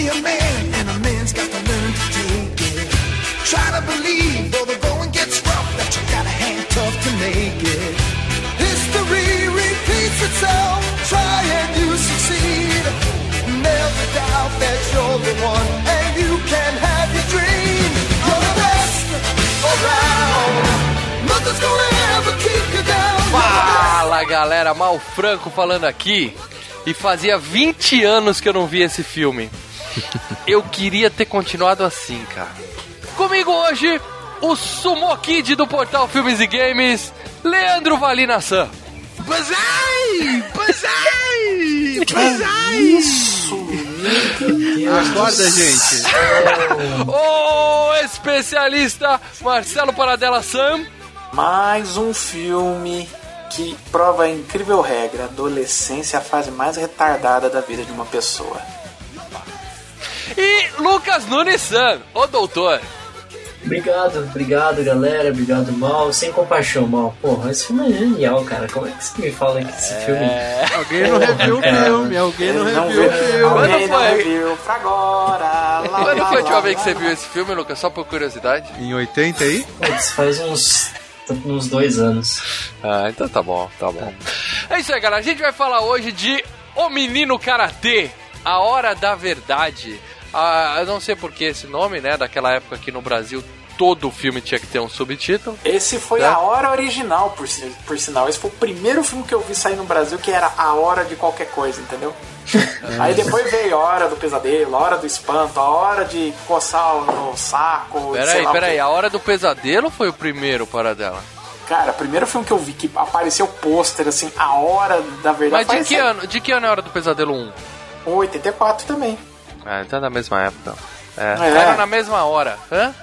Only a man, and a man's got to learn to take it. Try to believe, though the going gets rough, that you tough to make it. History repeats itself, try and you succeed. Never doubt that you're the one, and you can have your dream. You're the best around. Nothing's gonna ever keep you down. Fala galera, Mal Franco falando aqui. E fazia 20 anos que eu não vi esse filme. Eu queria ter continuado assim, cara. Comigo hoje, o Sumo Kid do portal Filmes e Games, Leandro Valina San. Banzai! Banzai! Banzai! Acorda, gente. O especialista Marcelo Paradela Sam. Mais um filme que prova a incrível regra: adolescência é a fase mais retardada da vida de uma pessoa. E Lucas Nunes San, o doutor. Obrigado, obrigado galera, obrigado Mal, sem compaixão Mal. Porra, esse filme é genial, cara. Como é que você me fala que esse filme. Alguém não reviu o filme, alguém não reviu o filme. alguém Quando foi? viu pra agora. Lá, Quando foi a última vez que você viu esse filme, Lucas? Só por curiosidade? Em 80 aí? Putz, faz uns. uns dois anos. Ah, então tá bom, tá bom. É isso aí, galera. A gente vai falar hoje de O Menino Karatê, A Hora da Verdade. Ah, eu não sei por que esse nome, né? Daquela época aqui no Brasil, todo filme tinha que ter um subtítulo. Esse foi Né? a hora original, por, por sinal. Esse foi o primeiro filme que eu vi sair no Brasil que era a hora de qualquer coisa, entendeu? Aí depois veio a hora do pesadelo, a hora do espanto, a hora de coçar no saco. Peraí, o peraí. A Hora do Pesadelo foi o primeiro para dela. Cara, o primeiro filme que eu vi que apareceu o pôster, assim, a hora da verdade. Mas de que ano, de que ano é a Hora do Pesadelo 1? Um 84 também. Ah, então é da mesma época. É. É. Era na mesma hora. Hã?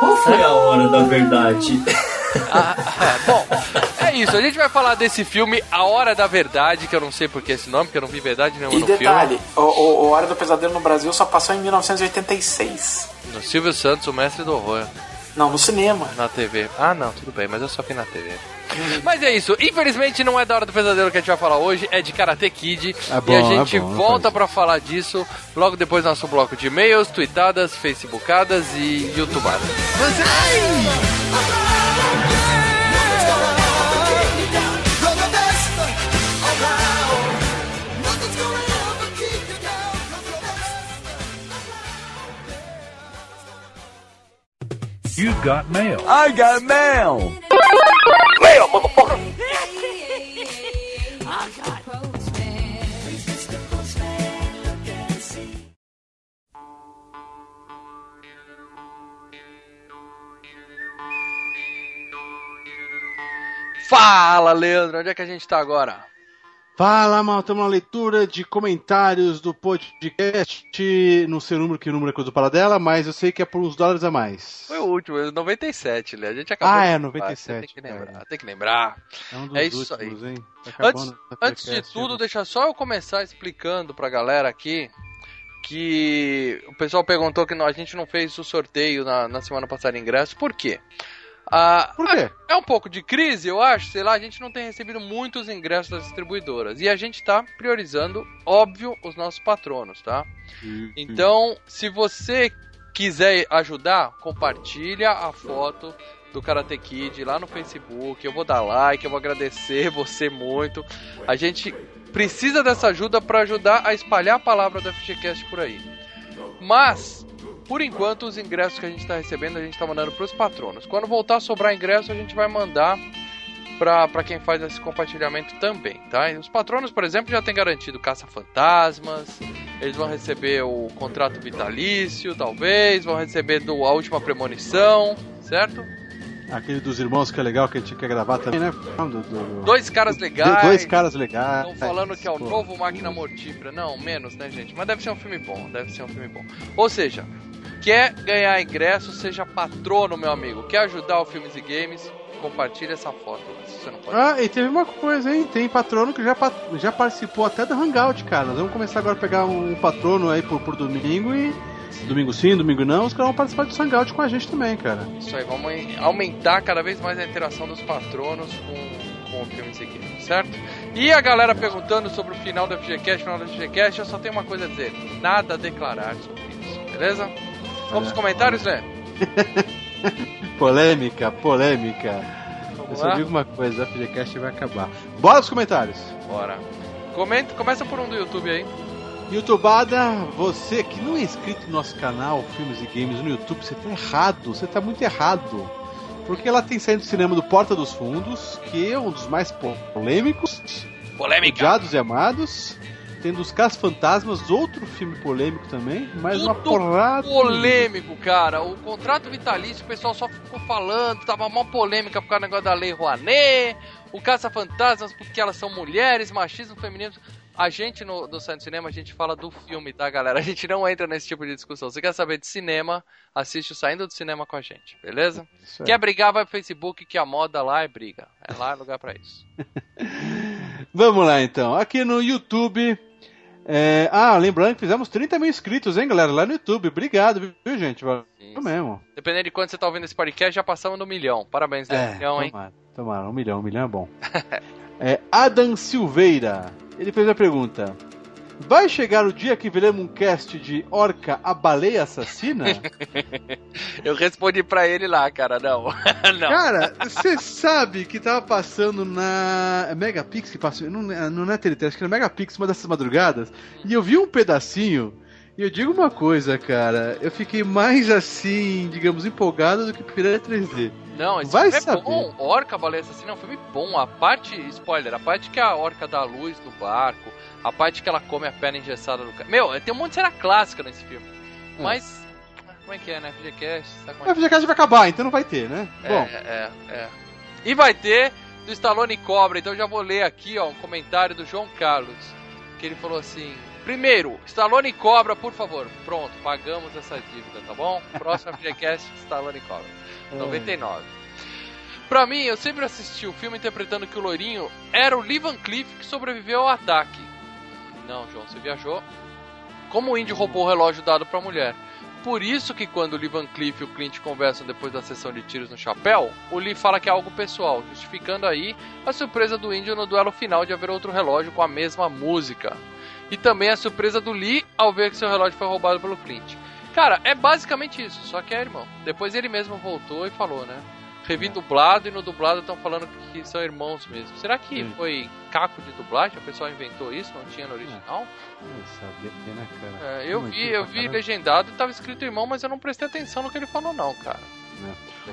Qual foi a hora da verdade? Ah, é, bom, é isso. A gente vai falar desse filme A Hora da Verdade, que eu não sei por que esse nome, porque eu não vi verdade nenhuma E no detalhe, o, o, o Hora do Pesadelo no Brasil só passou em 1986. filme. No Silvio Santos, o mestre do horror. Não, no cinema. Na TV. Ah, não, tudo bem, mas eu só vi na TV. Mas é isso, infelizmente não é da hora do pesadelo que a gente vai falar hoje, é de Karate Kid. É bom, e a é gente bom, volta é pra falar disso logo depois do nosso bloco de e-mails, tweetadas, facebookadas e youtubadas. You're You've got mail. I got mail! Fala, Leandro, onde é que a gente tá agora? Fala, mal, estamos na leitura de comentários do podcast. Não sei o número, que número é coisa do Paradela, mas eu sei que é por uns dólares a mais. Foi o último, é 97, Lê. A gente acabou Ah, de é, falar, 97, Tem que lembrar, é. tem que lembrar. É um É isso últimos, hein? Tá Antes, antes de tudo, né? deixa só eu começar explicando pra galera aqui que o pessoal perguntou que não- a gente não fez o sorteio na, na semana passada ingresso. Por quê? Ah, Por quê? É um pouco de crise, eu acho, sei lá, a gente não tem recebido muitos ingressos das distribuidoras. E a gente tá priorizando, óbvio, os nossos patronos, tá? Então, se você quiser ajudar, compartilha a foto do Karate Kid lá no Facebook. Eu vou dar like, eu vou agradecer você muito. A gente precisa dessa ajuda para ajudar a espalhar a palavra do FGCast por aí. Mas, por enquanto, os ingressos que a gente está recebendo, a gente está mandando para os patronos. Quando voltar a sobrar ingresso, a gente vai mandar para quem faz esse compartilhamento também, tá? E os patronos, por exemplo, já tem garantido caça-fantasmas, eles vão receber o contrato vitalício, talvez, vão receber do, a última premonição, certo? Aquele dos irmãos que é legal que a gente quer gravar também, né? Do- do- Dois caras legais. Dois caras legais. Estão falando que é o novo Máquina Mortífera. Não, menos, né, gente? Mas deve ser um filme bom, deve ser um filme bom. Ou seja, quer ganhar ingresso, seja patrono, meu amigo. Quer ajudar o Filmes e Games, compartilha essa foto. Ah, e teve uma coisa, hein? Tem patrono que já, já participou até do Hangout, cara. Nós vamos começar agora a pegar um patrono aí por, por domingo e. Domingo sim, domingo não, os caras vão participar do Hangout com a gente também, cara. Isso aí, vamos aumentar cada vez mais a interação dos patronos com, com o Filmes e Games, certo? E a galera perguntando sobre o final do FGCast, final do FGCast, eu só tenho uma coisa a dizer: nada a declarar sobre isso, beleza? Vamos aos comentários, né? Polêmica, polêmica. Eu Vamos só lá? digo uma coisa, o FGCast vai acabar. Bora os comentários. Bora. Comenta, começa por um do YouTube aí. Youtubada, você que não é inscrito no nosso canal Filmes e Games no YouTube, você tá errado, você tá muito errado. Porque lá tem saindo do cinema do Porta dos Fundos, que é um dos mais polêmicos, Polêmica. odiados e amados. Tem dos Casos Fantasmas, outro filme polêmico também, mais uma porrada. polêmico, cara. O contrato vitalício, o pessoal só ficou falando, tava uma polêmica por causa do negócio da lei Rouanet, o caça-fantasmas porque elas são mulheres, machismo feminino. A gente no, do Saindo do Cinema, a gente fala do filme, tá, galera? A gente não entra nesse tipo de discussão. Você quer saber de cinema, assiste o Saindo do Cinema com a gente, beleza? Quer brigar, vai pro Facebook, que a moda lá é briga. É lá é lugar pra isso. Vamos lá então. Aqui no YouTube. É, Ah, lembrando que fizemos 30 mil inscritos, hein, galera? Lá no YouTube. Obrigado, viu, gente? Valeu Isso. mesmo. Dependendo de quando você tá ouvindo esse podcast, já passamos do milhão. Parabéns, né? milhão, hein? tomara, tomara, um milhão, um milhão é bom. é, Adam Silveira, ele fez a pergunta: Vai chegar o dia que veremos um cast de Orca, a baleia assassina? Eu respondi pra ele lá, cara, não. não. Cara, você sabe que tava passando na é Megapix que passou, não, é- não é TNT, acho que era Megapix uma dessas madrugadas, e eu vi um pedacinho. E eu digo uma coisa, cara, eu fiquei mais assim, digamos, empolgado do que Piranha 3D. Não, esse Vai filme saber. é bom. Orca, Baleia Assassina é um filme bom. A parte, spoiler, a parte que a orca dá luz no barco, a parte que ela come a perna engessada do cara. Meu, tem um monte de cena clássica nesse filme. Hum. Mas, como é que é, né? FGCast, sabe como A é que FGCast vai acabar, então não vai ter, né? é? Bom, É, é, é. E vai ter do Stallone Cobra, então eu já vou ler aqui, ó, um comentário do João Carlos, que ele falou assim... Primeiro, Stallone Cobra, por favor. Pronto, pagamos essa dívida, tá bom? Próximo FGCast, Stallone Cobra. 99. Pra mim, eu sempre assisti o filme interpretando que o loirinho era o Lee Van Cleef que sobreviveu ao ataque. Não, João, você viajou. Como o índio roubou o relógio dado pra mulher. Por isso que quando o Lee Van Cleef e o Clint conversam depois da sessão de tiros no chapéu, o Lee fala que é algo pessoal, justificando aí a surpresa do índio no duelo final de haver outro relógio com a mesma música. E também a surpresa do Lee ao ver que seu relógio foi roubado pelo Clint. Cara, é basicamente isso, só que é irmão. Depois ele mesmo voltou e falou, né? Revi dublado e no dublado estão falando que são irmãos mesmo. Será que Sim. foi caco de dublagem? O pessoal inventou isso? Não tinha no original? não sabia, né, cara? É, eu Não, vi, eu vi caramba. legendado e tava escrito irmão, mas eu não prestei atenção no que ele falou, não, cara.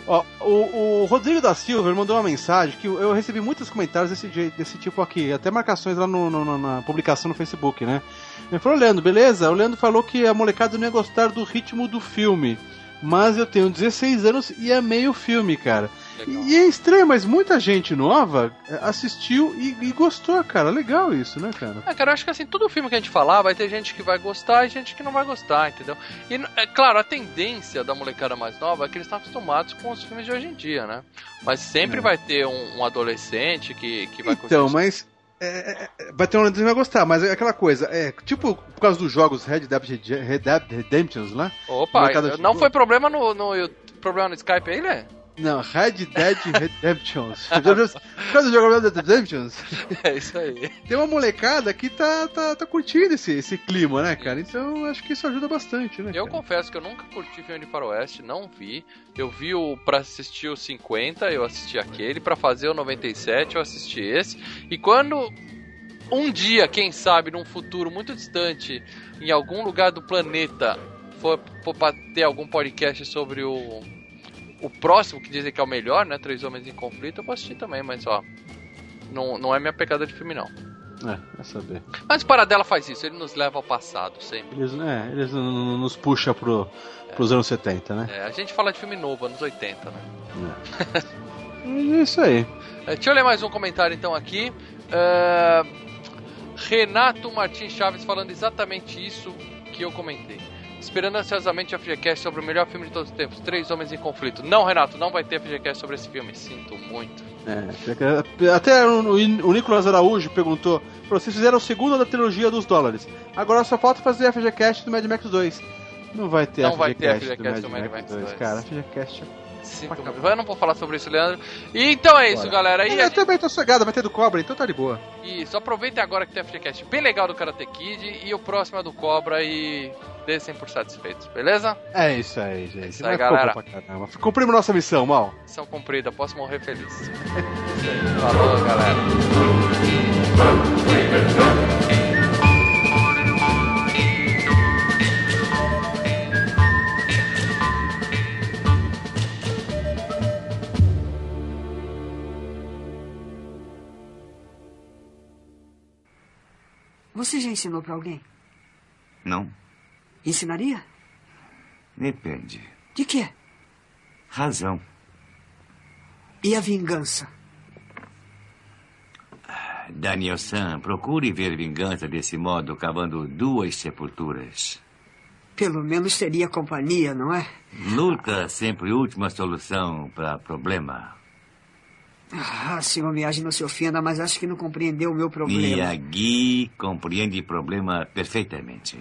Ó, o, o Rodrigo da Silva mandou uma mensagem que eu, recebi muitos comentários desse, desse tipo aqui, até marcações lá no- no- na publicação no Facebook, né? Ele falou, Leandro, beleza? O Leandro falou que a molecada não ia gostar do ritmo do filme. Mas eu tenho 16 anos e amei o filme, cara. Legal. E é estranho, mas muita gente nova eh, assistiu e, e gostou, cara. Legal isso, né, cara? É, cara, eu acho que assim, todo filme que a gente falar, vai ter gente que vai gostar e gente que não vai gostar, entendeu? E, é claro, a tendência da molecada mais nova é que eles estão acostumados com os filmes de hoje em dia, né? Mas sempre É. vai ter um, um adolescente que, que vai Então, mas. É, é, vai ter um que vai gostar, mas é aquela coisa, é tipo por causa dos jogos Red Dead, Red Dead Redemptions lá. Opa, molecada não chegou. foi problema no, no problema no Skype aí, né? Não, Red Dead Redemptions. por causa do jogo Red Dead Redemptions, É isso aí. tem uma molecada que tá, tá, tá curtindo esse, esse clima, né, cara? Então acho que isso ajuda bastante, né? Eu cara? confesso que eu nunca curti filme de faroeste, não vi. Eu vi o pra assistir o 50, eu assisti aquele, pra fazer o 97, eu assisti esse. E quando um dia, quem sabe, num futuro muito distante, em algum lugar do planeta, for, for pra ter algum podcast sobre o o próximo, que dizem que é o melhor, né? Três Homens em Conflito, eu vou assistir também, mas ó, não, não é minha pegada de filme, não. É, é saber. Mas o Paradela faz isso, ele nos leva ao passado sempre. Eles, é, eles nos puxam pro, pros anos 70, né? É, a gente fala de filme novo, anos 80, né? É isso aí. É, deixa eu ler mais um comentário então aqui. É, Renato Martins Chaves falando exatamente isso que eu comentei. Esperando ansiosamente a FGCast sobre o melhor filme de todos os tempos, Três Homens em Conflito. Não, Renato, não vai ter FGCast sobre esse filme. Sinto muito. É, até o, Nicolas Araújo perguntou: "Pô, vocês fizeram o segundo da trilogia dos dólares. Agora só falta fazer a FGCast do Mad Max 2. Não vai ter Não a vai ter a FGCast FGCast do Mad Max 2. Cara, a FGCast Sinto muito. Eu não vou falar sobre isso, Leandro. E então é isso, galera. E Eu também tô sossegado, vai ter do Cobra, então tá de boa. Isso, aproveitem agora que tem a FGCast bem legal do Karate Kid e o próximo é do Cobra e descem por satisfeitos, beleza? É isso aí, gente. isso aí, Mas galera. Cumprimos nossa missão, mal. Missão cumprida, posso morrer feliz. Aí. Falou, galera. Você já ensinou pra alguém? Não, Ensinaria? depende. De quê? Razão. E a vingança? Daniel-san, procure ver vingança desse modo, cavando duas sepulturas. Pelo menos teria companhia, não é? Luta sempre última solução para problema. Ah, senhor Miyagi não se ofenda, mas acho que não compreendeu o meu problema. Miyagi compreende problema perfeitamente.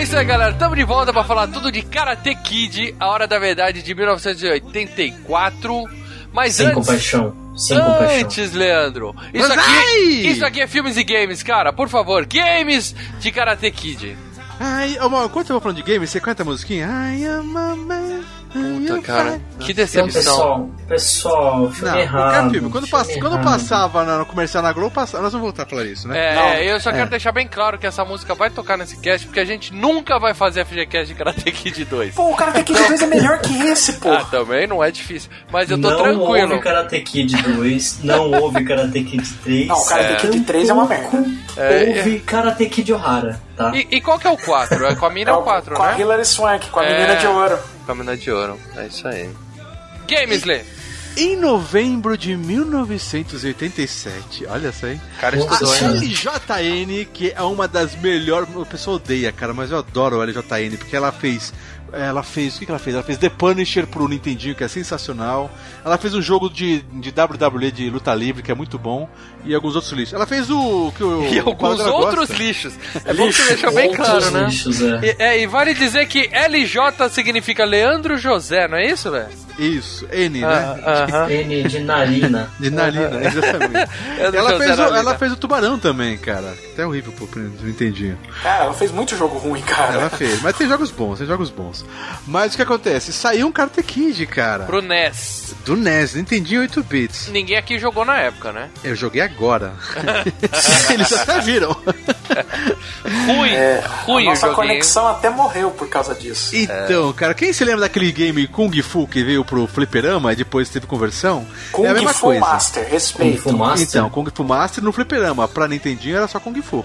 É isso aí, galera. Tamo de volta pra falar tudo de Karate Kid, A Hora da Verdade de 1984. Mas Sem antes, compaixão. Sem compaixão. antes, Leandro, isso Mas aqui, ai! isso aqui é filmes e games, cara. Por favor, games de Karate Kid. Ai, ô, mal, enquanto eu vou falando de game, você canta a musiquinha? Ai, am a man. Puta, cara, que Então, decepção. pessoal, pessoal, filme Não, errado. filme. Quando, pass- filme quando errado. passava no comercial na Globo, passava, nós vamos voltar a falar isso, né? É, Não, é, eu só é. quero deixar bem claro que essa música vai tocar nesse cast, porque a gente nunca vai fazer a FGCast de Karate Kid 2. Pô, o Karate Kid 2 é melhor que esse, pô. Ah, também não é difícil. Mas eu tô não tranquilo. houve Karate Kid 2, não houve Karate Kid 3. Não, o Karate Kid 3 é uma merda. É, houve Karate Kid Ohara, tá? E, e qual que é o 4? É com a mina é o 4, com a né? Hilary Swank, com a É. menina de ouro. Mina de ouro. É isso aí. Games, Lê. Em novembro de 1987, olha só, hein? Cara, estudou, A? LJN, que é uma das melhores. O pessoal odeia, cara, mas eu adoro a LJN, porque ela fez. Ela fez. O que que ela fez? Ela fez The Punisher pro Nintendinho, que é sensacional. Ela fez um jogo de, de WWE de luta livre, que é muito bom. E alguns outros lixos. Ela fez o. Que o E alguns outros gosta. lixos. É bom que você deixa bem claro, né? lixos, é. E, é, e vale dizer que LJ significa Leandro José, não é isso, velho? Isso, N, né? Ah, aham. N de narina. De narina, exatamente. Ela, fez o, ela fez o tubarão também, cara. Até horrível pro pro Nintendinho. Cara, ela fez muito jogo ruim, cara. Ela fez, mas tem jogos bons, tem jogos bons. Mas o que acontece? Saiu um Karate Kid, cara. Pro NES. Do NES, Nintendinho 8 bits. Ninguém aqui jogou na época, né? Eu joguei agora. Eles até viram. Ruim, É, a o nossa joguinho. conexão até morreu por causa disso. Então, cara, quem se lembra daquele game Kung Fu que veio pro Fliperama e depois teve conversão? Kung é a mesma Fu coisa. Master, respeito. Kung Fu Master? Então, Kung Fu Master no Fliperama. Pra Nintendinho era só Kung Fu.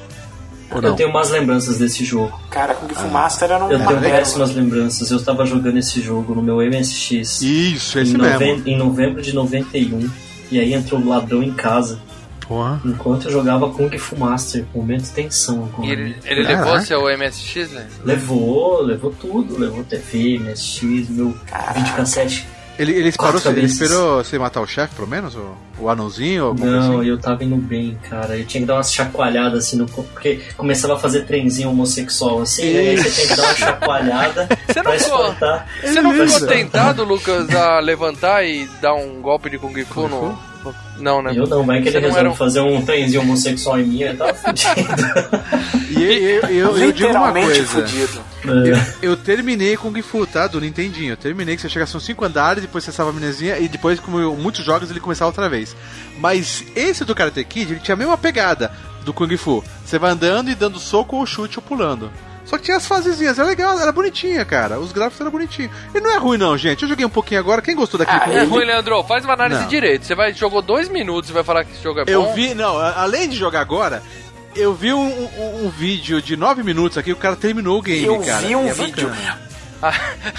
Ou Eu não? tenho umas lembranças desse jogo. Cara, Kung Fu Master era Eu uma tenho péssimas lembranças. Eu estava jogando esse jogo no meu MSX Isso, em, esse noven- mesmo. em novembro de 91. E aí entrou um ladrão em casa. Porra. Enquanto eu jogava Kung Fu Master. Momento de tensão E ele, ele levou seu MSX, né? Levou, levou tudo. Levou TV, MSX, meu videocassete. Ele, ele, esperou, ele esperou você matar o chefe, pelo menos? O, o anãozinho? Não, assim? eu tava indo bem, cara. Eu tinha que dar umas chacoalhadas assim no. Porque começava a fazer trenzinho homossexual assim, né? Aí você tem que dar uma chacoalhada Você não pra ficou- espantar. Você não ficou Beleza. tentado, Lucas, a levantar e dar um golpe de Kung Fu no, Não, né? Eu não, vai que ele resolve era um- fazer um trenzinho homossexual em mim, eu tava fudido. E eu, eu, eu digo uma coisa. fudido. Eu, eu terminei Kung Fu, tá? Do Nintendinho. Eu terminei que você chega, são cinco andares, depois você salva a amnesia e depois, como eu- muitos jogos, ele começava outra vez. Mas esse do Karate Kid, ele tinha a mesma pegada do Kung Fu. Você vai andando e dando soco ou chute ou pulando. Só que tinha as fasezinhas, era legal, era bonitinha, cara. Os gráficos eram bonitinhos. E não é ruim, não, gente. Eu joguei um pouquinho agora. Quem gostou daquele Kung É ruim, Leandro. Faz uma análise Não. direito. Você vai jogou dois minutos e vai falar que esse jogo é bom. Eu vi, não, além de jogar agora, eu vi um, um- um vídeo de nove minutos aqui, o cara terminou o game, Eu cara. vi um é vídeo. bacana.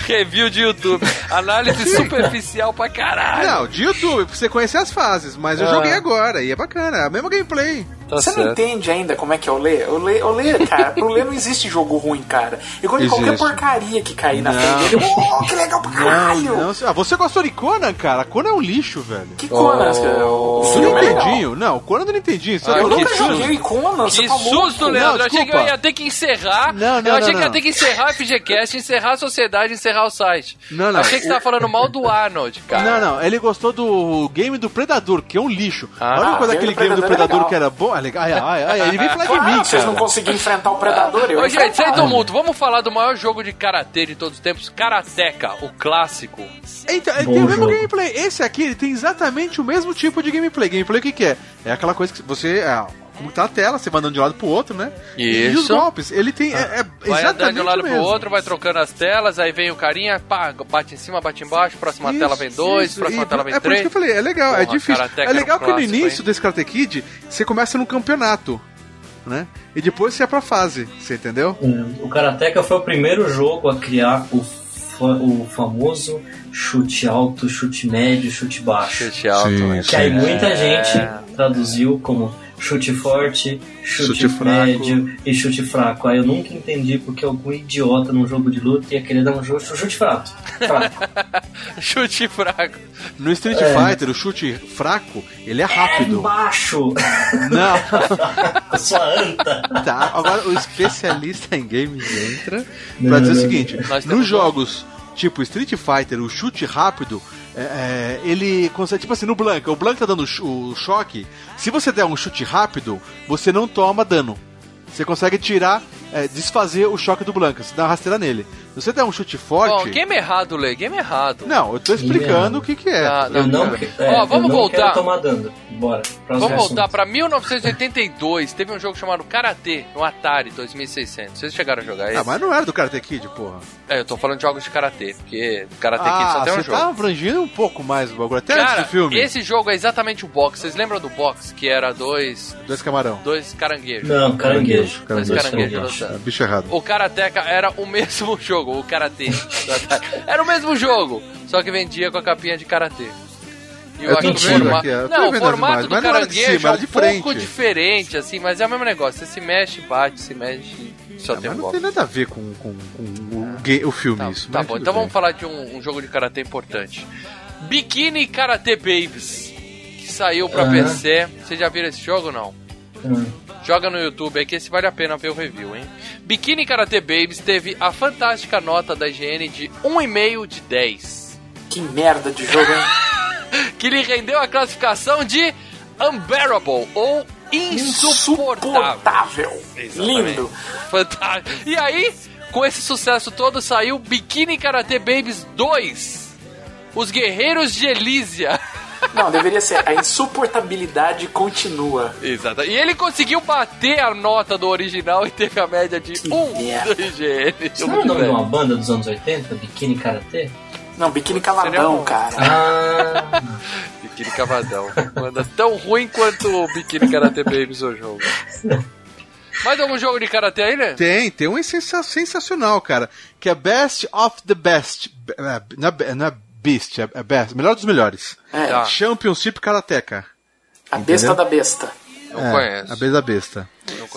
Review de YouTube. Análise superficial pra caralho. Não, de YouTube, pra você conhecer as fases, mas eu Ah. joguei agora e é bacana, é a mesma gameplay. Tá Você não entende ainda como é que é o Lê? O Lê, o Lê cara, pro Lê não existe jogo ruim, cara. Igual de qualquer porcaria que cair na Não. frente dele. Oh, que legal pra caralho! Não, ah, você gostou de Conan, cara? Conan é um lixo, velho. Que Conan? O Do filme. Nintendinho? Não, o Conan do Nintendinho. Você Ah, tá Eu nunca joguei Conan, você Que tá louco? susto, Leandro. Não, eu achei que eu ia ter que encerrar. Não, não, eu achei não, que ia não. ter que encerrar o FGCast, encerrar a sociedade, encerrar o site. Não, não. Achei que você tava falando mal do Arnold, cara. Não, não, ele gostou do game do Predador, que é um lixo. Ah, a única coisa game daquele do game do Predador é que era bom. Ah, legal. Ai, ai, ai, ele vem falar de mim, vocês cara. não conseguiram enfrentar o Predador. Eu Ô, gente, sem enfrentava. tumulto, vamos falar do maior jogo de karatê de todos os tempos, Karateka, o clássico. Então, ele Bom tem o mesmo jogo. gameplay. Esse aqui, ele tem exatamente o mesmo tipo de gameplay. Gameplay o que, que é? É aquela coisa que você. É, como tá a tela, você vai andando de um lado pro outro, né? E os Isso. golpes. Ele tem. É, é Vai andando de um lado o pro outro, vai trocando as telas, aí vem o carinha, pá, bate em cima, bate embaixo, próxima Isso, tela vem dois, isso. próxima E tela vem É por isso três. que eu falei, é legal, é Porra, difícil. É era um legal que no início hein? desse Karate Kid, você começa num campeonato, né? E depois você é pra fase, você entendeu? O Karateka foi o primeiro jogo a criar o, fa- o famoso chute alto, chute médio, chute baixo. Chute alto, Sim, né? Que aí muita É. gente traduziu como chute forte, chute, Chute fraco. médio e chute fraco. Aí eu nunca entendi porque algum idiota num jogo de luta ia querer dar um jogo chute fraco. fraco. Chute fraco. No Street É. Fighter, o chute fraco, ele é É rápido. baixo! Não, sua anta! tá. Agora o especialista em games entra pra dizer o seguinte: nos jogos tipo Street Fighter, o chute rápido. É, é, ele consegue, tipo assim, no Blanca, o Blanca tá dando o choque. Se você der um chute rápido, você não toma dano. Você consegue tirar, é, desfazer o choque do Blanca, você dá uma rasteira nele. Se você der um chute forte. Bom, game errado, Lê, game errado. Não, eu tô explicando o que, que é. Ah, Eu não, cara. é, Ó, eu vamos não voltar. quero tomar dano. Bora. Vamos voltar pra 1982. Teve um jogo chamado Karate no Atari 2600. Vocês chegaram a jogar esse? Ah, mas não era do Karate Kid, porra. É, eu tô falando de jogos de Karatê, porque Karate Kid Ah, só tem um você jogo. tá abrangindo um pouco mais o bagulho, até antes Cara, do filme. esse jogo é exatamente o box. Vocês lembram do box? Que era dois, Dois camarão. dois caranguejos. Não, caranguejo. Dois Caranguejo. É, lutando. bicho errado. O Karateka era o mesmo jogo, o Karatê. era o mesmo jogo, só que vendia com a capinha de Karatê. E Eu tô acho que o vendo forma- aqui, eu tô Não, o formato imagens, do mas não era de caranguejo cima, é um de pouco diferente, assim, mas é o mesmo negócio. Você se mexe, bate, se mexe só Ah, tem mas um não golpe. tem nada a ver com, com, com o, o filme isso. Tá bom, então bem. vamos falar de um, um jogo de karatê importante. Bikini Karate Babies, que saiu pra Aham. PC. Vocês já viram esse jogo ou não? Hum. Joga no YouTube aí que esse vale a pena ver o review, hein? Bikini Karate Babies teve a fantástica nota da IGN de 1,5 de 10, Que merda de jogo, hein? que lhe rendeu a classificação de Unbearable ou insuportável. Insuportável. Lindo. Fantástico. E aí, com esse sucesso todo, saiu Bikini Karate Babies 2. Os Guerreiros de Elísia. Não, deveria ser. A insuportabilidade continua. Exato. E ele conseguiu bater a nota do original e teve a média de 1 merda. do IGN. Isso não é o nome de uma banda dos anos 80? Biquíni Karatê? Não, biquíni caladão, bom. cara. Ah, Biquíni Cavadão. Manda tão ruim quanto o Biquíni Karate Babies o jogo. Mais algum jogo de karatê aí, né? Tem, tem um sensa- sensacional, cara. Que é Best of the Best. Be- é, Não é, não é Beast, é é Best. Melhor dos melhores. É, Tá. Championship Karateka. a besta entendeu? da besta. Não é, conheço. A besta da besta.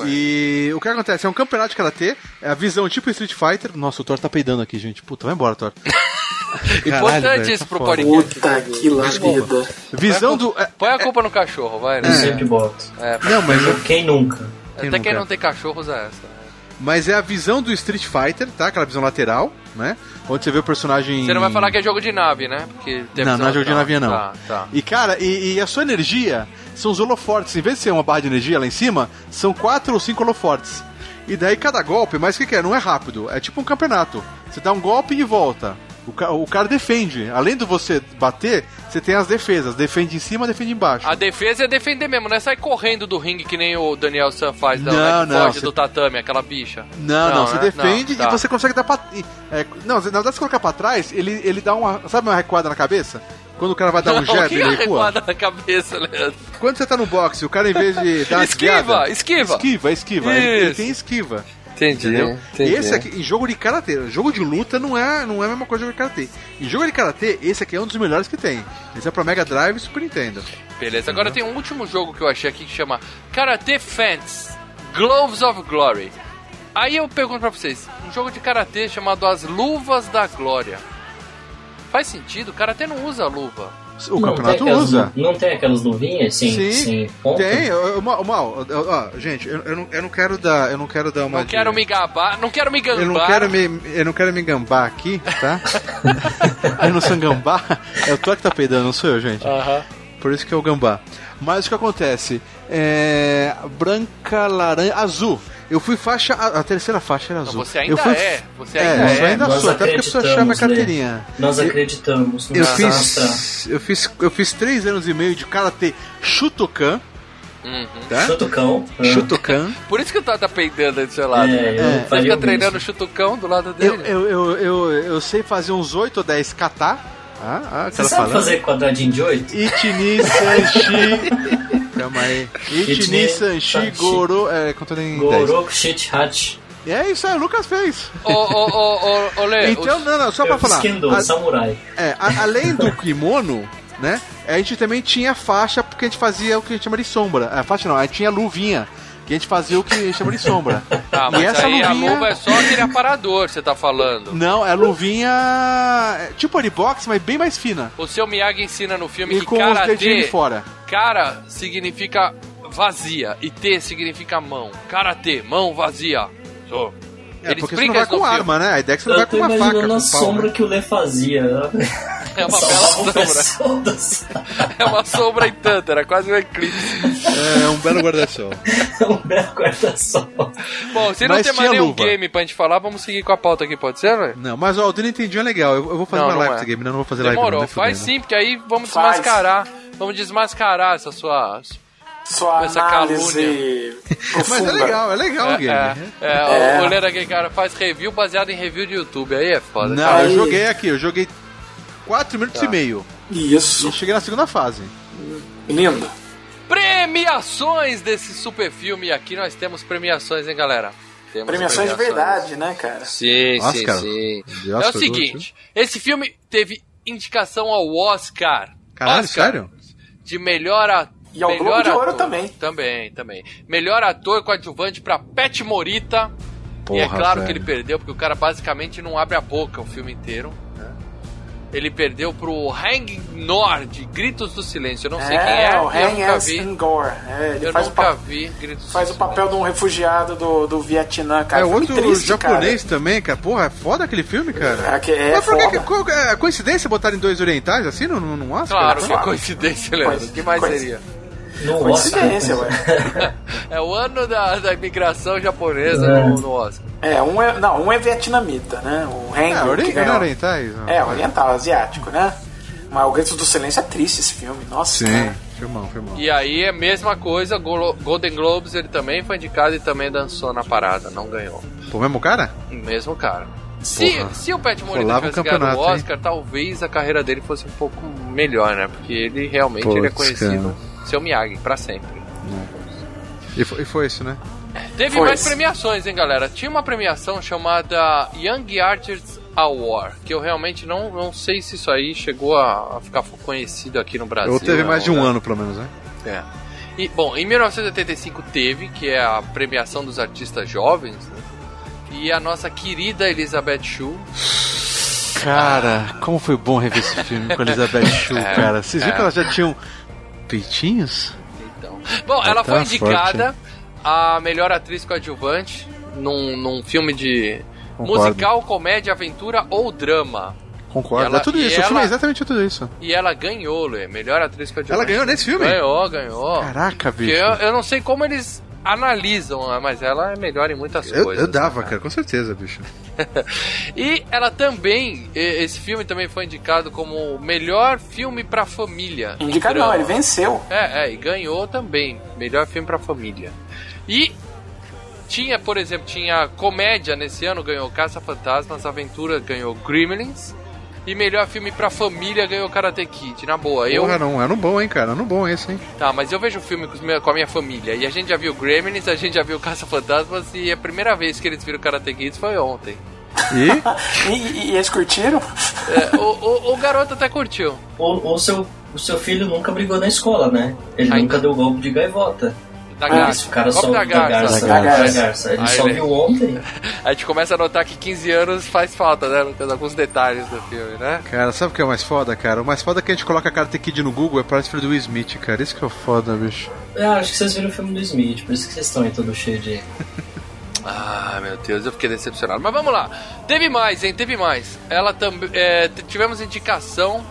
E o que acontece? É um campeonato de karatê, é a visão tipo Street Fighter. Nossa, o Thor tá peidando aqui, gente. Puta, vai embora, Thor. Importante velho, isso tá pro podcast. Puta que lambida. Visão do. é- Põe a culpa no cachorro, vai, né? eu sempre boto. É, não, mas. Quem nunca? até Quem quem nunca? não tem cachorro usa essa. Mas é a visão do Street Fighter, tá? Aquela visão lateral, né? Onde você vê o personagem. Você não vai falar que é jogo de nave, né? Porque Não, não é jogo de nave, não. Tá, tá. E cara, e, e a sua energia são os holofortes. Em vez de ser uma barra de energia lá em cima, são quatro ou cinco holofortes. E daí cada golpe, mas o que, que é? Não é rápido. É tipo um campeonato. Você dá um golpe e volta. O cara defende. Além de você bater, você tem as defesas. Defende em cima, defende embaixo. A defesa é defender mesmo, não é sair correndo do ringue que nem o Daniel San faz, não, Não, né? Não, foge do tatame, aquela bicha. Não, não, você né? defende Não, tá. e você consegue dar pra. é, não, na verdade, se colocar pra trás, ele, ele dá uma. Sabe uma recuada na cabeça? Quando o cara vai dar um Não, jab, ele recua. recuada na cabeça, Leandro. Quando você tá no boxe, o cara em vez de dar Esquiva, desviada- esquiva. Esquiva, esquiva. Ele, ele tem esquiva. Entendi, Entendeu? entendi. E esse aqui, em jogo de karatê, jogo de luta não é, não é a mesma coisa que jogo de karatê. Em jogo de karatê, esse aqui é um dos melhores que tem. Esse é pra Mega Drive e Super Nintendo. Beleza, agora tem um último jogo que eu achei aqui que chama Karate Fans Gloves of Glory. Aí eu pergunto pra vocês, um jogo de karatê chamado As Luvas da Glória. Faz sentido? O karatê não usa luva. O Não campeonato aquelas usa. Não tem aquelas luvinhas sem, Sim, sem ponta? Tem, mal, gente, eu, eu não, eu não quero dar, eu não quero dar uma Não quero me gabar, não quero me gambar. Eu não quero me, eu não quero me gambar aqui, tá? eu não sou um gambá. É o que tá peidando, não sou eu, gente. Aham. Por isso que é o gambá. Mas o que acontece? É. Branca, laranja, azul. Eu fui faixa. A, a terceira faixa era azul. você ainda eu fui, é, você é, ainda eu é. ainda Nós sou, até porque a pessoa chama a acreditamos, né? carteirinha. Nós Eu- acreditamos. Eu Nossa. fiz, eu fiz. Eu fiz três anos e meio de karatê Shutokan, Uhum. tá? Chutucão. Ah. Shutokan. Por isso que o Thor tá peidando aí do seu lado. É, eu Você fica treinando o mesmo. chutucão do lado Eu, dele. eu, eu, eu, eu sei fazer uns 8 ou 10 kata. Ah, ah, Você aquela sabe falando. fazer quadradinho de oito? Ichini Sanshi. Calma aí. Ichini Sanshi. Goro. É, contando em 10. Goroku Shit Hat. É isso aí, o Lucas fez. Ô, ô, ô, ô, ô, Lê, Então, não, não, só pra falar. Kendo, a- samurai. é, a- além do kimono, né? A gente também tinha faixa porque a gente fazia o que a gente chama de sombra. A faixa não, a gente tinha luvinha. Que a gente fazia o que a gente chama de sombra. Ah, e mas essa aí a luvinha. luva é só aquele aparador você tá falando. Não, é luvinha. é Tipo de boxe, mas bem mais fina. O seu Miyagi ensina no filme E que com os de fora. cara significa vazia e T significa mão. Karatê, mão vazia. Só. É, Ele porque você não vai com filme. arma, né? A ideia é que você não Eu vai tô com uma faca. imaginando a com pau, sombra né? que o Lê fazia. É uma bela sombra. É uma sombra e tanto, era quase um eclipse. É um belo guarda-sol. um belo guarda-sol. Bom, se não Mas tem mais nenhum luva. game pra gente falar, vamos seguir com a pauta aqui, pode ser, velho? Não, mas ó, o do Nintendinho é legal. Eu, eu vou fazer Não, uma não live é. desse game, não, não vou fazer live. não, Demorou, faz sim, porque aí vamos Faz. desmascarar. Vamos desmascarar essa sua. Sua Essa análise Mas é legal, é legal o É, game. é, é, É. o Lera aqui, cara, faz review baseado em review de YouTube. Aí é foda. Não, cara. eu joguei aqui, eu joguei 4 minutos Tá. e meio. Isso. E cheguei na segunda fase. Lindo. Premiações desse super filme. Aqui nós temos premiações, hein, galera? Temos Premiações de verdade, né, cara? Sim, Oscar. sim, sim. É o seguinte, esse filme teve indicação ao Oscar. Caralho, Oscar sério? De melhor ator. E ao melhor Globo de Ouro ator. também. Também, também. Melhor ator coadjuvante pra Pet Morita. e é Porra, claro velho. que ele perdeu, porque o cara basicamente não abre a boca o filme inteiro. né? Ele perdeu pro Hang Nord, Gritos do Silêncio. Eu não sei quem é, o eu Hang nunca S. Ngor. É, ele Eu faz, o, nunca pa- vi Gritos do faz o papel de um refugiado do, do Vietnã, cara. é outro triste, japonês também, cara. Porra, é foda aquele filme, cara. Cara. É, que é Mas por que, foda. que é coincidência botarem dois orientais assim no, no, no Oscar? Claro que é coincidência, Leandro. O que mais seria? No Coincidência, ué. É o ano da, da imigração japonesa É. no, no Oscar. É, um é. Não, um é vietnamita, né? O Hang. É, ori- é orientais? Não. É, oriental, asiático, né? Mas o Gritos do Silêncio é triste esse filme. Nossa, Sim, cara. filmão, filmão. E aí é a mesma coisa, Golden Globes ele também foi indicado e também dançou na parada, não ganhou. Pô, mesmo cara? O mesmo cara. Se, Porra. se o Pat Morita tivesse ganhado o Oscar, talvez a carreira dele fosse um pouco melhor, né? Porque ele realmente ele é conhecido seu Miyagi pra sempre. E foi, e foi isso, né? Teve Foi mais isso. premiações, hein, galera? Tinha uma premiação chamada Young Artists Award, que eu realmente não, não sei se isso aí chegou a, a ficar conhecido aqui no Brasil. Ou teve né, mais de um lugar. ano, pelo menos, né? É. E, bom, em 1985 teve, que é a premiação dos artistas jovens, né? E a nossa querida Elizabeth Shue. Cara, como foi bom rever esse filme com a Elizabeth Shue, É, cara. Vocês viram é. que elas já tinham peitinhos? Então. Bom, ela Tá foi indicada a melhor atriz coadjuvante num, num filme de Concordo. musical, comédia, aventura ou drama. Concordo. Ela- é tudo e isso. O filme ela- é exatamente tudo isso. E ela ganhou, Lê, melhor atriz coadjuvante. Ela ganhou nesse filme? Ganhou, ganhou. Caraca, bicho. eu, eu não sei como eles analisam, né, mas ela é melhor em muitas Eu, coisas. eu dava, cara, com certeza, bicho. E ela também, esse filme também foi indicado como o melhor filme pra família. Indicado não, ele venceu. É, é, e ganhou também. Melhor filme pra família. E tinha, por exemplo, tinha comédia nesse ano, ganhou Caça Fantasmas, Aventura ganhou Gremlins. E melhor filme pra família ganhou Karate Kid, na boa. Eu, Porra, não, era um bom, hein, cara. Era um bom esse, hein. Tá, mas eu vejo o filme com, a minha família. E a gente já viu Gremlins, a gente já viu Caça Fantasmas. E a primeira vez que eles viram Karate Kid foi ontem. E? E, e- e eles curtiram? É, o, o, o garoto até curtiu. Ou, ou seu, o seu filho nunca brigou na escola, né? Ele Ai. nunca deu golpe de gaivota. Da Ah, garça. isso, o cara só da da garça. garça. Da garça. Ele Aí, só viu ontem. A gente começa a notar que 15 anos faz falta, né? Lucas? Alguns detalhes do filme, né? Cara, sabe o que é o mais foda, cara? O mais foda é que a gente coloca Karate Kid no Google é parece filho do Will Smith, cara. Isso que é o foda, bicho. Eu acho que vocês viram o filme do Smith, por isso que vocês estão aí todo cheio de. Ah, meu Deus, eu fiquei decepcionado. Mas vamos lá. Teve mais, hein? Teve mais. Ela também. tivemos indicação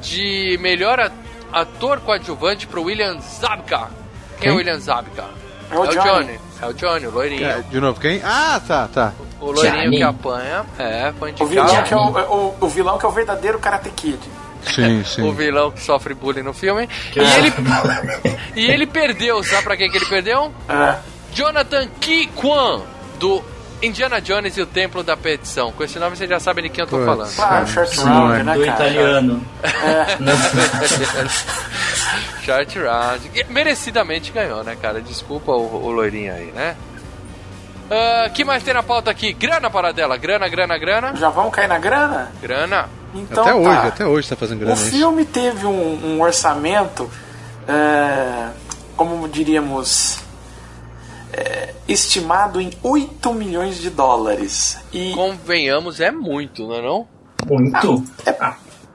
de melhor a- ator coadjuvante pro William Zabka. Quem é o? William Zabka? É o Johnny. É o Johnny, o loirinho. É, de novo, quem? Ah, tá, tá. O loirinho Johnny. que apanha. É, foi O indicado. vilão, que é o, o, o vilão que é o verdadeiro Karate Kid. Sim, O sim. vilão que sofre bullying no filme. E ele, e ele perdeu, sabe pra quem que ele perdeu? É. Jonathan Ki Kwan, do Indiana Jones e o Templo da Perdição. Com esse nome você já sabe de quem eu tô Putz. falando. Claro, short Sim, round, é. né, do cara? italiano. Short round. Merecidamente ganhou, né, cara? Desculpa o, o loirinho aí, né? O que mais tem na pauta aqui? Grana para dela. Grana, grana, grana. Já vamos cair na grana? Grana. Então, até tá. hoje, até hoje tá fazendo O grana isso. filme teve um, um orçamento, é, como diríamos, é, estimado em 8 milhões de dólares. E Convenhamos, é muito, não é não? Muito.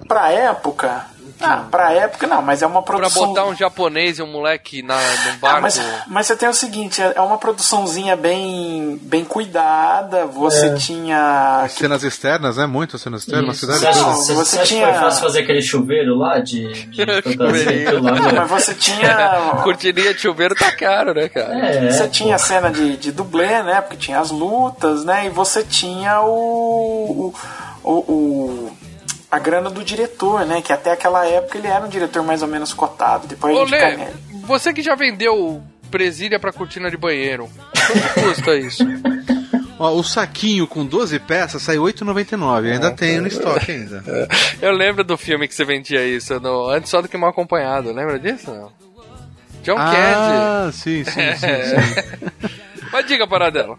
pra época. Ah, pra época não, mas é uma Pra produção. botar um japonês e um moleque na, num Ah, barco. mas, mas você tem o seguinte, é é uma produçãozinha bem, bem cuidada. Você É. tinha. Cenas externas, né? Muitas cenas externas, Isso. cidade Você acha, você, Você tinha- que foi fácil fazer aquele chuveiro lá de, de lá, né? Mas você tinha. Cortininha de chuveiro tá caro, né, cara? É, Você tinha a cena de, de dublê, né? Porque tinha as lutas, né? E você tinha o. o, o- a grana do diretor, né? Que até aquela época ele era um diretor mais ou menos cotado. Depois a Ô, gente cai Lê, nele. você que já vendeu presilha pra cortina de banheiro, quanto custa isso? Ó, o saquinho com 12 peças sai 8,99. Ainda tem no estoque ainda. Eu lembro do filme que você vendia isso, no, antes só do que mal acompanhado, lembra disso? Não? John Candy. Ah, sim, sim, sim, sim. Mas diga para dela.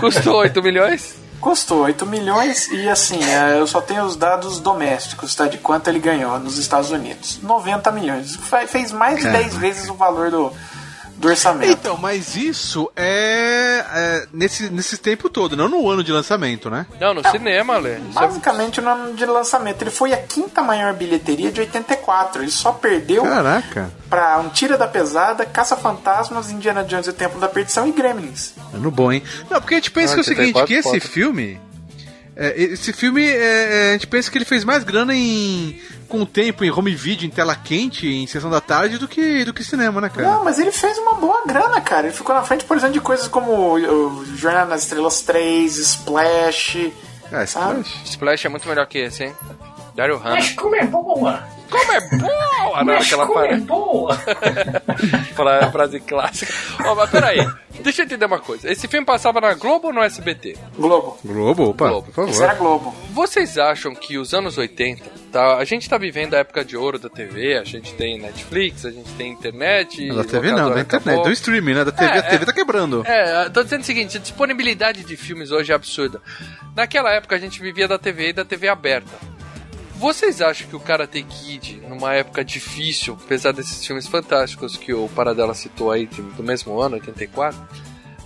Custou 8 milhões? Custou 8 milhões e assim, é, eu só tenho os dados domésticos, tá? De quanto ele ganhou nos Estados Unidos. 90 milhões. Fe- Fez mais de 10 vezes o valor do, do orçamento. Então, mas isso é, é nesse, nesse tempo todo, não no ano de lançamento, né? Não, no cinema, Lê. É- Basicamente no ano de lançamento. Ele foi a quinta maior bilheteria de 84. Ele só perdeu Caraca, pra Um Tira da Pesada, Caça-Fantasmas, Indiana Jones e o Templo da Perdição e Gremlins. é no bom, hein? Não, porque a gente pensa Ah, que é o seguinte, 84 que esse foto. filme... é, esse filme, é, é, a gente pensa que ele fez mais grana em com o tempo em home video, em tela quente, em sessão da tarde, do que, do que cinema, né, cara? Não, mas ele fez uma boa grana, cara. Ele ficou na frente, por exemplo, de coisas como o Jornada nas Estrelas 3, Splash. Ah, sabe? Splash. Splash é muito melhor que esse, hein? Dario Hannah. Mas como é boa! Como é boa! Mas que ela como é para. boa! Falar a frase clássica. Ó, mas peraí. Deixa eu entender uma coisa. Esse filme passava na Globo ou no SBT? Globo. Globo, opa, Globo. por Isso era favor. Globo. Vocês acham que os anos 80, tá? A gente tá vivendo a época de ouro da TV, a gente tem Netflix, a gente tem internet. Da TV não, da internet, acabou. do streaming, né? Da TV, É, a TV é. tá quebrando. É, tô dizendo o seguinte, a disponibilidade de filmes hoje é absurda. Naquela época a gente vivia da TV e da TV aberta. Vocês acham que o Karate Kid, numa época difícil, apesar desses filmes fantásticos que o Paradela citou aí do mesmo ano, 84,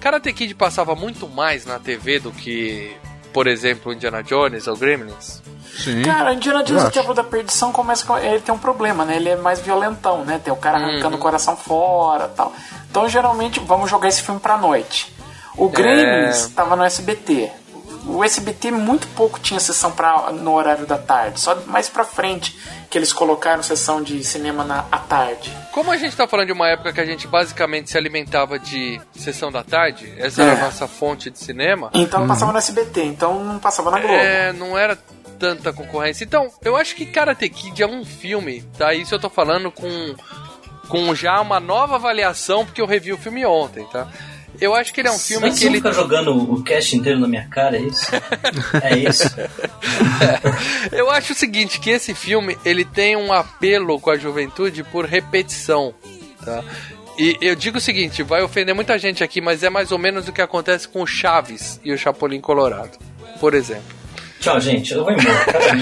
Karate Kid passava muito mais na TV do que, por exemplo, Indiana Jones ou Gremlins? Sim. Cara, Indiana Jones o acho. Templo da Perdição começa com. Ele tem um problema, né? Ele é mais violentão, né? Tem o cara arrancando Uhum. o coração fora tal. Então, geralmente, vamos jogar esse filme pra noite. O Gremlins tava no SBT. O SBT muito pouco tinha sessão pra, no horário da tarde, só mais pra frente que eles colocaram sessão de cinema na, à tarde. Como a gente tá falando de uma época que a gente basicamente se alimentava de sessão da tarde, essa era É. a nossa fonte de cinema. Então passava no SBT, então não passava na Globo. É, não era tanta concorrência. Então, eu acho que Karate Kid é um filme, tá? Isso eu tô falando com, com já uma nova avaliação, porque eu revi o filme ontem, tá? Eu acho que ele é um filme Mas que você ele. fica jogando o cast inteiro na minha cara, é isso? é isso? Eu acho o seguinte, que esse filme, ele tem um apelo com a juventude por repetição, tá? E eu digo o seguinte, vai ofender muita gente aqui, mas é mais ou menos o que acontece com o Chaves e o Chapolin Colorado, por exemplo. Tchau, gente. Eu vou embora. Cara,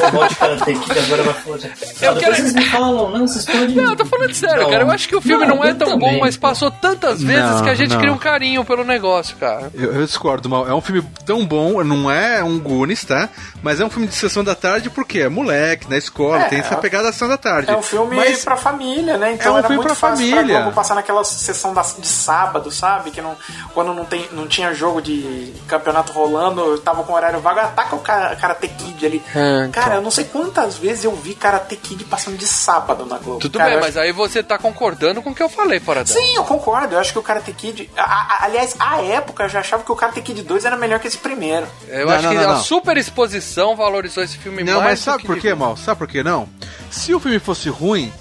já, volte Karate Kid agora vai falar. de- Não, depois quero- vocês me falam, não, vocês podem. Não, eu tô falando sério, Não. cara. Eu acho que o filme não, Não, é eu tão também. bom, mas passou tantas vezes Não, que a gente não. cria um carinho pelo negócio, cara. Eu, eu discordo, mal. É um filme tão bom, não é um Goonies, tá? Mas é um filme de sessão da tarde porque é moleque, na escola, É, tem essa pegada da sessão da tarde. É um filme Mas pra família, né? Então É um era filme muito pra fácil família. pra Globo passar naquela sessão da- de sábado, sabe? Que não, quando não, tem, não tinha jogo de campeonato rolando, eu tava com horário vago, ataca o Karate Kid ali. É, Cara, eu não sei quantas vezes eu vi Karate Kid passando de sábado na Globo. Tudo Cara, bem, mas aí você tá concordando com o que eu falei, fora dela. Sim, eu concordo. Eu acho que o Karate Kid. a- a- aliás, à época eu já achava que o Karate Kid 2 era melhor que esse primeiro. Eu Não, acho não, que não, a não. super exposição valorizou esse filme Não, mais mas do sabe que por quê, mal? Sabe por que não? Se o filme fosse ruim,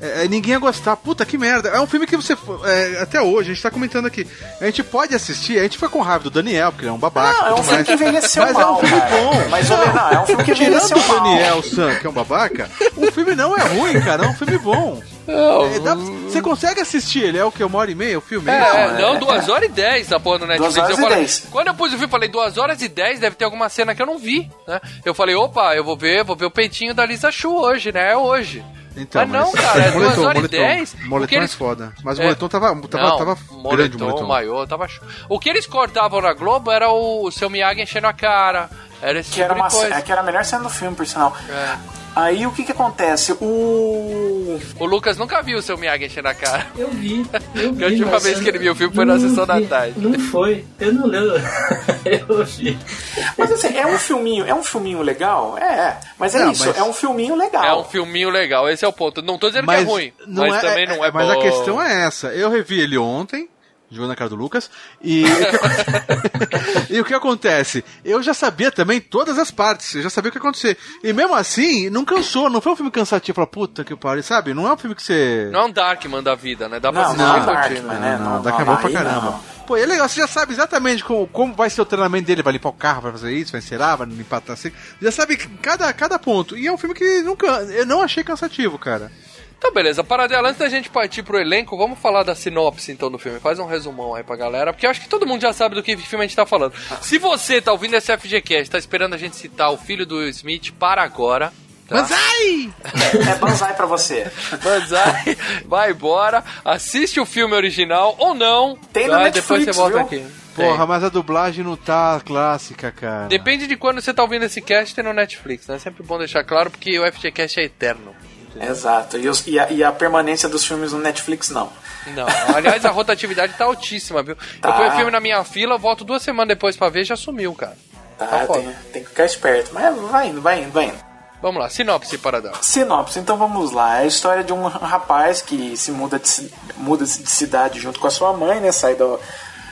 é, é, ninguém ia gostar. Puta que merda. É um filme que você. é, até hoje, a gente tá comentando aqui. A gente pode assistir, a gente foi com raiva do Daniel, porque ele é um babaca. Não, é um tudo filme mais. que envelheceu Mas é mal, um filme cara. bom. Mas, não, não, é um filme que Tirando envelheceu o mal. Daniel San, que é um babaca, o filme não é ruim, cara. É um filme bom. É, dá- você consegue assistir ele? É o que? Uma hora e meia o filme? É, Não, é, não, duas horas e dez na porra do Netflix. Duas horas eu e falei- dez. Quando eu pus o filme, eu falei duas horas e dez, deve ter alguma cena que eu não vi, né? Eu falei, opa, eu vou ver, vou ver o peitinho da Lisa Chu hoje, né? É hoje. Então, mas não, cara, é moletom, horas e moletom. dez. Moletom o que eles- é foda. Mas o É. moletom tava, tava, Não, tava moletom, grande o moletom. maiô, tava show. O que eles cortavam na Globo era o seu Miyagi enchendo a cara. Era esse Que tipo era, de uma, coisa. é, que era a melhor cena do filme, por sinal. É. Aí o que que acontece? O. O Lucas nunca viu o seu Miyagi enchendo a cara. Eu vi, eu vi. A última mas vez que ele viu o filme foi na sessão da tarde. Não foi, eu não lembro. eu vi. Mas assim, é um filminho, é um filminho legal? É, é. Mas é Não, isso, mas- é um filminho legal. É um filminho legal, esse é o ponto. Não tô dizendo que é ruim, mas também não é, Mas bom. a questão é essa. Eu revi ele ontem, jogando na cara do Lucas, e o que, aconte- e o que acontece? Eu já sabia também todas as partes, eu já sabia o que ia acontecer. E mesmo assim, não cansou, não foi um filme cansativo, falar, puta que pariu, sabe? Não é um filme que você... Não é um Darkman da vida, né? Dá pra Não, não é. Darkman, né? Não, Não, a não, pouco pra caramba. não. Pô, e é legal, você já sabe exatamente como, como vai ser o treinamento dele, vai limpar o carro, vai fazer isso, vai encerar, vai limpar a assim. Já sabe cada, cada ponto. E é um filme que nunca. Eu não achei cansativo, cara. Então, beleza. Paradela, antes da gente partir pro elenco, vamos falar da sinopse então do filme. Faz um resumão aí pra galera, porque eu acho que todo mundo já sabe do que filme a gente tá falando. Se você tá ouvindo esse FGCast, tá esperando a gente citar o filho do Will Smith, para agora. Tá? Banzai! É banzai pra você. Banzai, vai embora, assiste o filme original ou não. Tem tá? no Depois você Netflix, volta viu? aqui. Porra, mas a dublagem não tá clássica, cara. Depende de quando você tá ouvindo esse cast, tem no Netflix, né? É sempre bom deixar claro, porque o FGCast é eterno. Exato. E, os- e a, e a permanência dos filmes no Netflix, não. Não, aliás, a rotatividade tá altíssima, viu? Eu Tá. ponho o filme na minha fila, volto duas semanas depois pra ver, já sumiu, cara. Tá, Tá tem, tem que ficar esperto. Mas vai indo, vai indo, vai indo. Vamos lá, sinopse para dar. Sinopse, então vamos lá. É a história de um rapaz que se muda de, muda de cidade junto com a sua mãe, né? Sai, do,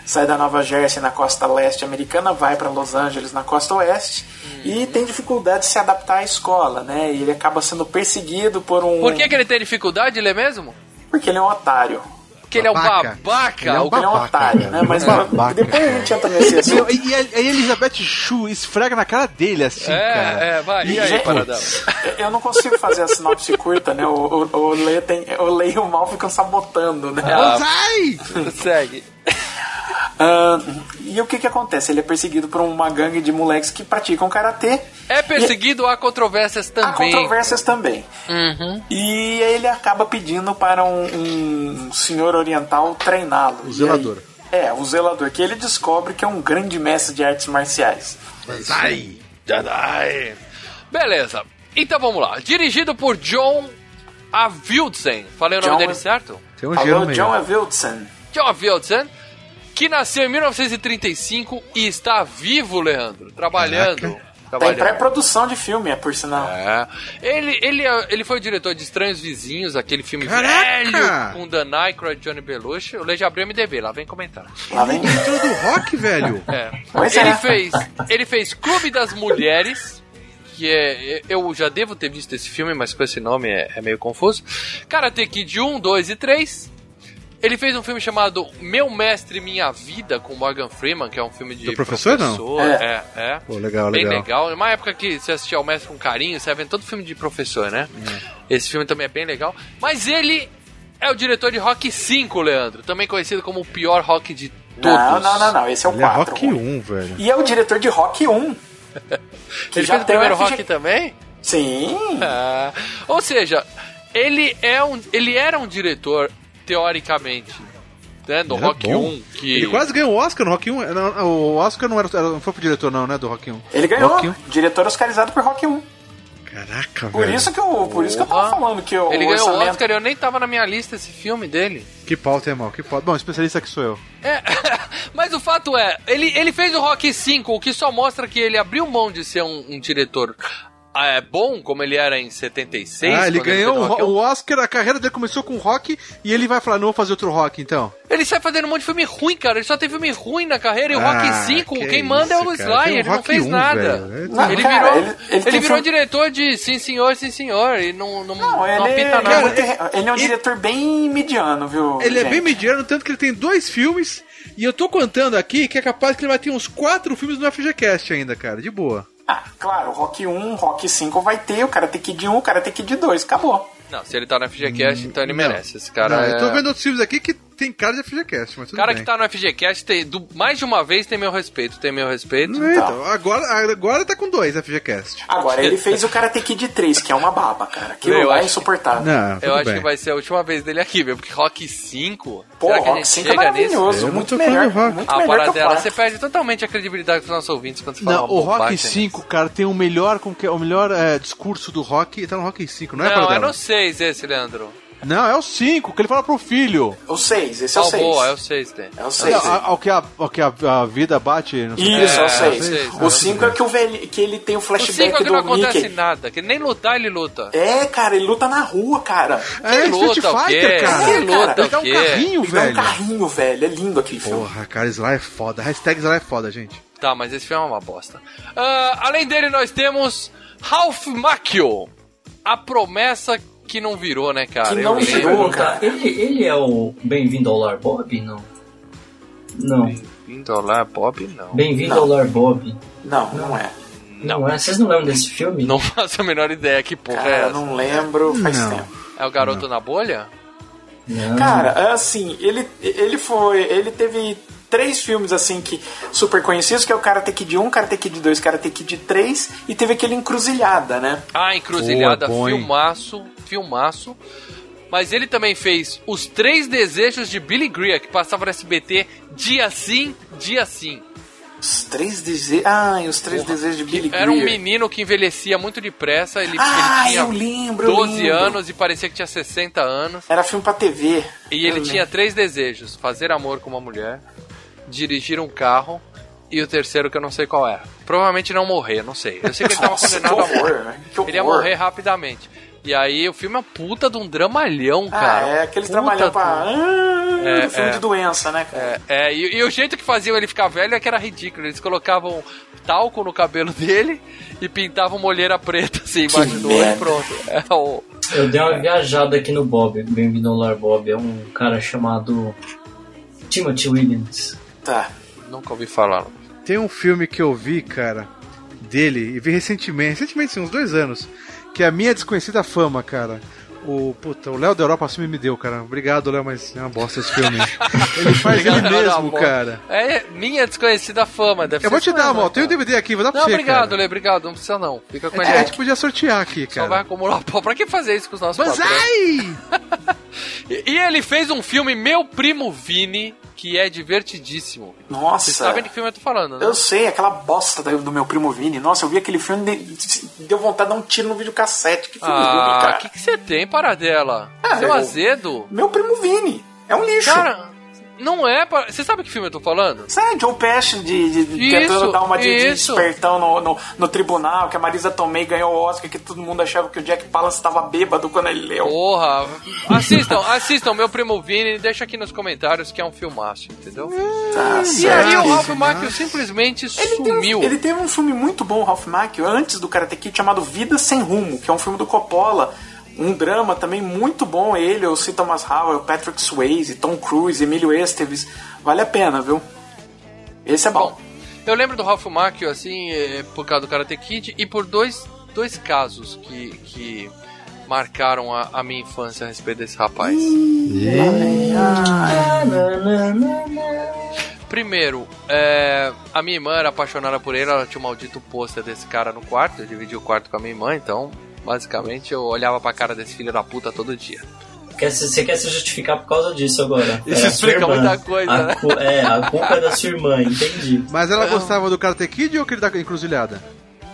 sai da Nova Jersey na costa leste americana, vai para Los Angeles na costa oeste e tem dificuldade de se adaptar à escola, né? E ele acaba sendo perseguido por um. Por que, que ele tem dificuldade, ele é mesmo? Porque ele é um otário. Porque ele é um Babaca. babaca. Ele é um o- Ele é um Babaca, otário, cara. né? Mas é babaca. depois a gente entra nesse E, assunto. e a, Elizabeth Shue esfrega na cara dele, assim, É, cara. é, vai. E aí, Gente, Paradela? Eu não consigo fazer a sinopse curta, né? O, o, o, Lê tem, o Lê e o Mal ficam sabotando, né? Ah. Banzai! Segue. Ah, e o que que acontece? Ele é perseguido por uma gangue de moleques que praticam karatê. É perseguido, há controvérsias Há também. controvérsias também. Uhum. E ele acaba pedindo para um, um senhor oriental treiná-lo. O zelador. aí- é, o zelador, que ele descobre que é um grande mestre de artes marciais. Banzai! Jedi. Beleza. Então vamos lá. Dirigido por John Avildsen. Falei o nome John- dele certo? Tem um Alô. John Avildsen. John Avildsen. que nasceu em 1935 e está vivo, Leandro, trabalhando. Tá em trabalhando. pré-produção de filme, é por sinal. É. Ele, ele, ele foi o diretor de Estranhos Vizinhos, aquele filme Caraca! velho com Dan Aykroyd e Johnny Belushi. O Lê já abriu MDB, lá vem comentar. Lá vem. Entrou do rock, velho. É. Pois ele, é. fez, ele fez Clube das Mulheres, que é. Eu já devo ter visto esse filme, mas com esse nome é, é meio confuso. Karate Kid 1, 2 e 3. Ele fez um filme chamado Meu Mestre Minha Vida, com Morgan Freeman, que é um filme de Do professor, não? professor. É, é. Pô, legal, Bem legal. legal. Uma época que você assistia ao Mestre com carinho, você vê todo filme de professor, né? Esse filme também é bem legal. Mas ele é o diretor de Rock 5, Leandro. Também conhecido como o pior rock de todos. Não, não, não, não. Esse é o Ele é 4. Rock 1, velho. E é o diretor de Rock 1. que Ele já fez o primeiro FG rock também? Sim. Ah, ou seja, ele é um, ele era um diretor teoricamente, né, do Era Rock bom. 1 que Ele quase ganhou o Oscar no Rock 1. Não, O Oscar não, era, não foi pro diretor, não, né? Do Rock 1. Ele ganhou. Rock 1. Diretor oscarizado por Rock 1. Caraca, Por velho. isso que eu, por isso que eu tava falando que o ele ganhou o. Oscar e eu nem tava na minha lista esse filme dele. Que pauta, irmão, que pauta. Bom, especialista que sou eu. É, mas o fato é, ele, ele fez o Rock 5, o que só mostra que ele abriu mão de ser um, um diretor é, bom, como ele era em 76. ah, ele ganhou o, ro- 1. o Oscar, a carreira dele começou com rock e ele vai falar, não vou fazer outro rock, então. Ele sai fazendo um monte de filme ruim, cara. Ele só tem filme ruim na carreira. E o Ah, Rock 5, que quem manda é o isso, cara. Tem Sly. o Ele não fez 1, nada. velho. Não, ele cara, virou, ele- ele, ele virou filme- diretor de sim senhor, sim senhor. E não, não, Não, não, ele, apita ele, nada. é, muito- ele é um diretor bem mediano, viu? Ele é gente? bem mediano, tanto que ele tem dois filmes. E eu tô contando aqui que é capaz que ele vai ter uns quatro filmes no FGCast ainda, cara, de boa. Ah, claro, Rock 1, Rock 5 vai ter, o Karate Kid 1, o Karate Kid 2, acabou. Não, se ele tá no FGCast, então ele Não. merece. Esse cara Não, é... Eu tô vendo outros filmes aqui que tem cara de FGCast, mas O tudo cara bem. que tá no FGCast, tem, do, mais de uma vez, tem meu respeito. Tem meu respeito. Não, então, agora, agora tá com dois FGCast. Agora, ele fez o Karate Kid 3, que é uma baba, cara. Aquilo Eu lá é insuportável. Não, Eu acho bem. que vai ser a última vez dele aqui, meu. Porque Rock 5... Pô, será que a Rock gente 5 é chega nesse? maravilhoso, Eu não muito melhor, de Rock. muito A melhor que dela, 4. você perde totalmente a credibilidade dos nossos ouvintes quando você fala Não, o Rock bobagem. 5, cara, tem o melhor, como que é, o melhor é, discurso do Rock, tá no Rock 5, não é, Não, é Paradela? no 6 esse, Leandro. Não, é o 5, que ele fala pro filho. O 6, esse é o Ah, 6. boa, é o 6, tem. É o 6. Não, a- ao que, a, ao que a, a vida bate. Não sei Isso, é o É, 6. seis, O 5 é que, o velho, que ele tem o O 5 flashback é que não acontece Mickey. nada, que nem lutar ele luta. É, cara, ele luta na rua, cara. É, Que luta, Street o Fighter, cara. Que É, luta, Ele dá um carrinho, Ele dá um velho. carrinho, velho. É lindo aquele filme. Porra, cara, Sly é foda. Hashtag Sly é foda, gente. Tá, mas esse filme é uma bosta. Ah, além dele, nós temos Ralph Macchio. A promessa que não virou, né, cara? Que Eu não lembro. virou, Tá, ele, ele é o Bem-vindo ao Lar Bob? Não. Não. Bem-vindo ao Lar Bob, não. Bem-vindo Não. ao Lar Bob. Não, não é. Não. é? Vocês não lembram desse filme? Não faço a menor ideia que porra é Cara, essa. não lembro, faz Não. tempo. É o Garoto na Bolha? Não. Cara, é assim, ele, ele foi. Ele teve três filmes assim que super conhecidos, que é o Karate Kid 1, Karate Kid 2, Karate Kid 3, e teve aquele Encruzilhada, né? Ah, Encruzilhada, hein? filmaço, filmaço. Mas ele também fez Os Três Desejos de Billy Greer, que passava no SBT dia sim, dia sim. Os três desejos. Ah, os três desejos de Billy Era um Greer. menino que envelhecia muito depressa, ele, Ah, ele tinha eu lembro, eu 12 lembro. anos e parecia que tinha 60 anos. Era filme pra TV. E ele Eu tinha lembro. três desejos: fazer amor com uma mulher, dirigir um carro e o terceiro que eu não sei qual é. Provavelmente não morrer, não sei. Eu sei que ele tava condenado a morrer. horror, né? Ele ia morrer rapidamente. E aí o filme é uma puta de um dramalhão, cara. Ah, é aqueles Puta trabalham pra. do- Ah, É, filme é. de doença, né, cara? É, é, e, e o jeito que faziam ele ficar velho é que era ridículo. Eles colocavam talco no cabelo dele e pintavam molheira preta assim embaixo do olho e pronto. É o. Eu dei uma viajada aqui no Bob. Bem-vindo ao Lar Bob. É um cara chamado Timothy Williams. Tá. Nunca ouvi falar. Tem um filme que eu vi, cara, dele, e vi recentemente, recentemente, sim, uns dois anos, que é a minha desconhecida fama, cara. O, puta, o Léo da Europa assim me deu, cara. Obrigado, Léo, mas é uma bosta esse filme. ele faz ele Obrigado, mesmo, amor. cara. É minha desconhecida fama. Deve Eu ser vou te dar, mal. Tem o cara. DVD aqui, vou dar pra Não, você, obrigado, cara. Lê, obrigado. Não precisa não. Fica com É, ele. a gente podia sortear aqui, Só cara. vai acumular pau. Pra que fazer isso com os nossos? Banzai! E, e ele fez um filme, Meu Primo Vini, que é divertidíssimo. Nossa. Vocês sabem de que filme eu tô falando, né? Eu sei, aquela bosta do meu primo Vini. Nossa, eu vi aquele filme e deu vontade de dar um tiro no videocassete. Que filme ruim, Ah, cara. o que que você tem, paradela? Ah, Seu eu- azedo? Meu primo Vini. É um lixo. Cara, Não é pra... Você sabe que filme eu tô falando? Isso é Joe Pesci de, de, Isso, tentando dar uma de, de espertão no, no, no tribunal, que a Marisa Tomei ganhou o Oscar, que todo mundo achava que o Jack Palance estava bêbado quando ele leu. Porra, assistam, assistam meu primo Vini, deixa aqui nos comentários que é um filmaço, entendeu? Tá e certo. aí o Ralph Macchio simplesmente sumiu. Ele teve um filme muito bom, Ralph Macchio, antes do Karate Kid, chamado Vida Sem Rumo, que é um filme do Coppola. Um drama também muito bom, ele, o C. Thomas Howell, Patrick Swayze, Tom Cruise, Emílio Esteves. Vale a pena, viu? Esse é bom. Eu lembro do Ralph Macchio, assim, eh, por causa do Karate Kid e por dois, dois casos que, que marcaram a, a minha infância a respeito desse rapaz. Primeiro, é, a minha irmã era apaixonada por ele, ela tinha um maldito pôster desse cara no quarto, eu dividi o quarto com a minha irmã, então, basicamente, eu olhava pra cara desse filho da puta todo dia. Quer se- Você quer se justificar por causa disso agora? Isso É explica muita coisa, A né? É, a culpa é da sua irmã, entendi. Mas ela É. gostava do Karate Kid ou aquele da encruzilhada?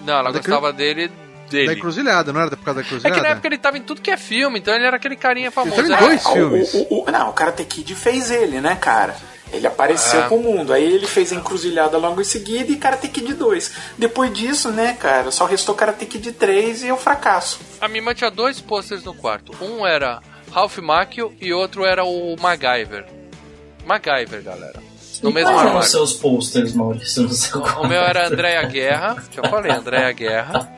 Não, ela Da gostava dele, dele. Da encruzilhada, não era por causa da É encruzilhada? que na época ele tava em tudo que é filme, então ele era aquele carinha famoso. Ele tava em Era- dois filmes. O, o- o- não, o Karate Kid fez ele, né, cara? Ele apareceu É. pro mundo. Aí ele fez a encruzilhada logo em seguida e Karate Kid 2. Depois disso, né, cara, só restou Karate Kid 3 e o fracasso. A minha irmã tinha dois posters no quarto. Um era Ralph Macchio e outro era o MacGyver. MacGyver, galera. No E mesmo quais eram os seus posters, Maurício, no seu O meu era Andréa Guerra, já falei, Andréa Guerra.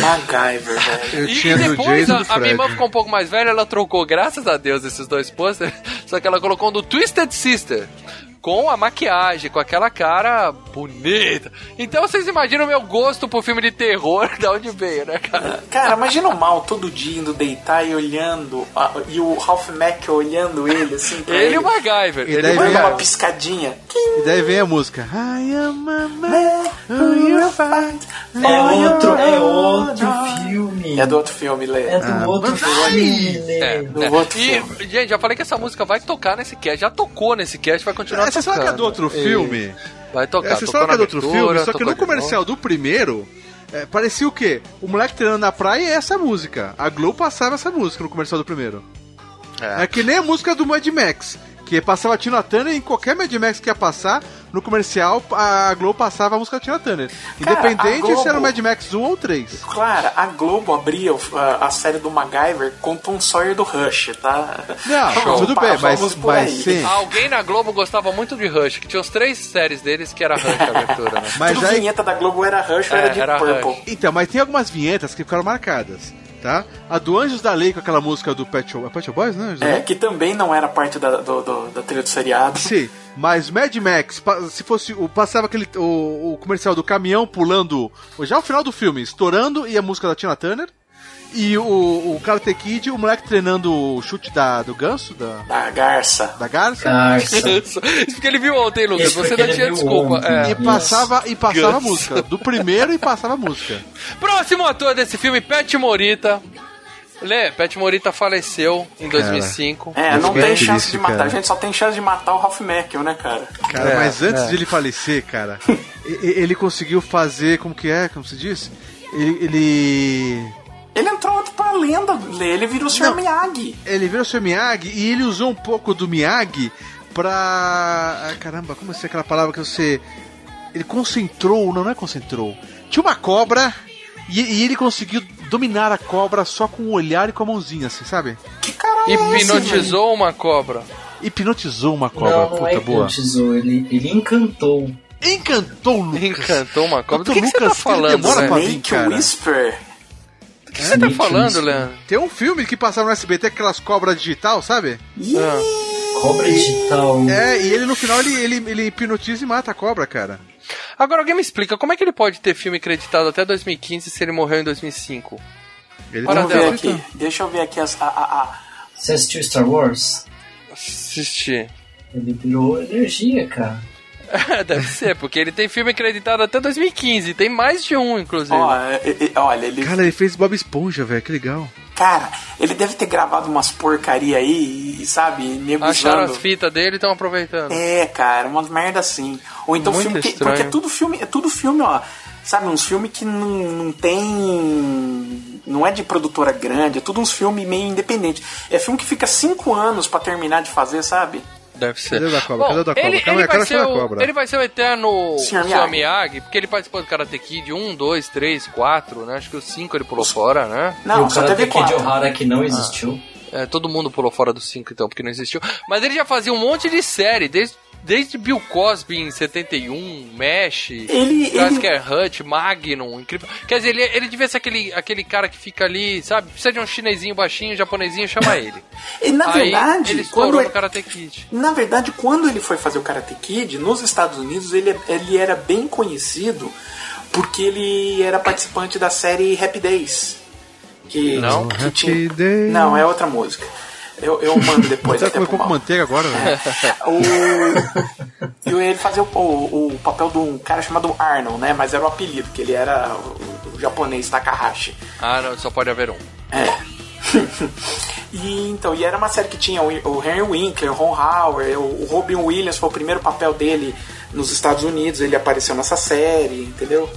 MacGyver, velho. E, e depois a, a minha irmã ficou um pouco mais velha, ela trocou, graças a Deus, esses dois posters, só que ela colocou um do Twisted Sister. Com a maquiagem, com aquela cara bonita. Então vocês imaginam o meu gosto por filme de terror, da onde veio, né, cara? Cara, imagina o mal todo dia indo deitar e olhando, e o Ralph Macchio olhando ele, assim, pra Ele e o MacGyver. E Ele daí Manda a- uma piscadinha. E daí vem a música. I am a man who you fight. É outro, é outro filme. É do outro filme, Lê. É do Ah, outro filme, né? É, Do né? outro E, filme. gente, já falei que essa música vai tocar nesse cast. Já tocou nesse cast, vai continuar É, tocando. que é do outro E- filme? Vai tocar. É, Você tocou sabe que é do outro abertura, filme? Só que no comercial do primeiro, é, parecia o quê? O moleque treinando na praia e essa música. A Globo passava essa música no comercial do primeiro. É. É, que nem a música do Mad Max. Que passava Tina Turner e em qualquer Mad Max que ia passar, no comercial, a Globo passava a música Tina Turner. Cara, Independente Globo- se era o Mad Max 1 ou 3. Claro, a Globo abria a, a série do MacGyver com Tom Sawyer do Rush, tá? Não, Vamos tudo bem, mas, mas sim. Alguém na Globo gostava muito de Rush, que tinha os três séries deles que era Rush a abertura, né? Mas Tudo aí, vinheta da Globo era Rush ou É, era Deep era Purple? Rush. Então, mas tem algumas vinhetas que ficaram marcadas, tá? A do Anjos da Lei com aquela música do Pet Shop, é Pet Boys, né? É, que também não era parte da, do, do- da trilha do seriado. Sim, mas Mad Max, se fosse o passava aquele o, o comercial do caminhão pulando, já o final do filme, estourando e a música da Tina Turner. E o, o Karate Kid, o moleque treinando o chute da, do ganso, da, Da Garça. da garça. Garça. Isso, isso porque ele viu ontem, Lucas. Isso Você não tinha desculpa. É. E passava, e passava Ganso. música. Do primeiro e passava a música. Próximo ator desse filme, Pat Morita. Lê, Pat Morita faleceu em 2005. É, não tem chance triste, de matar. cara. A gente só tem chance de matar o Ralph Macchio, né, cara? Cara, É, mas antes é. de ele falecer, cara, ele conseguiu fazer, como que é, como se diz? Ele... Ele, Ele entrou pra lenda. Ele virou o Sr. Não. Miyagi. ele virou seu Miyagi e ele usou um pouco do Miyagi pra... Caramba, como é aquela palavra que você... Ele concentrou, não, não é concentrou. Tinha uma cobra e, e ele conseguiu dominar a cobra só com o olhar e com a mãozinha, assim, sabe? Que caralho é? Hipnotizou uma cobra. Hipnotizou uma cobra, Não, não puta é boa. hipnotizou, ele, ele encantou. Encantou o Lucas. Encantou uma cobra. Do Doutor que, que você tá Lucas, falando, demora né? pra- O vir, Make cara. Whisper. Que você tá falando. Leandro? Tem um filme que passava no SBT, aquelas cobras digital, sabe? Cobra digital. É, e ele no final ele, ele, ele hipnotiza e mata a cobra, cara. Agora alguém me explica, como é que ele pode ter filme creditado até 2015 se ele morreu em 2005? Ele Para dela. aqui. Deixa eu ver aqui as, a, a, a- Você assistiu Star Wars? Assisti. Ele virou energia, cara. Deve ser, porque ele tem filme creditado até 2015. Tem mais de um, inclusive. Ó, é, é, é, olha, ele. Cara, ele fez Bob Esponja, velho, que legal. Cara, ele deve ter gravado umas porcaria aí, e, sabe, nego Acharam as fitas dele e estão aproveitando. É, cara, umas merda assim. Ou então Muito filme que, porque é tudo filme, é tudo filme, ó. Sabe, uns filmes que não, não tem. Não é de produtora grande, é tudo uns filmes meio independente. É filme que fica cinco anos pra terminar de fazer, sabe? Deve ser. Cadê o da cobra? Bom, Cadê o da cobra? Ele, Calma ele vai ser o, cobra. ele vai ser o eterno Sr. Miyagi. Porque ele participou do Karate Kid 1, 2, 3, 4, né? Acho que os 5 ele pulou fora, né? e Não, o só Karate teve Kid quatro. Ohara que não existiu. É, todo mundo pulou fora dos 5 então, porque não existiu. Mas ele já fazia um monte de série, desde, desde Bill Cosby em 71, Mesh, Ele- Starsky Hut, Magnum, incrível. Quer dizer, ele, ele devia ser aquele, aquele cara que fica ali, sabe? Precisa de um chinesinho baixinho, japonesinho, chama ele. E na Aí, verdade, ele quando ele- no Karate Kid. Na verdade, quando ele foi fazer o Karate Kid, nos Estados Unidos, ele, ele era bem conhecido porque ele era participante da série Happy Days. Que, Não? que Happy tinha... Days. Não, é outra música. Eu, eu mando depois Você até vai pro comer com mal. manteiga agora, velho? O... e ele fazia o, o, o papel de um cara chamado Arnold, né? Mas era o apelido, que ele era o, o japonês Takahashi. Ah, não, só pode haver um. É. e então, e era uma série que tinha o, o Henry Winkler, o Ron Howard, o, o Robin Williams foi o primeiro papel dele nos Estados Unidos, ele apareceu nessa série, entendeu?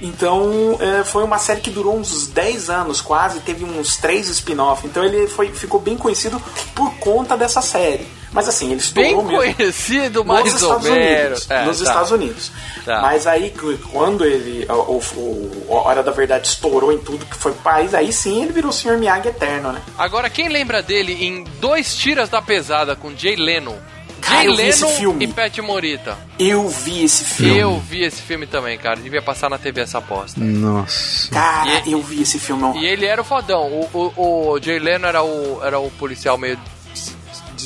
Então, é, foi uma série que durou uns 10 anos quase, teve uns 3 spin-off. Então ele foi, ficou bem conhecido por conta dessa série. Mas assim, ele Bem estourou mesmo conhecido, nos mais ou Estados. Unidos. É, nos tá. Estados Unidos. Tá. Mas aí, quando ele, o, o, a Hora da Verdade estourou em tudo que foi país, aí sim ele virou o Sr. Miyagi eterno, né? Agora, quem lembra dele em Dois Tiras da Pesada com Jay Leno? Cara, Jay Leno filme. e Pat Morita. Eu vi esse filme. Eu vi esse filme também, cara. Devia passar na TV essa aposta. Nossa. Cara, eu vi esse filme. E ele era o fodão. O, o, o Jay Leno era o, era o policial meio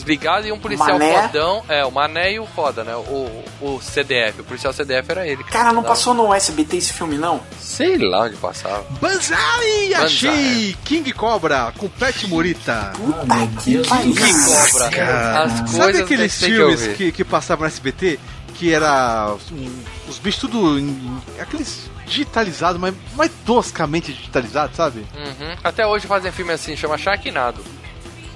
desligado e um policial Mané? fodão. É, o Mané e o foda, né? O, o CDF. O policial CDF era ele. Cara, não passou no SBT esse filme, não? Sei lá onde passava. Banzai! Achei! King Cobra com Pet Morita. Meu Deus pariu. Que céu. cobra. Cara, As sabe coisas aqueles que tem que filmes ouvir. que, que passavam no SBT? Que era um, os bichos tudo em, em- aqueles digitalizados, mas mais toscamente digitalizados, sabe? Uhum. Até hoje fazem filme assim, chama Sharknado.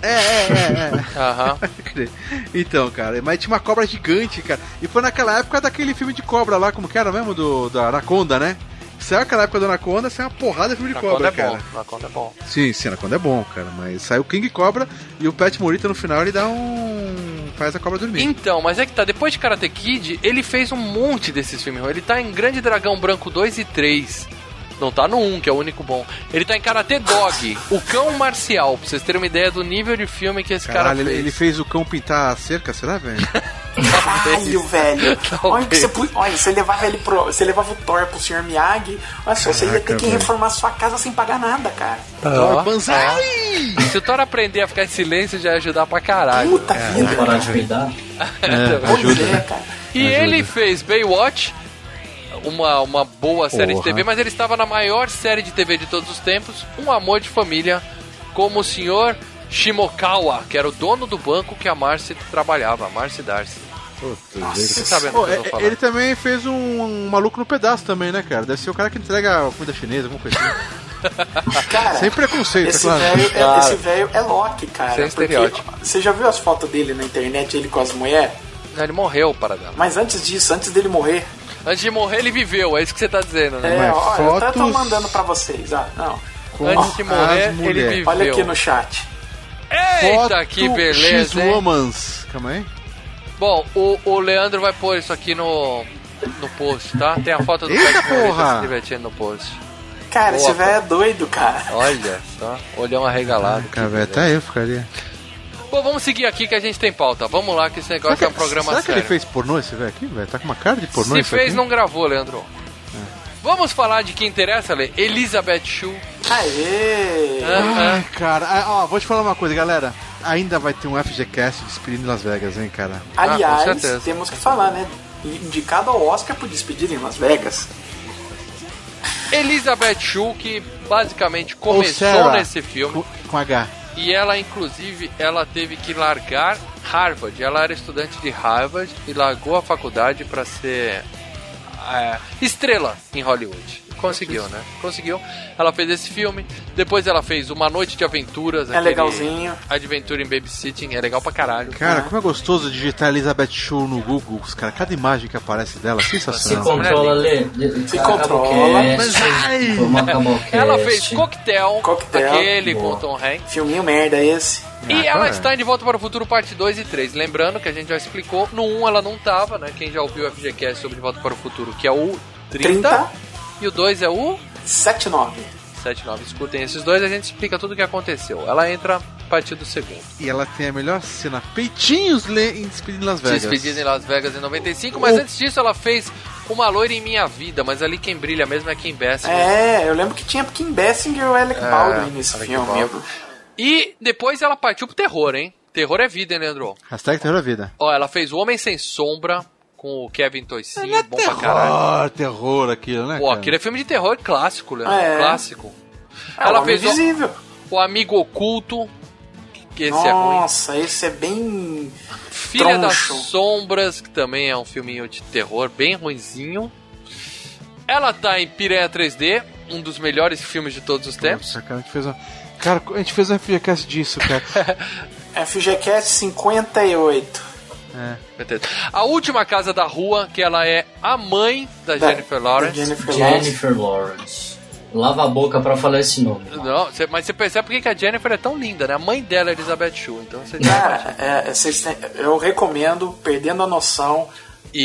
É, é, é, Aham. é. então, cara, mas tinha uma cobra gigante, cara. E foi naquela época daquele filme de cobra lá, como que era mesmo? Do, da Anaconda, né? Saiu aquela época do Anaconda, saiu uma porrada de filme de cobra, é cara. bom. Na conta é bom. Sim, sim, Anaconda é bom, cara. Mas saiu King Cobra e o Pet Morita no final ele dá um. faz a cobra dormir. Então, mas é que tá, depois de Karate Kid, ele fez um monte desses filmes. Ele tá em Grande Dragão Branco 2 e 3. Não tá no 1, que é o único bom. Ele tá em Karate Dog, o cão marcial, pra vocês terem uma ideia do nível de filme que esse Caralho, cara ele, fez. ele fez o cão pintar a cerca, será, velho? Caralho, velho. Olha, você, olha, você levava ele pro. Você levava o Thor pro Sr. Miyagi. Olha só, você ia ter que velho. reformar sua casa sem pagar nada, cara. Ó, Banzai! ó. Se o Thor aprender a ficar em silêncio, já ia ajudar pra caralho. Puta Vamos vida. parar de peidar? Pois é, cara. E ele fez Baywatch, uma, uma boa série de Porra. TV, mas ele estava na maior série de TV de todos os tempos, Um Amor de Família, como o senhor Shimokawa, que era o dono do banco que a Marcy trabalhava, a Marcy Darcy. Você sabe Pô, o que eu é- falar. ele também fez um, um maluco no pedaço também, né, cara? Deve ser o cara que entrega comida chinesa, alguma coisa assim. Cara, Sem preconceito, esse é claro. velho é, esse velho é Loki, cara. Sem porque estereótipo. você já viu as fotos dele na internet, ele com as mulheres? Ele morreu, Paradão. Mas antes disso, antes dele morrer, Antes de morrer, ele viveu, é isso que você tá dizendo, né? é, Mas ó, eu tô- tô fotos- mandando pra vocês, ó. Não. Com Antes de morrer, ele viveu. Olha aqui no chat. Eita, Foto que beleza? X-Womans. Calma aí. Bom, o, o Leandro vai pôr isso aqui no, no post, tá? Tem a foto do Eita, porra! se divertindo no post. Cara, Boa, esse velho é doido, cara. Olha só, olhão arregalado. Cara, velho, até eu ficaria. Bom, vamos seguir aqui que a gente tem pauta. Vamos lá, que esse negócio Será é um que, programa será que sério. ele fez pornô esse velho aqui, velho? Tá com uma cara de pornô Se esse fez, aqui? não gravou, Leandro. Vamos falar de quem interessa, Lê? Elizabeth Shue. Aê! Ah, Ai, cara, ah, ó, vou te falar uma coisa, galera. Ainda vai ter um FGCast despedindo em Las Vegas, hein, cara? Ah, Aliás, certeza. temos que falar, né? Indicado ao Oscar por despedir em Las Vegas. Elizabeth Shue, que basicamente Ou começou Sarah, nesse filme. Com, com H. E ela, inclusive, ela teve que largar Harvard. Ela era estudante de Harvard e largou a faculdade para ser é, estrela em Hollywood. Conseguiu, né? Conseguiu. Ela fez esse filme. Depois ela fez Uma Noite de Aventuras. É legalzinho. Adventure in Babysitting. É legal pra caralho. Cara, como é gostoso digitar Elizabeth Show no Google, cara. Cada imagem que aparece dela, Se sensacional. controla, Lê. Se controla. o cast. Ela fez Coquetel, Coquetel. aquele Boa. com Tom Hanks. Filminho merda esse. E Ah, ela está em De Volta para o Futuro, parte 2 e 3. Lembrando que a gente já explicou, no 1 ela não tava, né? Quem já ouviu o FGCast sobre De Volta para o Futuro, que é o 30, 30, e o 2 é o 79. 79. Escutem esses dois, a gente explica tudo o que aconteceu. Ela entra a partir do segundo. E ela tem a melhor cena, peitinhos le- em Despedida em Las Vegas. despedida em Las Vegas em 95, mas O- antes disso ela fez Uma Loira em Minha Vida, mas ali quem brilha mesmo é Kim Basinger. É, eu lembro que tinha Kim Basinger e o Alec É, Baldwin nesse Alec filme. Baldwin. E depois ela partiu pro terror, hein? Terror é vida, hein, Leandro? Hashtag terror da vida. Ó, ela fez O Homem Sem Sombra com o Kevin Toicinho, bom pra caralho. Terror, terror aquilo, né? Pô, cara? aquele é filme de terror clássico, Leandro. É. Clássico. É, ela fez o, Invisível. o Amigo Oculto, que esse é ruim. Nossa, esse é bem. Filha das troncho. Sombras, que também é um filminho de terror bem ruinzinho. Ela tá em Piranha 3D, um dos melhores filmes de todos os tempos. Nossa, cara, a gente fez uma... Cara, a gente fez um FGCast disso, cara. FGCast 58. É. A última casa da rua, que ela é a mãe da Da- Jennifer Lawrence. da Jennifer Lawrence. Jennifer Lawrence. Lava a boca pra falar esse nome. Não, cê- mas você percebe por que a Jennifer é tão linda, né? A mãe dela é Elizabeth Shue, então você Cara, é, vocês têm- eu recomendo, perdendo a noção.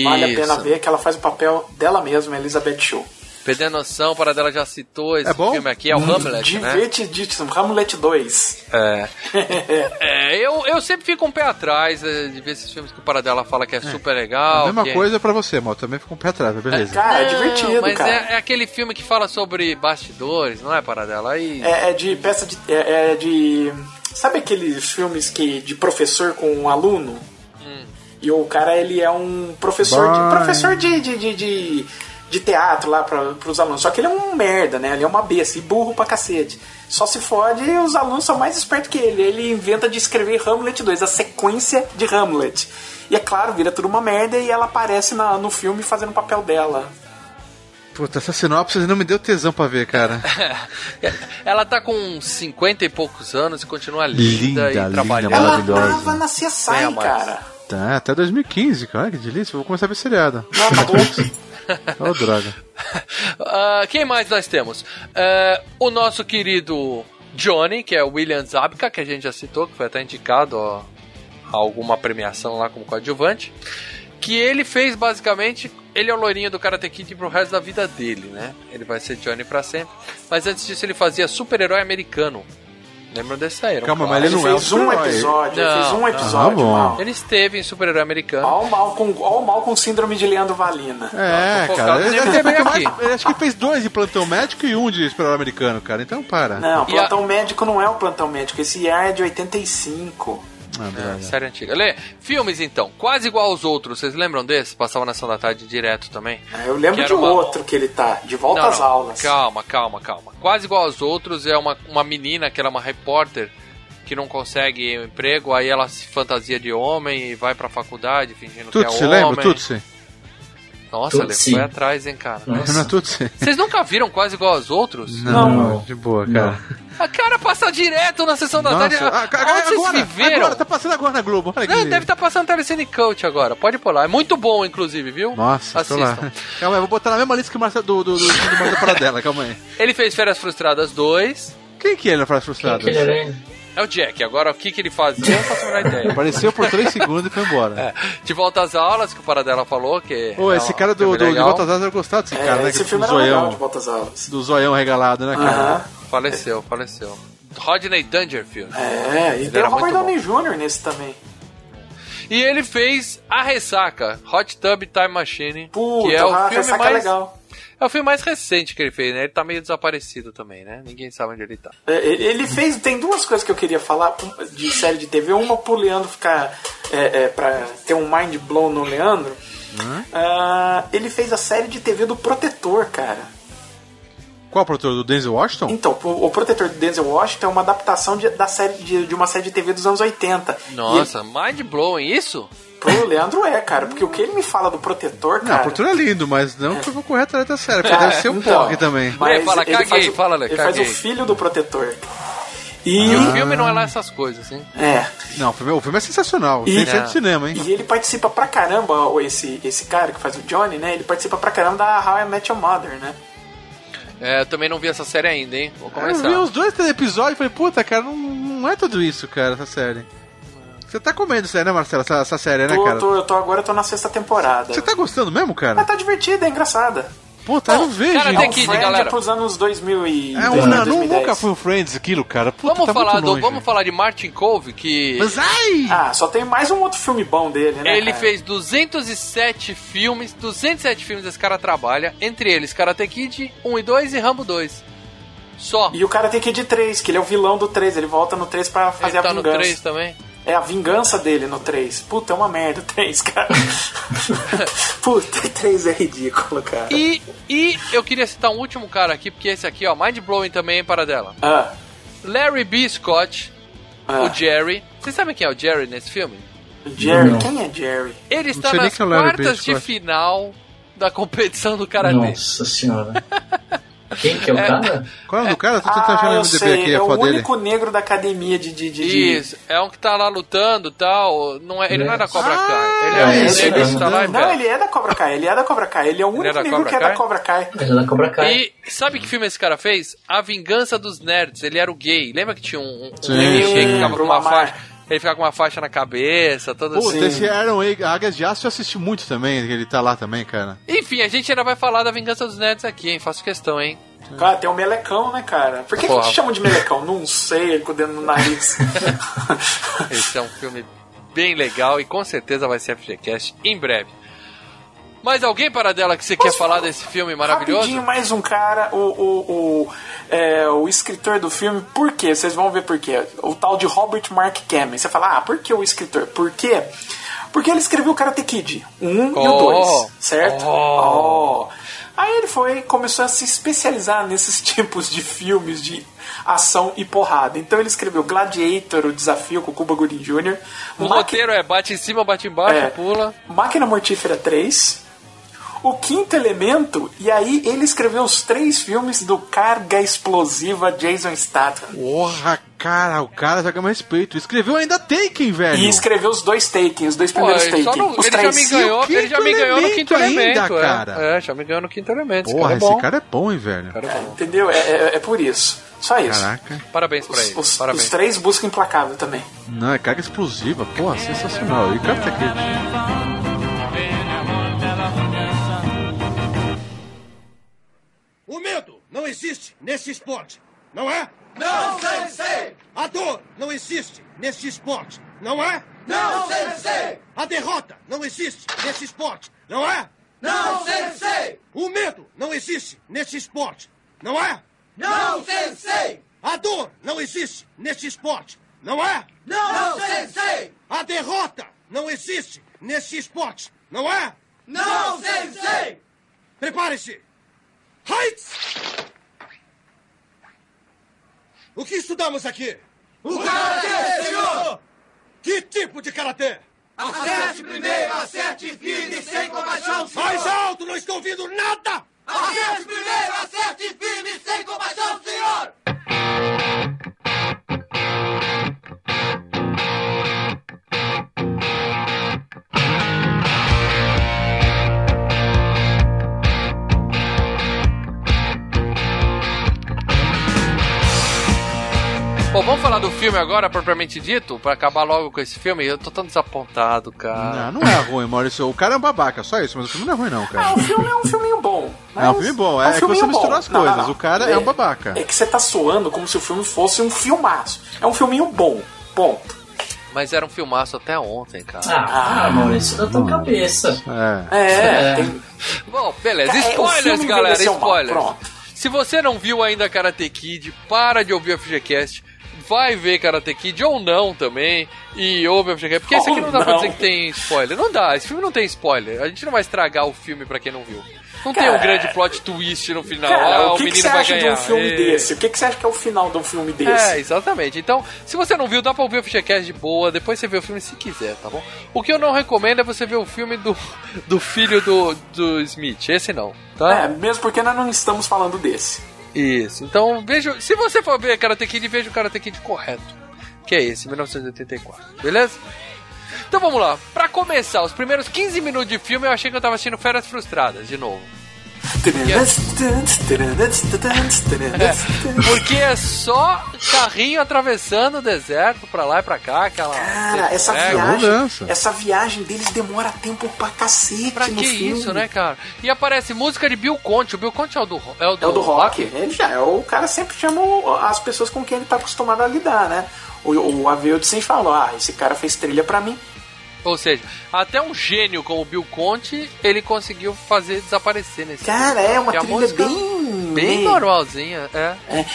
Vale a pena Isso. ver que ela faz o papel dela mesma, Elizabeth Shue. Perdendo noção, para dela já citou esse É bom? filme aqui, é o Hamlet, né? Divertidíssimo. Hamlet 2. É. É, eu, eu sempre fico um pé atrás eh, de ver esses filmes que o Paradela fala que é, super legal. a mesma que é- coisa pra você, mal. Também ficou um pé atrás, mas beleza. Cara, é Não, divertido, mas cara. É, é aquele filme que fala sobre bastidores, não é, Paradela? Aí... É, é de peça de. É, é de. Sabe aqueles filmes que de professor com um aluno? Hum. E o cara, ele é um professor de. Vai. Professor de. de, de, de, de teatro lá pra, pros alunos. Só que ele é um merda, né? Ele é uma besta e burro pra cacete. Só se fode e os alunos são mais espertos que ele. Ele inventa de escrever Hamlet 2, a sequência de Hamlet. E é claro, vira tudo uma merda e ela aparece na- no filme fazendo o papel dela. Puta, essa sinopse não me deu tesão pra ver, cara. Ela tá com 50 e poucos anos e continua linda, Linda, e linda, trabalhando. Ela Maravilhosa. tava na CSI, mais. cara. Tá, até 2015, cara. Que delícia. Vou começar a ver seriado. Não, Ô, droga. Ah, quem mais nós temos? Ah, o nosso querido Johnny, que é o William Zabka, que a gente já citou, que foi até indicado ó, a alguma premiação lá como coadjuvante. Que ele fez basicamente. Ele é o loirinho do Karate Kid pro resto da vida dele, né? Ele vai ser Johnny pra sempre. Mas antes disso, ele fazia super-herói americano. Lembram desse aí? Era Calma, mas clássico. ele não é um fez um super-herói. episódio, ele Não, fez um não. episódio, Ah, bom. mal. Ele esteve em super-herói americano. Ó o mal com, ó o mal com síndrome de Leandro Valina. É, Tô cara. focado Ele, ele, ele, aqui. ele acho que ele fez dois de plantão médico e um de super americano, cara. Então para. Não, E plantão médico não é o plantão médico, esse é de 85. Ah, É, série antiga. Lê, filmes então, quase igual aos outros. Vocês lembram desse? Passava na Ação da Tarde direto também. Eu lembro de era uma- outro que ele tá, de volta Não, às não. aulas. Calma, calma, calma. Quase igual aos outros é uma, uma menina que ela é uma repórter que não consegue um emprego, aí ela se fantasia de homem e vai pra faculdade fingindo que é Tutsi, homem. lembra? Tutsi. Nossa, Tutsi. foi atrás, hein, cara. Nossa. Não é? Vocês nunca viram quase igual aos outros? Não, Não. de boa, cara. A cara passa direto na sessão da Nossa, tarde. ah, cara, Onde vocês agora, viveram? agora, tá passando agora na Globo. Olha Não, deve estar passando Telecine Coach agora. Pode pular. É muito bom, inclusive, viu? Nossa. Assistam. Calma aí, vou botar na mesma lista que o Marcelo do, do, do, do Marcelo Paradela, calma aí. Ele fez Férias Frustradas 2. Quem que é ele na frase Quem frustrada? que ele era? É o Jack. Agora, o que, que ele fazia, eu não faço a menor ideia. Apareceu por 3 segundos e foi embora. É, de volta às aulas, que o Paradela falou, que. Ô, é esse um cara do, do, de legal. Volta às Asas eu gostava desse É, cara, né? esse filme com o era legal, zoião, de volta às aulas. do zoião regalado, né, cara? Aham. Faleceu, faleceu. Rodney Dangerfield. É, e Ele tem o Robert Downey Jr. nesse também. E ele fez A Ressaca, Hot Tub Time Machine, Puta, que é o a filme ressaca mais é legal. É o filme mais recente que ele fez, né? Ele tá meio desaparecido também, né? Ninguém sabe onde ele tá. É, Ele fez. Tem duas coisas que eu queria falar de série de TV. Uma pro Leandro ficar. É, é, pra ter um mind blow no Leandro. Ah, ele fez a série de TV do Protetor, cara. Qual o produtor? Do Denzel Washington? Então, o, o Protetor do Denzel Washington é uma adaptação de, da série, de, de uma série de TV dos anos 80. Nossa, mind blowing isso? Pro Leandro é, cara, porque o que ele me fala do protetor, Não, cara. a Portura é lindo, mas não que eu vou correr atrás da série, porque É, deve ser um então, porre também. Mas fala, ele caguei, faz o- fala, Lê, Ele faz o caguei. filho do protetor. E E, o filme não é lá essas coisas, hein? É. Não, o filme, o filme é sensacional. E- Tem ser de cinema, hein? E ele participa pra caramba, o- esse, esse cara que faz o Johnny, né? Ele participa pra caramba da How I Met Your Mother, né? É, eu também não vi essa série ainda, hein? Vou Eu começar. vi os dois três episódios e falei, puta, cara, não, não é tudo isso, cara, essa série. Você tá comendo isso aí, né, Marcelo? Essa, essa série, né, Tô, cara? tô, eu tô agora eu tô na sexta temporada. Você tá gostando mesmo, cara? Mas tá divertida, é engraçada. Puta, eu não vejo. Karate hein? Kid, Friend galera. é pros anos 2000 e... É, um, não, não, 2010. nunca foi o Friends aquilo, cara. Puta, Vamos tá falar muito do, vamos falar de Martin Cove, que Mas ai! Ah, só tem mais um outro filme bom dele, né? ele cara? fez 207 filmes, 207 filmes esse cara trabalha, entre eles Karate Kid 1 e 2 e Rambo 2. Só. E o cara tem que ir de 3, que ele é o vilão do 3, ele volta no 3 pra fazer Ele tá a no vingança. 3 também. É a vingança dele no 3. Puta, é uma merda o 3, cara. Puta, o 3 é ridículo, cara. E, e eu queria citar um último cara aqui, porque esse aqui, ó, Mind Blowing também para dela. Ah, Larry B. Scott, ah. o Jerry. Vocês sabem quem é o Jerry nesse filme? Jerry, Não. quem é Jerry? Ele está nas é B. quartas de final da competição do Karatê. Nossa senhora. Quem que é o cara? Qual é o cara? Tô tentando Ah, achar no eu MDB sei, aqui é a o único negro da academia de... de, de, Isso, é um que tá lá lutando e tal. Não é, ele não é da Cobra Ah, Kai. Ele é é um negro que tá lá e Não, ele é da Cobra Kai, ele é da Cobra Kai. Ele é o único é negro Cobra que é da Cobra Kai. Ele é da Cobra Kai. E sabe que filme esse cara fez? A Vingança dos Nerds. Ele era o gay. Lembra que tinha um, um Sim, um gay sim. que ficava com uma faixa? Ele ficava com uma faixa na cabeça, todo Puta, assim. esse Aaron Egg- Águias de Aço eu assisti muito também, ele tá lá também, cara. Enfim, a gente ainda vai falar da Vingança dos Nerds aqui, hein? Faço questão, hein? Cara, tem o melecão, né, cara? Por que, que Porra. te chamam de melecão? Não sei, com o dedo no nariz. Esse é um filme bem legal e com certeza vai ser FGCast em breve. Mais alguém, Paradela, que você quer falar desse filme maravilhoso? Rapidinho, mais um cara, o, o, o, é, o escritor do filme, por quê? Vocês vão ver por quê. O tal de Robert Mark Kamen. Você fala, ah, por que o escritor? Por quê? Porque ele escreveu o Karate Kid, o 1 e o Oh. 2, certo? Oh. Oh. Aí ele foi começou a se especializar nesses tipos de filmes de ação e porrada. Então ele escreveu Gladiator, o desafio com o Cuba Gooding Jr., O Maqui- roteiro é bate em cima, bate embaixo, É. pula. Máquina Mortífera 3, O Quinto Elemento, e aí ele escreveu os três filmes do Carga Explosiva Jason Statham. Porra, cara, o cara já ganhou respeito. Escreveu ainda Taken, velho. E escreveu os dois Taken, os dois primeiros Taken. não- os ele já três. me ganhou, ele já me ganhou no quinto elemento ainda, elemento. é. cara. É, já me ganhou no quinto elemento. Porra, esse cara é bom. cara é bom, hein, velho. Cara é bom. Entendeu? É, é- é por isso. Só isso. Caraca. Parabéns pra Os, ele. os- Parabéns. os três buscam implacável também. Não, é carga explosiva. Porra, sensacional. E Karate Kid. O medo não existe nesse esporte, não é? Não, sensei! A dor não existe nesse esporte, não é? Não, sensei! A derrota não existe nesse esporte, não é? Não, sensei! O medo não existe nesse esporte, não é? Não, sensei! A dor não existe nesse esporte, não é? Não, sensei! A derrota não existe nesse esporte, não é? Não, sensei! Prepare-se! Heights! O que estudamos aqui? O karatê, senhor! Que tipo de karatê? Acerte primeiro, acerte firme, sem compaixão, senhor! Mais alto, não estou ouvindo nada! Acerte primeiro, acerte firme, sem compaixão, senhor! Bom, vamos falar do filme agora, propriamente dito, pra acabar logo com esse filme. Eu tô tão desapontado, cara. Não, não é ruim, Maurício. O cara é um babaca, só isso. Mas o filme não é ruim, não, Ah, cara. o filme é um filminho bom. É um filme bom. É, um que você misturou as Não, coisas. não, não. O cara é, um babaca. É que você tá soando como se o filme fosse um filmaço. É um filminho bom. Ponto. Mas era um filmaço até ontem, cara. Ah, ah Maurício, da tua cabeça. É. É, É. tem- Bom, beleza. É, o Spoilers, galera, mal, spoilers. pronto. Se você não viu ainda Karate Kid, para de ouvir o FGCast. Vai ver Karate Kid ou não também. E ouve. Porque esse aqui não dá pra não. dizer que tem spoiler. Não dá, esse filme não tem spoiler. A gente não vai estragar o filme pra quem não viu. Não tem um grande plot twist no final. Cara, ah, o o que, que menino você vai acha ganhar. de um filme Ê. desse? O que, que você acha que é o final de um filme desse? É, exatamente. Então, se você não viu, dá pra ouvir o Fichacast de boa, depois você vê o filme se quiser, tá bom? O que eu não recomendo é você ver o filme do, do filho do, do Smith. Esse não, tá? É, mesmo porque nós não estamos falando desse. Isso. Então, veja. Se você for ver Karate Kid, veja o Karate Kid correto. Que é esse, 1984. Beleza? Então vamos lá. Pra começar, os primeiros 15 minutos de filme eu achei que eu tava assistindo Férias Frustradas, de novo. É, porque é só carrinho atravessando o deserto pra lá e pra cá, aquela. Cara, essa É, viagem, essa viagem deles demora tempo pra cacete Pra no que filme. isso, né, cara? E aparece música de Bill Conte. O Bill Conte é o do, é o do, É o do rock. Ele já é o cara sempre chama as pessoas com quem ele tá acostumado a lidar, né? O, o Aveldo sempre falou, ah, esse cara fez trilha pra mim. Ou seja, até um gênio como o Bill Conte, ele conseguiu fazer desaparecer nesse Cara, é uma Porque trilha bem... bem normalzinha, é. É.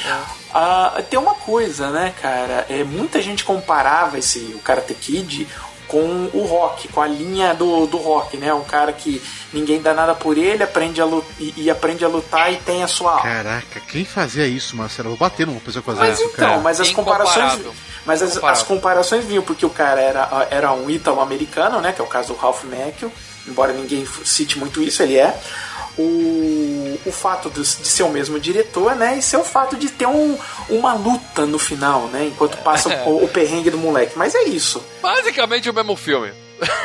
Ah, tem uma coisa, né, cara? É, muita gente comparava esse o Karate Kid com o rock, com a linha do, do rock, né? Um cara que ninguém dá nada por ele, aprende a lutar, e, e aprende a lutar e tem a sua Caraca, quem fazia isso, Marcelo? Eu vou bater numa pessoa que fazia Mas isso, então, cara. mas as comparações. Mas as, as comparações vinham porque o cara era, era um ítalo-americano, né? Que é o caso do Ralph Macchio. Embora ninguém cite muito isso, ele é. O, o fato de, de ser o mesmo diretor, né? E ser o fato de ter um, uma luta no final, né? Enquanto passa o, o perrengue do moleque. Mas é isso. Basicamente o mesmo filme.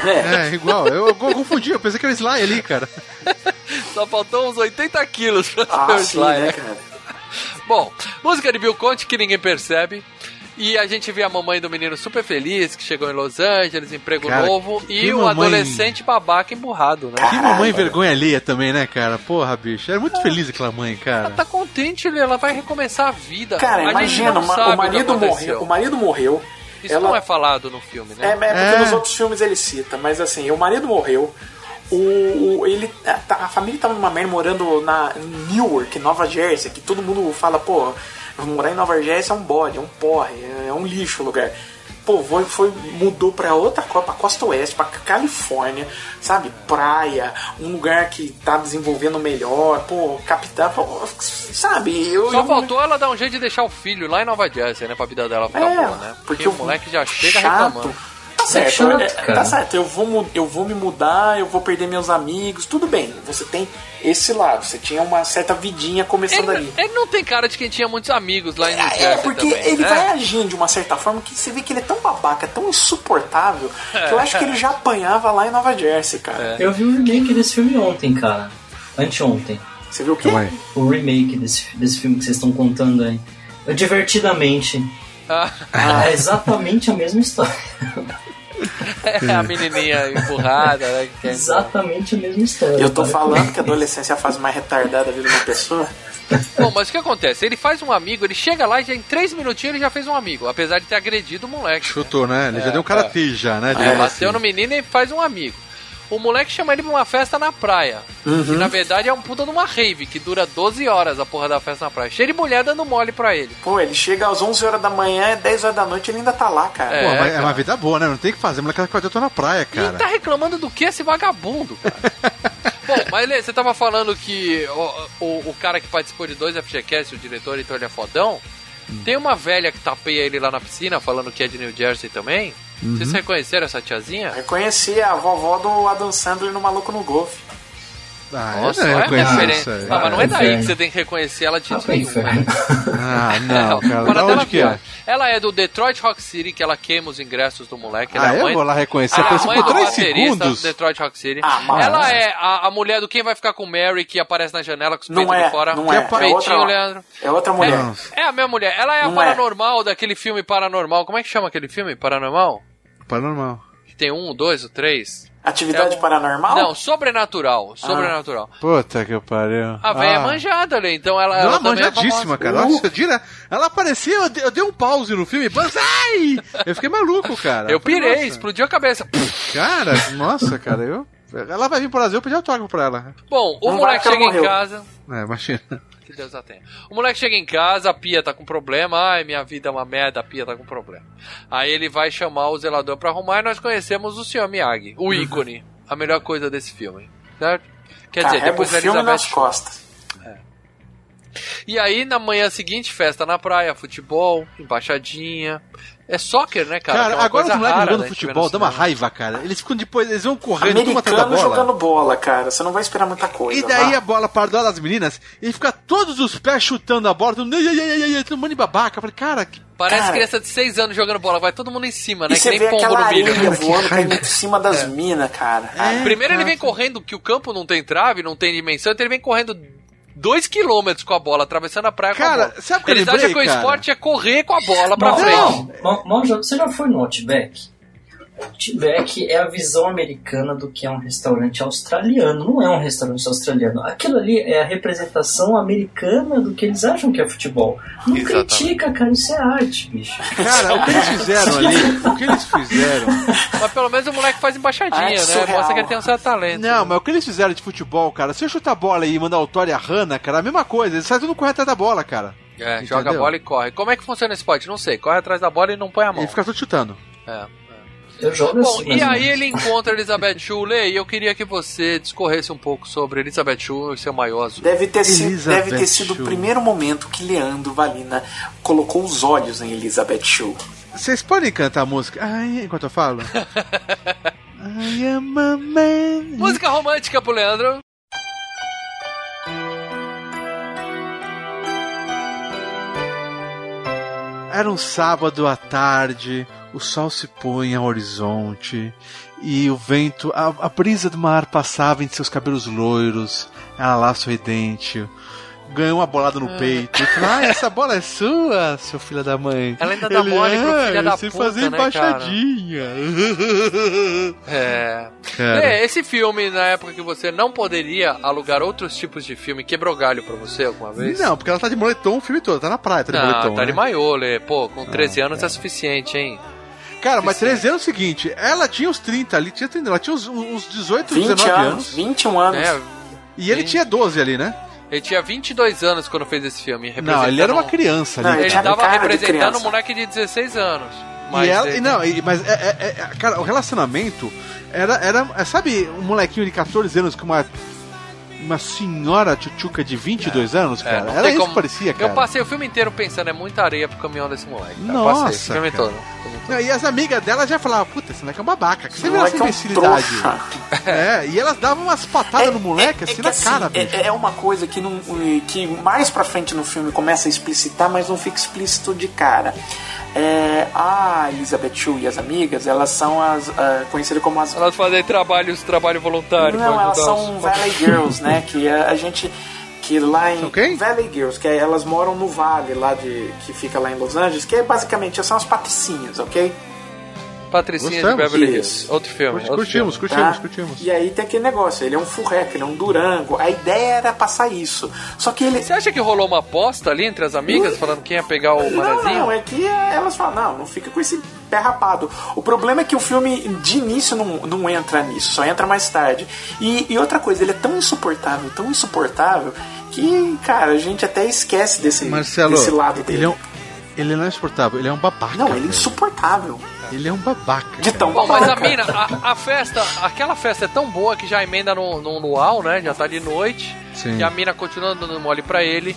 É, igual. Eu, eu confundi, eu pensei que era Sly ali, cara. Só faltou uns 80 quilos pra Ah, ser o sim, Sly, né, né? cara? Bom, música de Bill Conte que ninguém percebe. E a gente vê a mamãe do menino super feliz, que chegou em Los Angeles, emprego Cara, novo, que e o mamãe- adolescente babaca emburrado, né? Que mamãe vergonha alheia também, né, cara? Porra, bicho. Era muito feliz aquela mãe, cara. Tá contente, ela vai recomeçar a vida. Cara, A imagina, o marido que aconteceu. morreu. O marido morreu. Isso ela- não é falado no filme, É, né? é porque nos outros filmes ele cita, mas assim, o marido morreu. O, o- ele, a, tá- a família tava numa merda morando na em Newark, Nova Jersey, que todo mundo fala, pô, morar em Nova Jersey é um bode, é um porre, é um lixo o lugar. Pô, foi, foi- mudou pra outra pra costa oeste, pra Califórnia, sabe? Praia, um lugar que tá desenvolvendo melhor, pô, capital, pô, sabe? Eu, Só eu- faltou ela dar um jeito de deixar o filho lá em Nova Jersey, né? Pra vida dela ficar É, boa, né? porque Porque o o moleque já chega chato. reclamando. Tá certo, chato, é, cara. tá certo. Eu vou, eu vou me mudar, eu vou perder meus amigos, tudo bem. Você tem esse lado, você tinha uma certa vidinha começando ali. Ele não tem cara de quem tinha muitos amigos lá em New É, Jersey porque também, ele né? vai agindo de uma certa forma que você vê que ele é tão babaca, tão insuportável, que eu acho que ele já apanhava lá em Nova Jersey, cara. Eu vi o remake desse filme ontem, cara. Anteontem. Você viu o quê? O remake desse, desse filme que vocês estão contando aí. Eu, divertidamente. Ah, É exatamente a mesma história. é a menininha empurrada, né? Exatamente a mesma história. Eu tô cara. falando que a adolescência é a fase mais retardada da vida de uma pessoa. Bom, mas o que acontece? Ele faz um amigo, ele chega lá e já em três minutinhos ele já fez um amigo, apesar de ter agredido o moleque. Chutou, né? Ele já É, deu um karatê já, né? É, digamos bateu assim. no menino e faz um amigo. O moleque chama ele pra uma festa na praia. Uhum. Que na verdade é um puta de uma rave, que dura 12 horas a porra da festa na praia. Cheio de mulher dando mole pra ele. Pô, ele chega às 11 horas da manhã, é 10 horas da noite ele ainda tá lá, cara. É, Pô, mas é cara. uma vida boa, né? Não tem o que fazer. Moleque, eu tô na praia, E cara. tá reclamando do que esse vagabundo, cara? Bom, mas Lê, você tava falando que o, o, o cara que participou de dois FGCast, o diretor, então ele é fodão. Hum. Tem uma velha que tapeia ele lá na piscina, falando que é de New Jersey também. Uhum. Vocês reconheceram essa tiazinha? Reconheci a vovó do Adam Sandler no Maluco no Golfe. Ah, Nossa, eu não a reconheço isso aí. Ah, mas não é daí inferno. que você tem que reconhecer ela de jeito pro nenhum. Ah, não, cara. Dela onde que é? Ela é do Detroit Rock City, que ela queima os ingressos do moleque. Ela Ah, é a eu mãe- vou lá reconhecer. ela é a mãe por do 3 baterista segundos. do Detroit Rock City. Ah, mas- ela é a, a mulher do Quem Vai Ficar com Mary, que aparece na janela com os Não peitos é, de fora. não é. É Peitinho, outra, Leandro. é outra mulher. É, é a mesma mulher. Ela é a Não é. paranormal daquele filme Paranormal. Como é que chama aquele filme? Paranormal? Paranormal. Que tem um, dois ou três? Atividade É um- paranormal? Não, sobrenatural. Sobrenatural. Puta que pariu. A velha é ah. manjada ali, então ela, Não, ela também é manjadíssima, famosa. cara. Nossa, dire... Ela apareceu, eu dei, eu dei um pause no filme. Banzai! Eu fiquei maluco, cara. Eu pirei, nossa. explodiu a cabeça. Cara, nossa, cara, eu. Ela vai vir pro Brasil, eu pedi autógrafo pra ela. Bom, o Não moleque chega em morreu. casa. É, imagina. Que Deus a tenha. O moleque chega em casa, a pia tá com problema. Ai, minha vida é uma merda, a pia tá com problema. Aí ele vai chamar o zelador pra arrumar e nós conhecemos o Sr. Miyagi, o ícone. A melhor coisa desse filme, certo? Quer dizer, Carrega depois o filme Elizabeth nas costas. E aí, na manhã seguinte, festa na praia, futebol, embaixadinha. É soccer, né, cara? Cara, é agora os moleques jogando né, a futebol dá uma raiva, cara. Eles ficam depois, eles vão correndo, atrás da Americano bola. jogando bola, cara. Você não vai esperar muita coisa. E daí vá. a bola para do lado das meninas e fica todos os pés chutando a bola, todo todo mundo de babaca. Eu falei, cara, que. Parece Cara. criança de 6 anos jogando bola, vai todo mundo em cima, né? E que você nem vê pombo no milho. areia voando caindo em cima das minas, cara. É, Primeiro ele cara. vem correndo, que o campo não tem trave, não tem dimensão, então ele vem correndo 2 km com a bola, atravessando a praia com Cara, a bola. sabe o que Eles lembrei, acham que o cara? esporte é correr com a bola pra frente. Mal, já- você já foi no Outback? Outback é a visão americana do que é um restaurante australiano. Não é um restaurante australiano. Aquilo ali é a representação americana do que eles acham que é futebol. Não Exatamente. critica, cara. Isso é arte, bicho. Cara, o que eles fizeram ali, o que eles fizeram. Mas pelo menos o moleque faz embaixadinha, Ah, é né? surreal. Mostra que ele tem um certo talento. Não, mas o que eles fizeram de futebol, cara, se eu chutar a bola aí e mandar o Thor e a Hannah, cara, a mesma coisa, eles fazem tudo correr atrás da bola, cara. É, Entendeu? joga a bola e corre. Como é que funciona esse esporte? Não sei. Corre atrás da bola e não põe a mão. E fica tudo chutando. É. Eu jogo Bom, assim. e aí ele encontra Elizabeth Shule e eu queria que você discorresse um pouco sobre Elizabeth Shule e seu maior azul. Deve ter, sido, deve ter sido o primeiro momento que Leandro Valina colocou os olhos em Elizabeth Shue. Vocês podem cantar a música? Ai, enquanto eu falo? I am a man. Música romântica pro Leandro. Era um sábado à tarde, o sol se punha ao horizonte e o vento, a, a brisa do mar passava em seus cabelos loiros, ela lá sorridente. Ganhou uma bolada no peito e falou: Ah, essa bola é sua, seu filho da mãe. Ela ainda dá mole pro "Ah, filho da sei puta, fazer né, cara?" embaixadinha. É. É, esse filme, na época que você não poderia alugar outros tipos de filme, quebrou galho pra você alguma vez? Não, porque ela tá de moletom o filme todo, tá na praia, tá de Não, moletom. tá de né? maiô, Lê. Pô, com 13 anos é suficiente, hein? Cara, mas 13 anos é o seguinte, ela tinha uns 30 ali, tinha 30, ela tinha uns, uns 18, 20 19 anos, anos. 21 anos. É, E ele tinha 12 ali, né? ele tinha 22 anos quando fez esse filme. Não, ele era uma criança Não, ali. Ele tinha cara. tava cara de representando um moleque de 16 anos. E Mas ela, ele- e não, e- mas é, é- é- cara, o relacionamento era, era é, sabe, um molequinho de 14 anos com uma uma senhora tchutchuca de 22 anos, É, cara. não era isso como- que parecia, cara. Eu passei o filme inteiro pensando, é muita areia pro caminhão desse moleque. Cara. Nossa, passei o filme cara. todo. Não, E as amigas dela já falavam, puta, esse moleque é um babaca, que você O viu essa é um imbecilidade? trouxa. É, e elas davam umas patadas no moleque, assim, na cara, é- bicho. é, uma coisa que, não, que mais pra frente no filme começa a explicitar, mas não fica explícito de cara. É, a Elizabeth Shue e as amigas, elas são as ah, conhecidas como as Elas fazem trabalhos, trabalho voluntário. Não, elas são os- Valley Girls, né? Que a, a gente. Que lá em. Quem? Valley Girls, que é- elas moram no vale lá de. que fica lá em Los Angeles, que é basicamente são as patricinhas, ok? Patricinha de Gostamos. Beverly Hills. Outro filme. Curti- outro curtimos, filme. curtimos, tá? curtimos. E aí tem aquele negócio, ele é um furreco, ele é um durango. A ideia era passar isso. Só que ele. Você acha que rolou uma aposta ali entre as amigas, falando quem ia pegar o Não, manezinho? não, é que elas falam, não, não fica com esse pé rapado. O problema é que o filme de início não, não entra nisso, só entra mais tarde. E, e outra coisa, ele é tão insuportável, tão insuportável, que, cara, a gente até esquece desse, Marcelo, desse lado dele. ele, é um, ele não é insuportável, ele é um babaca. Não, ele é insuportável. Ele é um babaca. De tão Bom, mas a babaca. mina, a, a festa, aquela festa é tão boa que já emenda no, no luau, né? Já tá de noite. Sim. E a mina continua dando mole pra ele.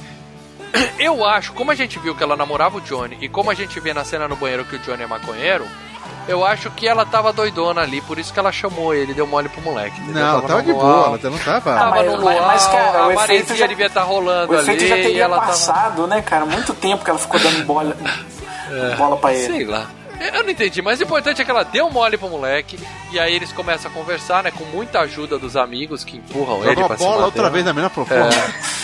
Eu acho, como a gente viu que ela namorava o Johnny e como a gente vê na cena no banheiro que o Johnny é maconheiro, eu acho que ela tava doidona ali, por isso que ela chamou ele, deu mole pro moleque. entendeu? Não, ela tava no de boa, ela não tava. Tava mas- no luau, mas, cara, o a maresia já- devia estar rolando O ali efeito já teria ela tava... passado, né, cara? Muito tempo que ela ficou dando bola, bola pra ele. Sei lá. Eu não entendi, mas o importante é que ela deu mole pro moleque e aí eles começam a conversar, né? Com muita ajuda dos amigos que empurram ele Jogou pra bola outra vez na mina falou, É. "Pô,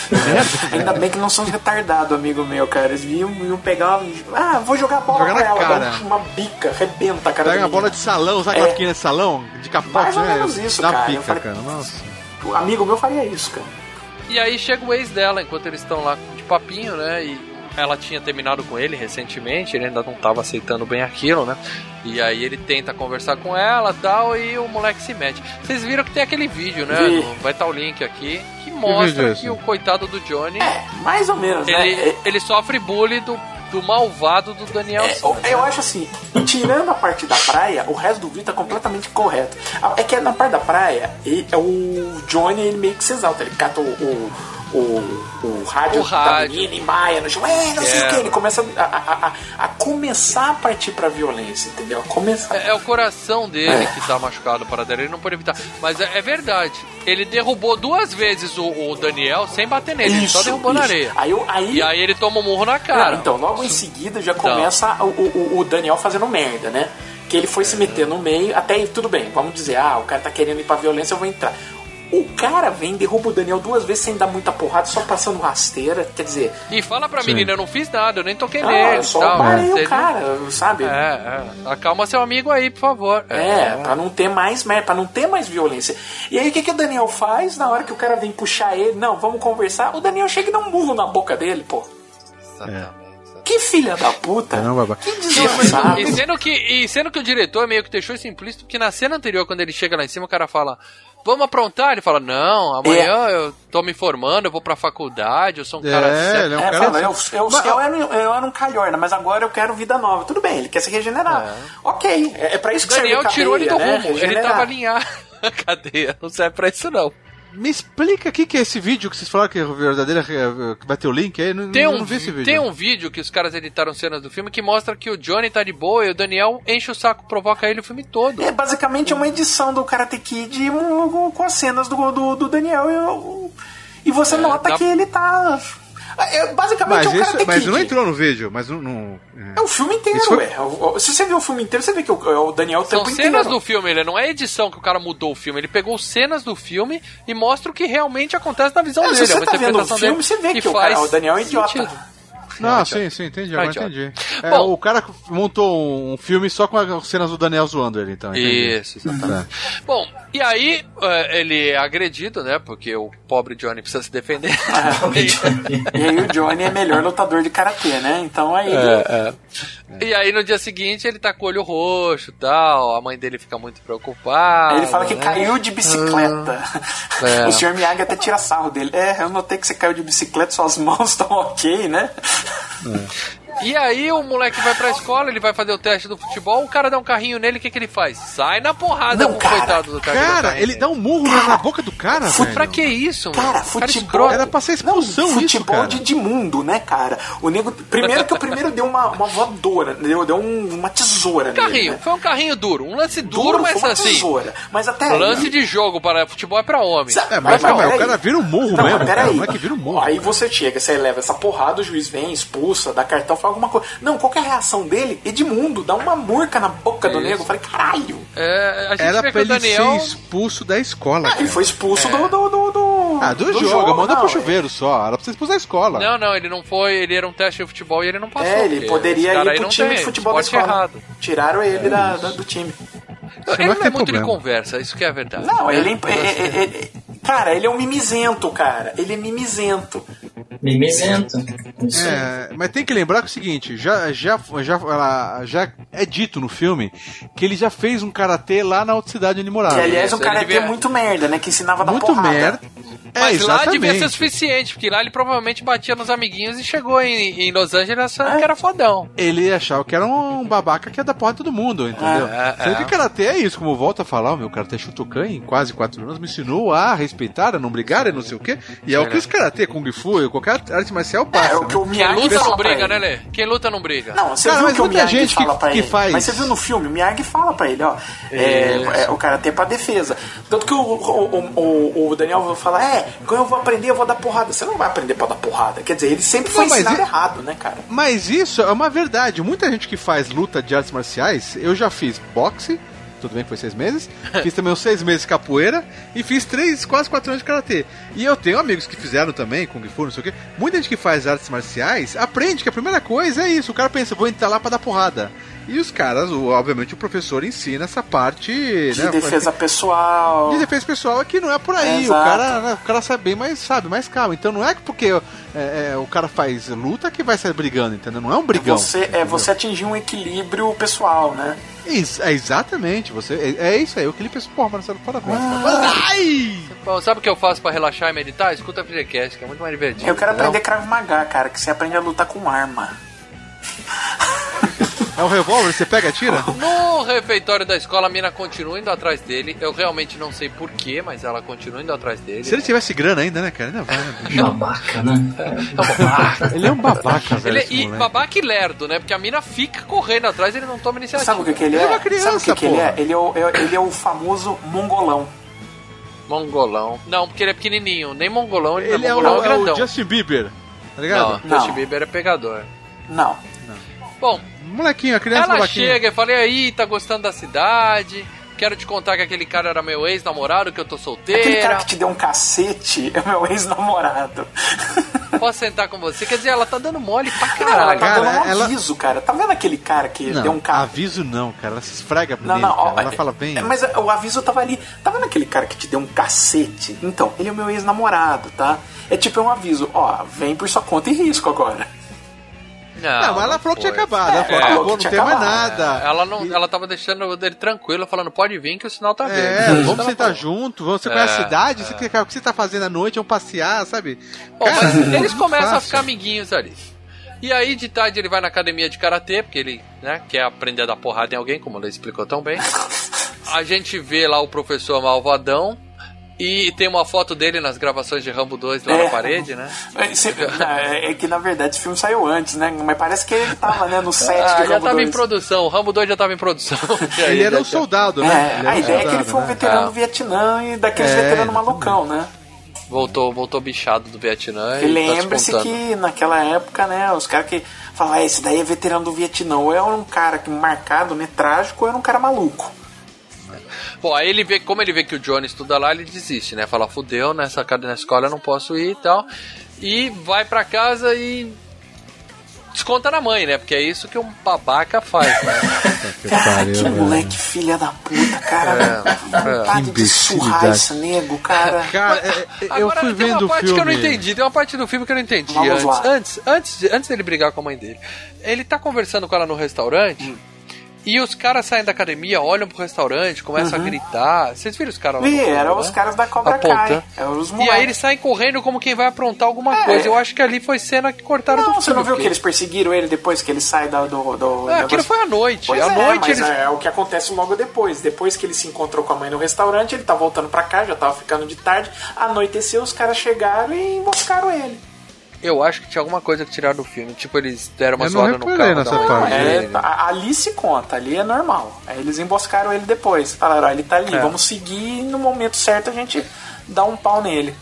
Ainda bem que não são retardados, amigo meu, cara. Eles iam, iam pegar. Ah, vou jogar a bola Jogar pra na ela. cara. dá Uma bica, arrebenta a cara Pega uma bola de salão, sabe É. aquela esquina de salão? De capote, Mais ou né? isso, Dá cara. pica, falei- cara. Nossa. O amigo meu faria isso, cara. E aí chega o ex dela, enquanto eles estão lá de papinho, né? E ela tinha terminado com ele recentemente, ele ainda não tava aceitando bem aquilo, né? E aí ele tenta conversar com ela tal, e o moleque se mete. Vocês viram que tem aquele vídeo, né? Vi. Vai estar o link aqui, que vídeo é mostra esse? que o coitado do Johnny. Mais ou menos, Ele, né? É- ele sofre bullying do do malvado do Daniel É, San. eu acho assim, tirando a parte da praia, o resto do vídeo tá completamente correto. É que na parte da praia, e- o Johnny ele meio que se exalta, ele cata o, o, o, o rádio, O rádio. da menina e maia no chão, é, não sei É. o que, ele começa a, a, a- a começar a partir pra violência, entendeu? A começar. É, é o coração dele É. que tá machucado para dele, ele não pode evitar. Mas é, é verdade. Ele derrubou duas vezes o, o Daniel sem bater nele, ele só Isso, derrubou na isso. areia. Aí, aí, E aí ele toma um murro na cara. Não, então, logo em seguida já Então. começa o, o, o Daniel fazendo merda, né? Que ele foi se meter no meio, até aí tudo bem, vamos dizer, ah, o cara tá querendo ir pra violência, eu vou entrar. O cara vem, derruba o Daniel duas vezes sem dar muita porrada, só passando rasteira, quer dizer, E fala pra menina, eu não fiz nada, eu nem toquei ah, nele. eu só tal. parei Você o cara, sabe? É, é. Acalma seu amigo aí, por favor. É, pra não ter mais merda, pra não ter mais violência. E aí o que, que o Daniel faz na hora que o cara vem puxar ele? Não, vamos conversar. O Daniel chega e dá um murro na boca dele, pô. Que filha da puta. É, não, babá. Que E, desgraçado. e sendo que, e sendo que o diretor meio que deixou isso implícito, porque na cena anterior, quando ele chega lá em cima, o cara fala. Vamos aprontar? Ele fala, não, amanhã eu tô me formando, eu vou pra faculdade, eu sou um cara sério. ele é um É, cara fala, eu, eu, Mas- eu, era, eu era um calhorna, mas agora eu quero vida nova. Tudo bem, ele quer se regenerar. Ok, é, é pra isso que serve Daniel a tirou ele cadeia, do né? rumo, ele Regenerar. tava alinhado na cadeia, não serve pra isso não. Me explica o que, que é esse vídeo que vocês falaram que é verdadeiro, que vai ter o link aí. Não, Tem um, não vi esse vídeo. tem um vídeo que os caras editaram cenas do filme que mostra que o Johnny tá de boa e o Daniel enche o saco, provoca ele o filme todo. É basicamente uma edição do Karate Kid com as cenas do, do, do Daniel e, e você nota dá- que ele tá. É, basicamente Mas, é um isso, mas Kid. não entrou no vídeo, mas não. não É o filme inteiro, foi- ué. O- o- Se você viu o filme inteiro, você vê que o, o Daniel o São tempo cenas inteiro. do filme, ele não é edição que o cara mudou o filme, ele pegou cenas do filme e mostra o que realmente acontece na visão É, dele. se é você uma tá vendo o filme, dele você vê que, o, faz cara, o Daniel é idiota. sentido. Não, sim, sim, entendi, agora Ah, entendi. É, Bom. o cara montou um filme só com as cenas do Daniel zoando ele, então. entendi. Isso, exatamente. Bom, e aí é, ele é agredido, né? Porque o pobre Johnny precisa se defender. E aí o Johnny é melhor lutador de karatê, né? Então aí. É, é. E aí no dia seguinte ele tá com o olho roxo e tal, a mãe dele fica muito preocupada. Aí ele fala que né? caiu de bicicleta. É. O Sr. Miyagi até tira sarro dele. É, eu notei que você caiu de bicicleta, suas mãos estão ok, né? 嗯。E aí o moleque vai pra escola, ele vai fazer o teste do futebol, o cara dá um carrinho nele, o que, que ele faz? Sai na porrada Não, com o cara, coitado do cara. Cara, ele nele. dá um murro na, na boca do cara, velho. Pra que isso, Cara, mano? Cara futebol. escroto. Era pra ser expulsão isso, futebol cara. de, de mundo, né, cara? O nego. Primeiro que o primeiro deu uma, uma voadora, deu, deu um- uma tesoura nele. Carrinho, né? foi um carrinho duro, um lance duro, Duro, mas foi uma assim. tesoura. Mas até aí- Lance de jogo para futebol é pra homem. Sa- mas, mas, peraí. o cara vira um murro Não, mesmo, cara. peraí. O moleque vira um murro. Aí você chega, você leva essa porrada, o juiz vem, expulsa, dá cartão, fala alguma coisa. Não, qual que é a reação dele? Edmundo, dá uma murca na boca do Isso. nego. Eu falei, caralho. É, a gente Era vê pra o ele Daniel. ser expulso da escola. Ah, ele foi expulso É. do, do, do, do- Ah, do, do jogo, mandou não, pro chuveiro só. Era pra você expulsar a escola. Não, não, ele não foi, ele era um teste de futebol e ele não passou. É, ele poderia ir pro não time tem, de futebol da escola. errado. Tiraram ele da, da- do time. Ele não não é é muito de conversa, isso que é a verdade. Não, ele é, é- é- é- Cara, ele é um mimizento, cara. Ele é mimizento. Aí. É, mas tem que lembrar que é o seguinte, já, já, já, já é dito no filme que ele já fez um karatê lá na outra cidade onde morava. Que, aliás, um ele devia- é muito merda, né? Que ensinava da Muito porrada. merda. É, Mas lá devia ser exatamente. suficiente, porque lá ele provavelmente batia nos amiguinhos e chegou em, em Los Angeles achando que era fodão. Ele achava que era um babaca que ia dar porra todo mundo, entendeu? É, é, Sendo é. que karatê é isso, como volta a falar, o meu karatê Shotokan em quase quatro anos me ensinou a respeitar, a não brigar e não sei o quê. E é o que os karatê, kung fu, qualquer arte marcial passa. É, o que o né? Quem Miyagi luta fala não briga, né, Lê? Quem luta não briga. Não, você Cara, viu mas que o muita Miyagi gente que- fala pra que ele. faz- Mas você viu no filme, o Miyagi fala pra ele, ó. É, é, o karatê é pra defesa. Tanto que o, o, o, o Daniel fala, é, quando eu vou aprender, eu vou dar porrada. Você não vai aprender pra dar porrada. Quer dizer, ele sempre foi Não, ensinado e- errado, né, cara? Mas isso é uma verdade. Muita gente que faz luta de artes marciais, eu já fiz boxe, tudo bem que foi seis meses, fiz também uns seis meses de capoeira e fiz três, quase quatro anos de karatê. E eu tenho amigos que fizeram também, kung fu, não sei o quê. Muita gente que faz artes marciais aprende que a primeira coisa é isso. O cara pensa, vou entrar lá pra dar porrada. E os caras, obviamente, o professor ensina essa parte De né, defesa pessoal. de defesa pessoal é que não é por aí. Exato. O cara, né, o cara sabe bem, mas sabe, mais calmo. Então não é que porque é, é, o cara faz luta que vai sair brigando, entendeu? Não é um brigão. Você, é você atingir um equilíbrio pessoal, né? Ex- é exatamente, você, é, é isso aí, o Felipe Porra, Marcelo, parabéns. Ai! Bom, sabe o que eu faço pra relaxar e meditar? Escuta a FGCast, que é muito mais divertido. Eu quero aprender Krav Maga, cara, que você aprende a lutar com arma. É um revólver, você pega e atira? No refeitório da escola, a mina continua indo atrás dele. Eu realmente não sei porquê, mas ela continua indo atrás dele. Se ele tivesse grana ainda, né, cara? Ainda vai, né, bicho? Babaca, né? Ele é um babaca, velho. Ele, esse e moleque. babaca e lerdo, né? Porque a mina fica correndo atrás e ele não toma iniciativa. Sabe o que, que ele Ele é? é uma criança, Sabe o que, que ele é? Ele é, o, é- ele é o famoso mongolão. Mongolão. Não, porque ele é pequenininho. Nem mongolão, ele, Ele é é o, mongolão, é é o grandão. Justin Bieber, tá ligado? Não, Justin Não. Bieber é pegador. Não. Bom, Molequinho, a criança ela molequinho. chega e fala, e aí, tá gostando da cidade? Quero te contar que aquele cara era meu ex-namorado, que eu tô Aquele cara solteira. que te deu um cacete é meu ex-namorado. Posso sentar com você? Quer dizer, ela tá dando mole pra Ela caralho. tá Cara, dando um ela- aviso, cara. Tá vendo aquele cara que Não, deu um carro? aviso não, cara. Ela se esfrega Não, nele, não, ó, cara. Ela fala bem. é, mas o aviso tava ali. Tá vendo aquele cara que te deu um cacete? Então, ele é o meu ex-namorado, tá? É tipo é um aviso, ó, vem por sua conta e risco agora. Não, mas ela falou que tinha foi. acabado. Ela falou, É, acabou, não tem mais acabado. nada. Ela não, ela tava deixando ele tranquilo, falando, pode vir que o sinal tá. É, Isso vamos ela sentar junto, vamos, você conhece É, a cidade, você quer- o que você tá fazendo à noite, vamos passear, sabe? Bom, Cara, mas eles não começam a fácil. ficar amiguinhos ali. E aí, de tarde, ele vai na academia de karatê, porque ele né, quer aprender a dar porrada em alguém, como ele explicou tão bem. A gente vê lá o professor malvadão. E tem uma foto dele nas gravações de Rambo 2 lá É. na parede, né? É, se- é, é que na verdade esse filme saiu antes, né? Mas parece que ele tava, né, no set Ah, de já Rambo tava 2. em produção, o Rambo 2 já tava em produção. E aí Ele era um soldado, É, né? Era a ideia é que ele soldado, foi um né? veterano É. do Vietnã e daqueles É, veteranos malucão, né? Voltou, voltou bichado do Vietnã. E E tá lembre-se descontando. que naquela época, né, os caras que falam, ah, esse daí é veterano do Vietnã, ou é um cara que marcado, né, trágico, ou era um cara maluco. Bom, aí ele vê, como ele vê que o Johnny estuda lá, ele desiste, né? Fala, fudeu, nessa casa na escola eu não posso ir e tal. E vai pra casa e desconta na mãe, né? Porque é isso que um babaca faz, né? Cara, que moleque filha da puta, cara. É, Vontade de surrar esse nego, cara. Cara, é, é, eu Agora, fui tem vendo uma o parte filme. que eu não entendi, tem uma parte do filme que eu não entendi. Vamos Antes, lá. antes, antes, antes dele brigar com a mãe dele, ele tá conversando com ela no restaurante. Hum. E os caras saem da academia, olham pro restaurante, começam a gritar. Vocês viram os caras lá? E Uhum. eram né? os caras da Cobra Apontando. Kai. Eram os E aí eles saem correndo como quem vai aprontar alguma É. coisa. Eu acho que ali foi cena que cortaram do Não, você filme, não viu que eles perseguiram ele depois que ele sai da- do. do É, aquilo foi à noite. Pois à é, noite eles. é o que acontece logo depois. Depois que ele se encontrou com a mãe no restaurante, ele tá voltando pra cá, já tava ficando de tarde. Anoiteceu, os caras chegaram e emboscaram ele. Eu acho que tinha alguma coisa que tiraram do filme. Tipo, eles deram uma Eu não zoada no carro nessa parte. É, a- ali se conta, ali é normal. Aí eles emboscaram ele depois. Falaram, ó, ele tá ali, É. vamos seguir e no momento certo a gente dá um pau nele.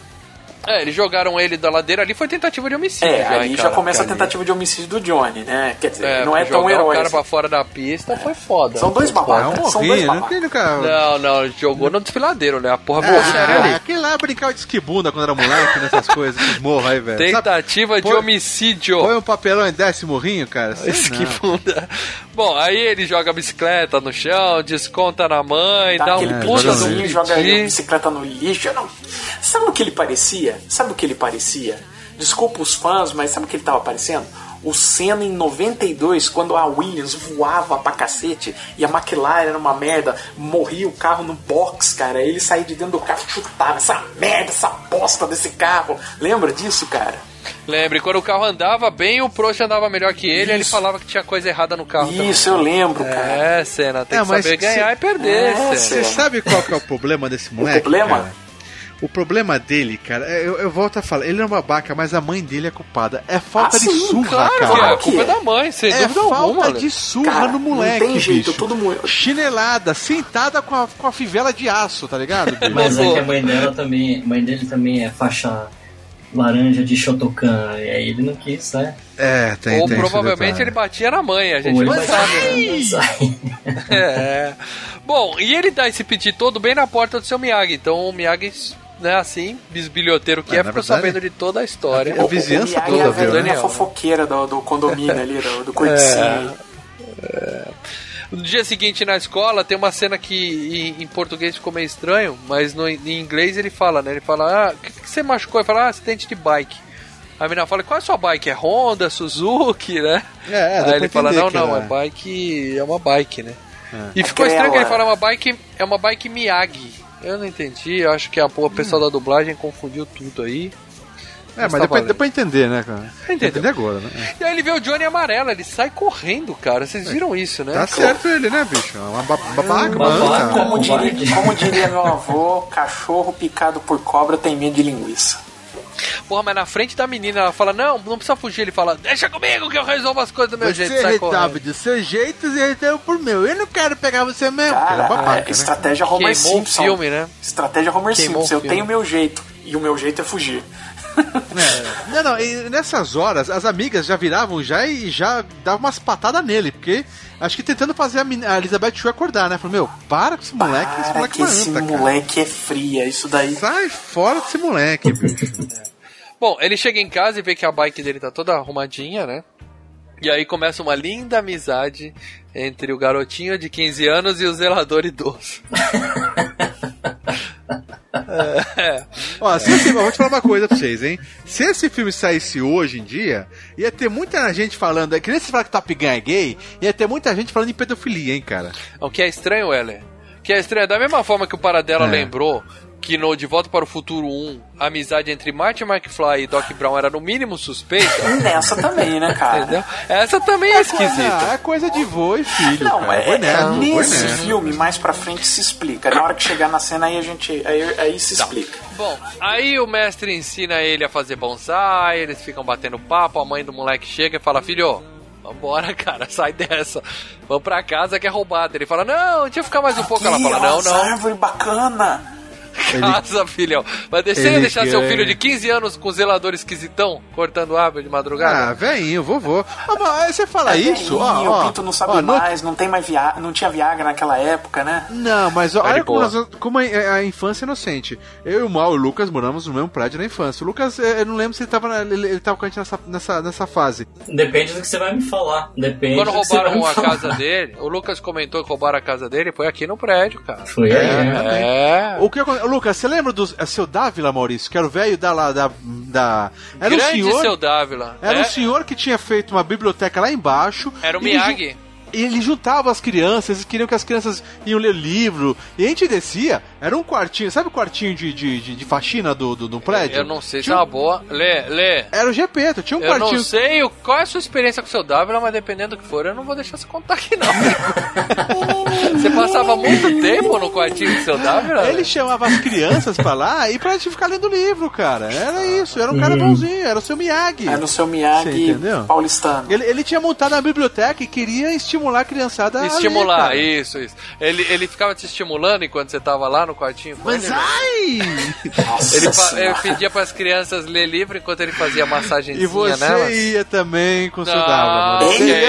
É, eles jogaram ele da ladeira ali, foi tentativa de homicídio. É, já, já cara, começa a porque ali- tentativa de homicídio do Johnny, né? Quer dizer, É, não é tão jogar herói. o cara assim. pra fora da pista foi foda. São dois É babacas, um são dois babacas. Não, não, jogou no desfiladeiro, né? A porra voou sério Ah, ali. aquele lá brincava de esquibunda quando era moleque, nessas coisas, esses morros aí, velho. Sabe, Tentativa de põe- homicídio. Põe um papelão e desce morrinho, cara. Funda. Bom, aí ele joga a bicicleta no chão, desconta na mãe, Dá dá um É, puta do no piti. joga a bicicleta no lixo. Não... Sabe o que ele parecia? Sabe o que ele parecia? Desculpa os fãs, mas sabe o que ele tava parecendo? O Senna em 92, quando a Williams voava pra cacete e a McLaren era uma merda, morria o carro no box, cara. Ele saía de dentro do carro e chutava essa merda, essa bosta desse carro. Lembra disso, cara? Lembre, quando o carro andava bem, o Prost andava melhor que ele, ele Isso. falava que tinha coisa errada no carro. Isso, eu lembro, também. cara. É, Senna, tem É, que saber ganhar cê- e perder, É. Você sabe qual que é o problema desse moleque? problema? cara? O problema dele, cara, é- eu, eu volto a falar, ele é um babaca, mas a mãe dele é culpada. É falta Ah, de sim, surra, Claro que é, cara. a culpa é da mãe, sem É dúvida falta alguma. de né? surra Cara, no não moleque, tem jeito, bicho. todo mundo- Chinelada, sentada com a, com a fivela de aço, tá ligado? bicho? Mas é que a mãe dela também. A mãe dele também é faixa laranja de Shotokan. E aí ele não quis, né? É, tem, Ou tem provavelmente ele batia na mãe, a gente Ou ele não sabe, né? sai. É. Bom, e ele dá esse pedido todo bem na porta do seu Miyagi. Então o Miyagi, né, assim, bisbilhoteiro que É, é, ficou verdade, sabendo de toda a história. a vizinhança o Miyagi toda é a viu, né? velhinha Daniel. fofoqueira do, do condomínio ali, do, do corticinho. No dia seguinte na escola tem uma cena que em, em português ficou meio estranho, mas no, em inglês ele fala, né? Ele fala, ah, o que, que você machucou? Ele fala, ah, acidente de bike. A menina fala, qual é a sua bike? É Honda, Suzuki, né? É, é, Aí ele fala, não, não, é bike, é uma bike, né? É. E ficou Aquela- estranho que ele fala, é uma bike, é uma bike Miyagi. Eu não entendi, eu acho que a, o pessoal da dublagem confundiu tudo aí. É, mas tá deu pra, valendo. deu pra entender, né, cara? Entendeu. Entender agora, né? E aí ele vê o Johnny amarelo, ele sai correndo, cara. Vocês viram isso, né? Tá certo ele, né, bicho? É Uma ba- babaca, mano, cara. Como diria, como diria meu avô, cachorro picado por cobra tem medo de linguiça. Porra, mas na frente da menina ela fala: Não, não precisa fugir. Ele fala: Deixa comigo que eu resolvo as coisas do meu jeito. Sai correndo. de seus jeitos e resolve por meu. Eu não quero pegar você mesmo. Ele é Cara, babaca, é né? estratégia Homer Queimou o Simpson. filme, né? Estratégia Homer Queimou Simpson. Eu tenho o meu jeito. E o meu jeito é fugir. Não, não, e nessas horas as amigas já viravam já e já davam umas patadas nele, porque acho que tentando fazer a, a Elizabeth Shue acordar, né? Falou, meu, para com esse moleque, esse moleque que esse cara. moleque é fria. Isso daí. Sai fora desse moleque, bicho. Bom, ele chega em casa e vê que a bike dele tá toda arrumadinha, né? E aí começa uma linda amizade entre o garotinho de 15 anos e o zelador idoso. é. Ó, se esse, vou te falar uma coisa pra vocês, hein? Se esse filme saísse hoje em dia, ia ter muita gente falando, é que nem se fala que Top Gun é gay, ia ter muita gente falando em pedofilia, hein, cara? O que é estranho, Weller? O que é estranho, da mesma forma que o Paradela É. lembrou que no De Volta para o Futuro 1, a amizade entre Marty McFly e Doc Brown era no mínimo suspeita. Nessa também, né, cara? Entendeu? Essa também é Ah, esquisita. é coisa de vô e filho, Não, cara. é, neto, foi nesse neto. filme, mais pra frente se explica. Na hora que chegar na cena aí a gente. Aí, aí se explica. Bom, aí o mestre ensina ele a fazer bonsai, eles ficam batendo papo, a mãe do moleque chega e fala, filho, vambora, cara, sai dessa. Vamos pra casa que é roubado. Ele fala, não, deixa eu ficar mais um pouco. Ela fala, ó, não, essa não. árvore bacana. Casa, filhão. Vai descer ele e deixar seu quer- filho de 15 anos com zelador esquisitão, cortando árvore de madrugada? Ah, velhinho, vovô. Ah, mas aí você fala É isso, ó, velhinho, ó, o Pinto não sabe ó, no- mais, não tem mais via... não tinha Viagra naquela época, né? Não, mas ó, Tá olha como, nós- como a, a infância é inocente. Eu e o Mal e o Lucas moramos no mesmo prédio na infância. O Lucas, eh, eu não lembro se ele tava, na, ele, ele tava com a gente nessa, nessa, nessa fase. Depende do que você vai me falar. Depende Quando você roubaram a casa dele, o Lucas comentou que roubaram a casa dele, foi aqui no prédio, cara. Foi aí, né? É. O que aconte- Lucas, você lembra do é seu Dávila, Maurício? Que era o velho da, lá, da, da. Era um Grande senhor. seu Dávila. Era É, um senhor que tinha feito uma biblioteca lá embaixo. Era o Miyagi. E ele juntava as crianças, eles queriam que as crianças iam ler livro. E a gente descia, era um quartinho, sabe o quartinho de, de, de, de faxina do, do, do prédio? Eu não sei se é Tinha uma um- boa. Lê, lê. Era o GP, tinha um Eu quartinho. não sei o- qual é a sua experiência com o seu Dávila, mas dependendo do que for, eu não vou deixar você contar aqui, não. você passava muito tempo no quartinho do seu Dávila? Ele chamava as crianças pra lá e pra gente ficar lendo livro, cara. Era isso, era um cara bonzinho, era o seu Miyagi. É no seu Miyagi entendeu? paulistano. Ele, ele tinha montado uma biblioteca e queria estimular a criançada a ler, Estimular, isso, isso. Ele, ele ficava te estimulando enquanto você tava lá no quartinho com Mas ele? né? ai! Nossa Ele, fa- ele pedia para as crianças ler livro enquanto ele fazia massagenzinha E você nelas. ia também com o seu Não, que ia-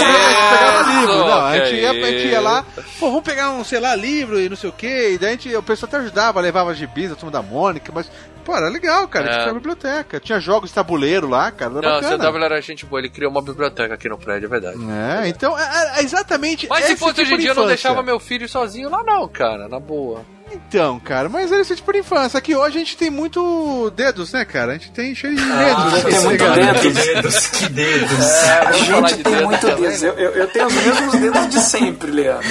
livro. A gente, ia, a gente ia lá, pô, vamos pegar um, sei lá, livro e não sei o que. E daí a gente, o pessoal até ajudava, levava gibis, a turma da Mônica, mas, pô, era legal, cara. É. Tinha uma biblioteca. Tinha jogos de tabuleiro lá, cara. Era Não, bacana. seu era gente boa, ele criou uma biblioteca aqui no prédio, é verdade. É, então é, é exatamente. Mas se fosse tipo hoje em de dia, eu não deixava meu filho sozinho lá, não, cara, na boa. Então, cara, mas era esse tipo de infância. Aqui hoje a gente tem muito dedos, né, cara? A gente tem cheio de Ah, dedos. tem tá muito ligado? dedo. Que dedos, que dedos. É, A vamos falar gente de tem dedo muito dedos. Eu, eu, eu tenho os mesmos dedos de sempre, Leandro.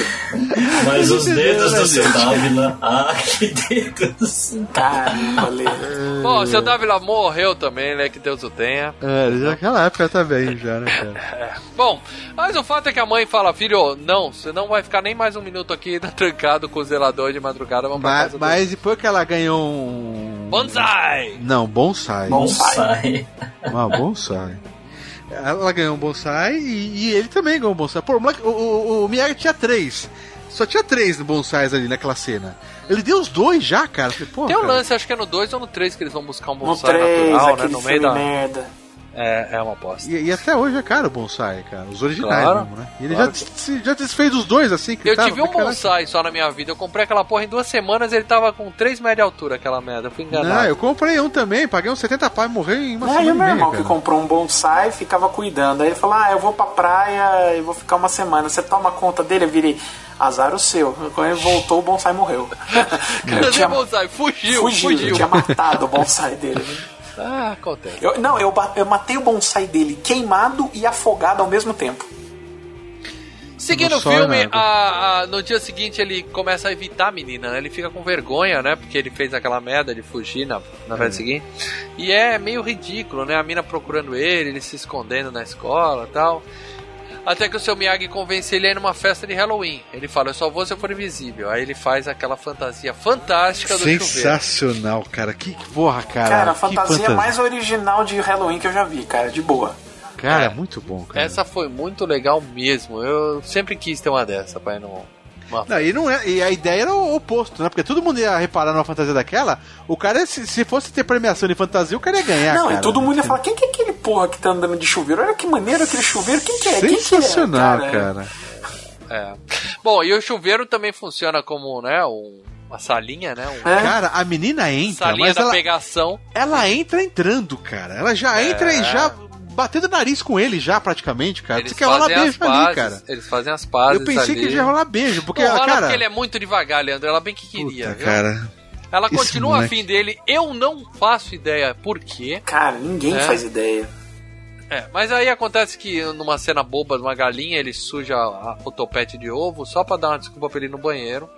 Mas os dedos né, do seu? Dávila. Ah, que dedos. Caramba, Leandro. Bom, seu Dávila morreu também, né? Que Deus o tenha. É, já naquela época também, já, né, cara? Bom, mas o fato é que a mãe fala, filho, não, você não vai ficar nem mais um minuto aqui trancado com o zelador de madrugada, vamos pra Mas, casa mas depois que ela ganhou um. Bonsai! Não, bonsai. Bonsai. Ah, bonsai. Ela ganhou um bonsai e, e ele também ganhou um bonsai. Pô, o, moleque- o, o, o Miyagi tinha três. Só tinha três bonsais ali naquela cena. Ele deu os dois já, cara. Falei, pô, Tem um cara. lance, acho que é no 2 ou no 3 que eles vão buscar um No bonsai 3, natural, né? No meio da. merda. É, é uma aposta. E, e até hoje é caro o bonsai, cara. Os originais Claro, mesmo, né? E ele claro já, des- já desfez os dois assim. que Eu tava, tive um bonsai só na minha vida. Eu comprei aquela porra em duas semanas ele tava com 3 metros de altura, aquela merda. Eu fui enganado. Não, eu comprei um também, paguei uns 70 pau e morreu em uma Aí semana o e meu irmão que comprou um bonsai ficava cuidando. Aí ele falou: Ah, eu vou pra praia e vou ficar uma semana. Você toma conta dele? Eu virei. Azar o seu. Quando ele voltou, o bonsai morreu. eu Cadê o bonsai? Fugiu, fugiu, fugiu. eu tinha matado o bonsai dele. Ah, acontece. Eu- não, eu, eu matei o bonsai dele queimado e afogado ao mesmo tempo. Seguindo o filme, água. a- a- no dia seguinte ele começa a evitar a menina, né? Ele fica com vergonha, né? Porque ele fez aquela merda de fugir na, na É. vez seguinte. E é meio ridículo, né? A mina procurando ele, ele se escondendo na escola e tal. Até que o seu Miyagi convence ele a ir numa festa de Halloween. Ele fala, eu só vou se eu for invisível. Aí ele faz aquela fantasia fantástica do chuveiro. Sensacional, cara. Que porra, cara. Cara, a que fantasia mais original de Halloween que eu já vi, cara, de boa. Cara, é muito bom, cara. Essa foi muito legal mesmo. Eu sempre quis ter uma dessa, pai. Não, Não, e, não é, e a ideia era o oposto, né? Porque todo mundo ia reparar numa fantasia daquela. O cara, se, se fosse ter premiação de fantasia, o cara ia ganhar. não, cara. e todo mundo ia falar, quem que é aquele porra que tá andando de chuveiro? Olha que maneiro aquele chuveiro, quem que é? Quem que é? Sensacional, cara. É. Bom, e o chuveiro também funciona como, né, um- uma salinha, né? Um, Cara, a menina entra, salinha mas da ela, pegação. ela entra entrando, cara. Ela já É. entra e já batendo nariz com ele já, praticamente, cara. Eles Você quer rolar fazem as beijo ali, pazes, cara. Eles fazem as pazes Eu pensei ali. que ia rolar beijo, porque, não cara... porque ele é muito devagar, Leandro. Ela bem que queria, viu? Cara. Ela esse continua moleque. afim dele. Eu não faço ideia por quê. Cara, ninguém É. faz ideia. É, mas aí acontece que numa cena boba de uma galinha, ele suja a- o topete de ovo só pra dar uma desculpa pra ele ir no banheiro.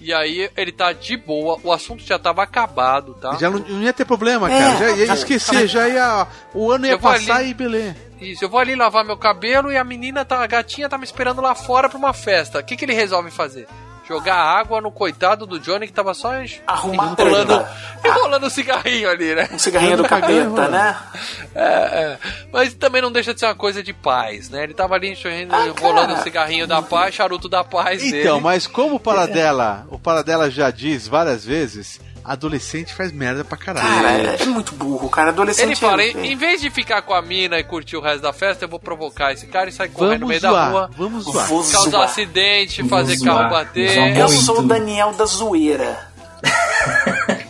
E aí ele tá de boa, o assunto já tava acabado, tá? Já não, não ia ter problema, É. cara. Já ia esquecer, já ia. O ano ia Eu passar ali. e beleza. Isso, eu vou ali lavar meu cabelo e a menina, tá, a gatinha tá me esperando lá fora pra uma festa. O que, que ele resolve fazer? Jogar água no coitado do Johnny que tava só Arrumar enrolando, enrolando um cigarrinho ali, né? Um cigarrinho do capeta, né? É, é. Mas também não deixa de ser uma coisa de paz, né? Ele tava ali enxerrando, enrolando o cigarrinho da paz, charuto da paz Então, dele. mas como o Paradela, o Paradela já diz várias vezes, adolescente faz merda pra caralho. Cara, é muito burro, cara. Adolescente. Ele fala, é- em, em vez de ficar com a mina e curtir o resto da festa, eu vou provocar esse cara e sair correndo no meio zoar, da rua. vamos zoar. Vou Causar zoar. acidente, Vou fazer zoar. carro bater. Eu sou o Daniel da zoeira.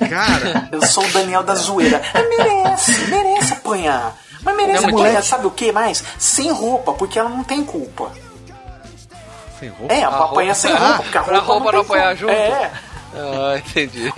Cara, Eu sou o Daniel da zoeira. Merece, merece apanhar. Mas merece Não, apanhar, sabe o que mais? Sem roupa, porque ela não tem culpa. Sem roupa? É, A pra apanhar sem roupa, porque a pra roupa, roupa não tem apanhar junto? É. Ah, entendi.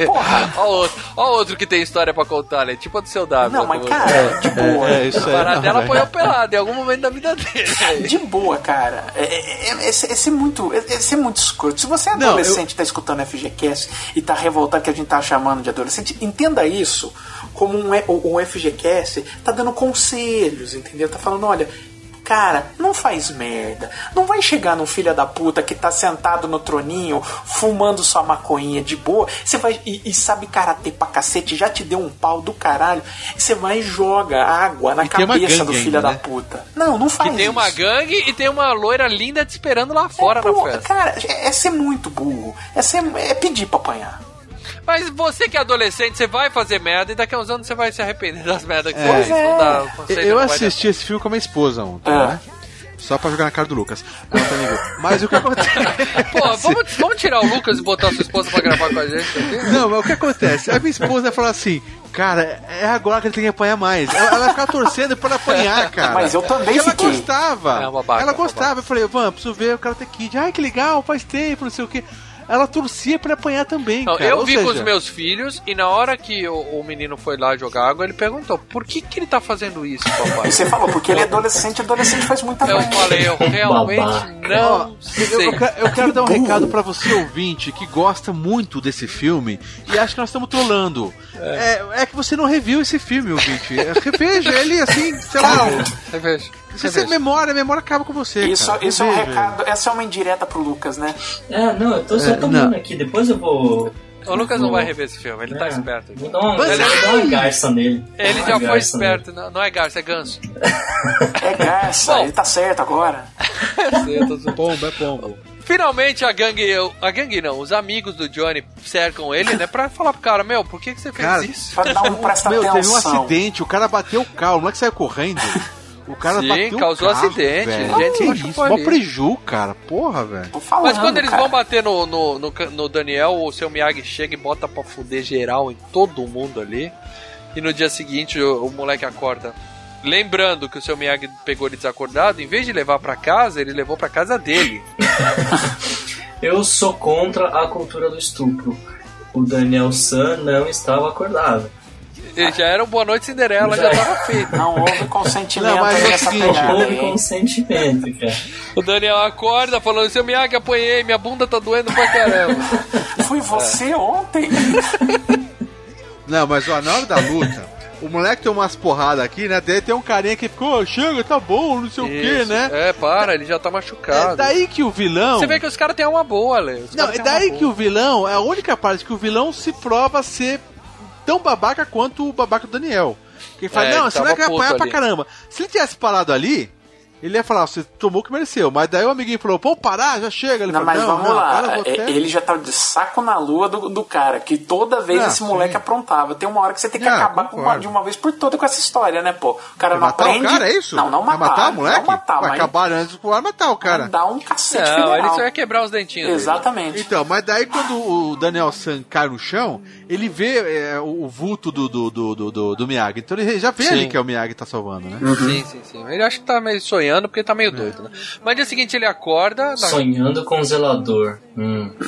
Ó outro, ó outro que tem história pra contar, né? Tipo a do seu W. Não, mas cara, de boa. É, isso A aí. parada dela apanhou pelado em algum momento da vida dele. De boa, cara. É, é, é, é ser- é ser muito, é, é muito escroto. Se você é adolescente e tá escutando FGCast e tá revoltado que a gente tá chamando de adolescente, entenda isso como um, o, o FGCast tá dando conselhos, entendeu? Tá falando, olha. Cara, não faz merda. Não vai chegar num filho da puta que tá sentado no troninho, fumando sua maconhinha de boa. Você vai e, e sabe karatê pra cacete, já te deu um pau do caralho. Você vai e joga água na E cabeça do filho ainda, da né? puta. Não, não faz Que tem isso. uma gangue e tem uma loira linda te esperando lá fora na Pô, festa. Cara, é é ser muito burro. É, ser, é pedir pra apanhar. Mas você que é adolescente, você vai fazer merda e daqui a uns anos você vai se arrepender das merdas que É. você fez. Não dá, conceito Eu não assisti esse filme com a minha esposa ontem, Ah. né? Só pra jogar na cara do Lucas. Tá. Mas o que acontece. Pô, vamos, vamos tirar o Lucas e botar a sua esposa pra gravar com a gente aqui? Não, mas o que acontece? A minha esposa falou assim. Cara, é agora que ele tem que apanhar mais. Ela, ela vai ficar torcendo pra apanhar, cara. Mas eu também Porque ela fiquei. gostava. É uma babaca, ela uma gostava. Eu falei, Van, preciso ver o Karate Kid. Ai, que legal, faz tempo, não sei o quê. Ela torcia pra ele apanhar também, Não, cara. eu Ou vi com seja, os meus filhos e na hora que o, o menino foi lá jogar água, ele perguntou: por que, que ele tá fazendo isso, papai? E você falou, porque ele é adolescente, adolescente faz muita Eu merda. falei, eu realmente Babaca. não Eu, sei. eu quero- eu quero dar um recado pra você, ouvinte, que gosta muito desse filme e acha que nós estamos trolando. É. é que você não reviu esse filme, ouvinte. É, Reveja ele assim, sei lá. Reveja. Se você memória, a memória acaba com você. Isso, cara. isso é um recado, essa é uma indireta pro Lucas, né? É, não, eu tô só É, tomando não. aqui, depois eu vou. O Lucas não vai rever esse filme, ele tá É, esperto. Vou dar uma, Mas vou dar uma garça nele. Ele já foi esperto, não, não é garça, é ganso. É garça, Bom. ele tá certo agora. Pombo, é pombo. Finalmente a gangue, a gangue não, os amigos do Johnny cercam ele, né, pra falar pro cara, meu, por que, que você fez Cara, isso? Pra dar um presta Meu, teve um atenção. acidente, o cara bateu o carro, o moleque saiu correndo. O cara Sim, bateu causou carro, acidente, velho. gente que isso, mó preju, cara. Porra, velho. Tô falando, Mas quando eles cara. vão bater no, no, no, no Daniel, o seu Miyagi chega e bota pra fuder geral em todo mundo ali. E no dia seguinte o, o moleque acorda. Lembrando que o seu Miyagi pegou ele desacordado, em vez de levar pra casa, ele levou pra casa dele. Eu sou contra a cultura do estupro. O Daniel San não estava acordado. Ele já era um Boa Noite Cinderela, já, Já. tava feito. Não houve consentimento Não, mas é o nessa seguinte, pegada Houve aí. consentimento, cara. O Daniel acorda falando, seu Miyagi, apanhei, minha bunda tá doendo pra caramba. Foi você ontem? Não, mas ó, na hora da luta, o moleque tem umas porradas aqui, né? Daí tem um carinha que ficou, "Ô, chega, tá bom, não sei o que, Isso. né? É, para, ele já tá machucado. É daí que o vilão. Você vê que os caras têm uma boa, Lê. Os Não, é daí boa. que o vilão, é a única parte que o vilão se prova ser tão babaca quanto o babaca do Daniel. Que fala, É, não, moleque vai tava apanhar pra caramba. Se ele tivesse parado ali, ele ia falar, você tomou o que mereceu. Mas daí o amiguinho falou, pô, parar, já chega. Ele Não, falou, mas não, vamos não, lá. vou É, até- Ele já tava de saco na lua do, do cara, que toda vez Ah, esse moleque sim. aprontava. Tem uma hora que você tem que Ah, acabar com de uma vez por toda com essa história, né, pô? O cara Vai não matar aprende. o cara, é isso? Não, não Vai matar. matar o moleque? Não matar, Vai mas acabar antes do vai matar o cara. dar um cacete Não, federal. ele só ia quebrar os dentinhos. dele. Exatamente. Então, mas daí quando o Daniel San cai no chão, ele vê é, o o vulto do, do, do, do, do- do Miyagi. Então ele já vê Sim. ali que é o Miyagi que tá salvando, né? Sim, sim, sim. Ele acha que tá meio sonhando porque tá meio doido, né? Mas no dia seguinte ele acorda. na- Sonhando com o zelador. Hum.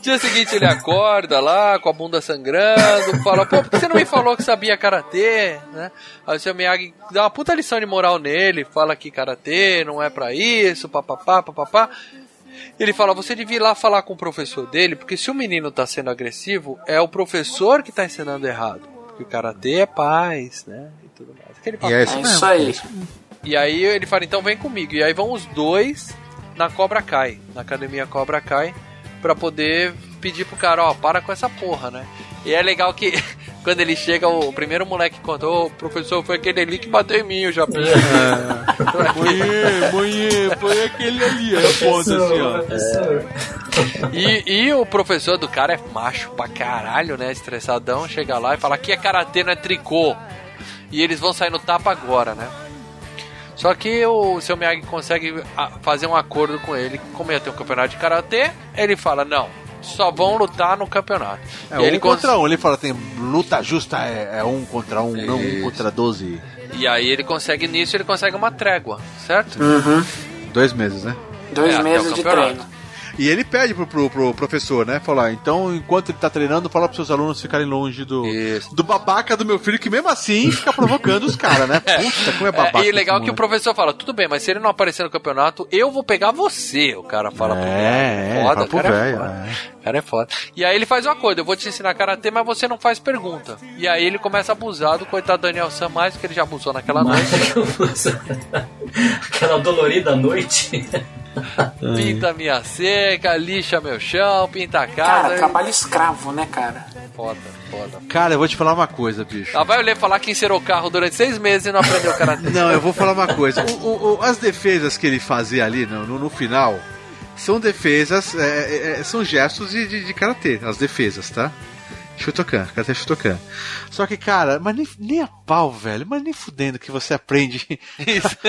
Dia seguinte ele acorda lá com a bunda sangrando, fala, pô, por que você não me falou que sabia karatê, né? Aí o seu Miyagi dá uma puta lição de moral nele, fala que karatê não é pra isso, papapá, papapá. Ele fala, você devia ir lá falar com o professor dele, porque se o menino tá sendo agressivo, é o professor que tá ensinando errado. Porque o karatê é paz, né? E. Aquele papo. E é isso É mesmo. isso aí. E aí ele fala, então vem comigo. E aí vão os dois na Cobra Kai, na academia Cobra Kai, pra poder pedir pro cara, ó, para com essa porra, né? E é legal que quando ele chega, o primeiro moleque contou, ô professor, foi aquele ali que bateu em mim, já pedi. Mãe, mãe, foi aquele ali. Aí aponta assim, ó. E, e o professor do cara é macho pra caralho, né? Estressadão, chega lá e fala que é karatê, não é tricô. E eles vão sair no tapa agora, né? Só que o seu Miyagi consegue ah, fazer um acordo com ele. Como ia ter um campeonato de karatê, ele fala: não, só vão lutar no campeonato. É e, um ele cons- contra um. Ele fala, tem luta justa é, é um contra um, não um Isso. contra doze. e aí ele consegue nisso, ele consegue uma trégua, certo? Uhum. Dois meses, né? Dois É, meses de campeonato. treino. E ele pede pro, pro, pro professor, né? Falar, então, enquanto ele tá treinando, fala pros seus alunos ficarem longe do, Isso. do babaca do meu filho, que mesmo assim fica provocando os caras, né? Puta, como é babaca. É, e legal que o professor fala, tudo bem, mas se ele não aparecer no campeonato, eu vou pegar você, o cara fala pro É, é, Foda, cara é velho. foda. é. O cara é foda. E aí ele faz um acordo, eu vou te ensinar karatê, mas você não faz pergunta. E aí ele começa a abusar do coitado Daniel Sam mais, porque ele já abusou naquela noite. Aquela dolorida noite. Pinta minha seca, lixa meu chão, pinta a Cara, casa. trabalho escravo, né, cara? Foda, foda. Cara, eu vou te falar uma coisa, bicho. Lá vai o Lê falar que encerou o carro durante seis meses e não aprendeu karatê. Não, eu vou falar uma coisa. O- o- o- as defesas que ele fazia ali no, no, no final são defesas, é, é, é, são gestos de, de, de karatê, as defesas, tá? Shotokan, karatê Shotokan. Só que, cara, mas nem, nem a pau, velho, mas nem fudendo que você aprende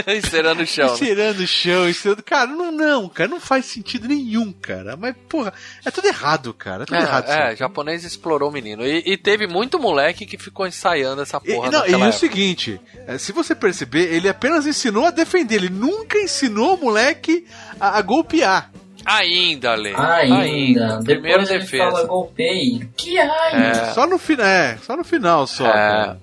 Encerando o chão. né? encerando o chão, encerando. Cara, não, não, cara, não faz sentido nenhum, cara. Mas, porra, é tudo errado, cara. É tudo errado. É, aí. é, japonês explorou o menino. E, e teve muito moleque que ficou ensaiando essa E, porra não, e naquela o época. seguinte, é, se você perceber, ele apenas ensinou a defender, ele nunca ensinou o moleque a, a golpear. Ainda, Lê. Ainda. Primeiro Depois ele defesa. fala golpeio. Que ai. É. Só no final, é, só no final só. É.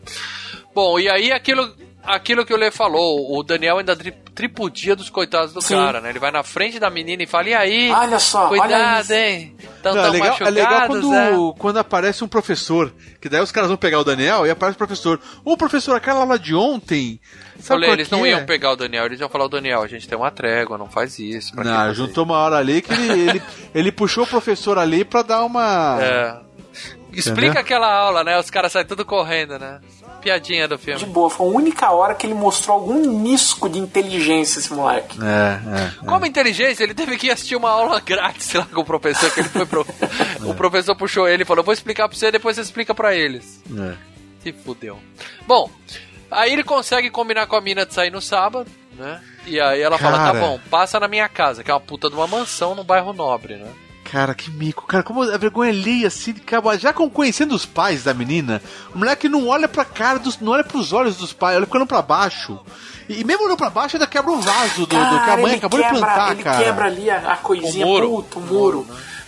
Bom, e aí aquilo, aquilo que o Lê falou, o Daniel ainda tripudia dos coitados do Sim. cara, né? Ele vai na frente da menina e fala, e aí? Olha só, olha Cuidado, isso. hein? Tão, Não, tão é, legal, é legal quando, é. quando aparece um professor, que daí os caras vão pegar o Daniel e aparece o professor. Ô professor, aquela aula de ontem. Sabe Falei, eles não é? iam pegar o Daniel, eles iam falar, o Daniel, a gente tem uma trégua, não faz isso. Não, juntou uma hora ali que ele, ele, ele puxou o professor ali pra dar uma. É. Explica Entendeu? aquela aula, né? Os caras saem tudo correndo, né? Piadinha do filme. De boa, foi a única hora que ele mostrou algum nisco de inteligência, esse moleque. É, é. Como inteligência, ele teve que assistir uma aula grátis lá com o professor, que ele foi pro... O professor puxou ele e falou, vou explicar pra você, depois você explica pra eles. é. Se fudeu. Bom, aí ele consegue combinar com a mina de sair no sábado, né? E aí ela fala, tá Cara. bom, passa na minha casa, que é uma puta de uma mansão no bairro nobre, né? Cara, que mico. Cara, como a vergonha alheia, assim, acaba já com conhecendo os pais da menina, o moleque não olha pra cara, dos, não olha pros olhos dos pais, olha ficando pra baixo. E, e mesmo olhando pra baixo, ainda quebra um vaso do, do que a mãe ele acabou de quebra, plantar, ele cara. quebra ali a, a coisinha, O muro. puto, o muro.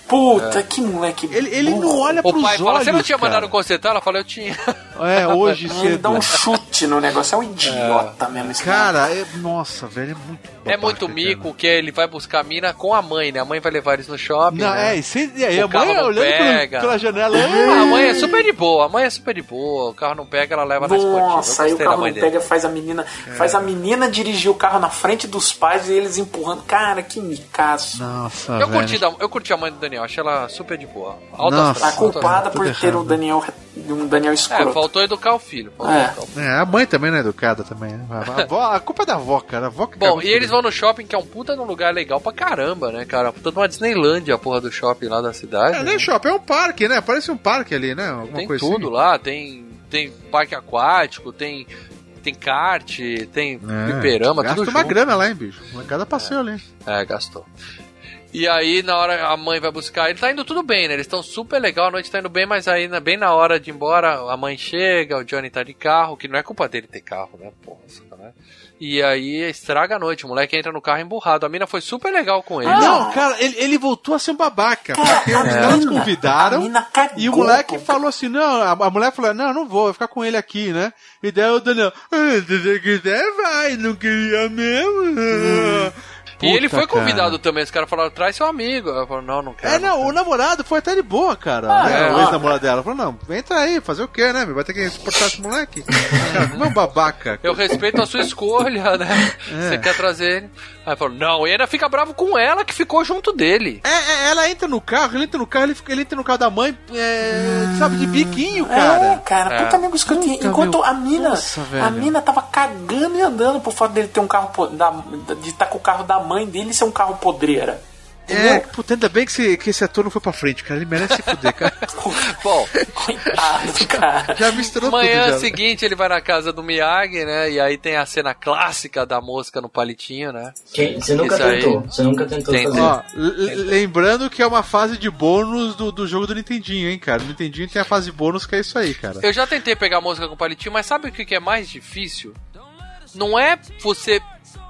Puta, que moleque. Ele, ele não olha O pros pai fala, olhos, você não tinha cara. mandado consertar? Ela fala, eu tinha. É, hoje Ele cedo. dá um chute no negócio. É um idiota mesmo esse Cara, é- nossa, velho, é muito É muito mico que ele vai buscar a mina com a mãe, né? A mãe vai levar eles no shopping. Não, né? é, e, cê, e aí O a mãe carro não olhando pela, pega. pela janela. Ah, a mãe é super de boa, a mãe é super de boa. O carro não pega, ela leva na esportiva. Nossa, aí o carro não dele. pega, faz a menina. Faz a menina dirigir o carro na frente dos pais e eles empurrando. Cara, que micaço. Nossa, Eu curti, da- eu curti a mãe do Daniel, achei ela super de boa. Alta Nossa, A culpada por ter um Daniel, um Daniel É, escroto. faltou educar o filho. É. o. É, a mãe também não é educada também. né? A, avó- a culpa é da avó, cara. A avó que Bom, e eles vão no shopping, que é um puta de um lugar legal pra caramba, né, cara? Puta de uma Disneylândia, a porra do shopping lá da cidade. É, né? nem shopping, é um parque, né? Parece um parque ali, né? Alguma Tem coisa tudo assim. lá, tem, tem parque aquático, tem, tem kart, tem É, fliperama, gasta tudo uma junto. grana lá, hein, bicho. Cada passeio ali. É, gastou. E aí, na hora a mãe vai buscar, ele tá indo tudo bem, né? Eles estão super legal, a noite tá indo bem, mas aí, bem na hora de ir embora, a mãe chega, o Johnny tá de carro, que não é culpa dele ter carro, né? Porra, né? E aí estraga a noite, o moleque entra no carro emburrado. A mina foi super legal com ele. Não, cara, ele, ele voltou a ser um babaca. porque os caras convidaram e o moleque falou assim: não, a, a mulher falou: não, não vou, vou ficar com ele aqui, né? E daí o Daniel, ah, se você quiser, vai, não queria mesmo. E ele Puta, foi cara. convidado também. Os caras falaram, traz seu amigo. Ela falou, não, não quero. É, não, o namorado foi até de boa, cara. Ah, né? é. o ex-namorado dela falou: não, entra aí, fazer o quê, né? Vai ter que suportar esse moleque. Cara, como é um babaca. Eu respeito a sua escolha, né? É. Você quer trazer ele. Aí falou, não, e ainda fica bravo com ela que ficou junto dele. É, é, ela entra no carro, ele entra no carro, ele, fica- ele entra no carro da mãe, é, sabe, de biquinho, cara. É, cara, puta amigo escrotinho. Puta, Enquanto meu, a mina, nossa, a mina tava cagando e andando por fato dele ter um carro da, de estar com o carro da mãe dele e ser um carro podreira. É, puta, ainda bem que esse, que esse ator não foi pra frente, cara. Ele merece se fuder, cara. Bom, coitado, cara. Já misturou Manhã tudo já. seguinte ele vai na casa do Miyagi, né? E aí tem a cena clássica da mosca no palitinho, né? Quem- você nunca Isso aí. tentou, você nunca tentou Tem- fazer. Ó, lembrando que é uma fase de bônus do, do jogo do Nintendinho, hein, cara. No Nintendinho tem a fase bônus que é isso aí, cara. Eu já tentei pegar a mosca com palitinho, mas sabe o que é mais difícil? Não é você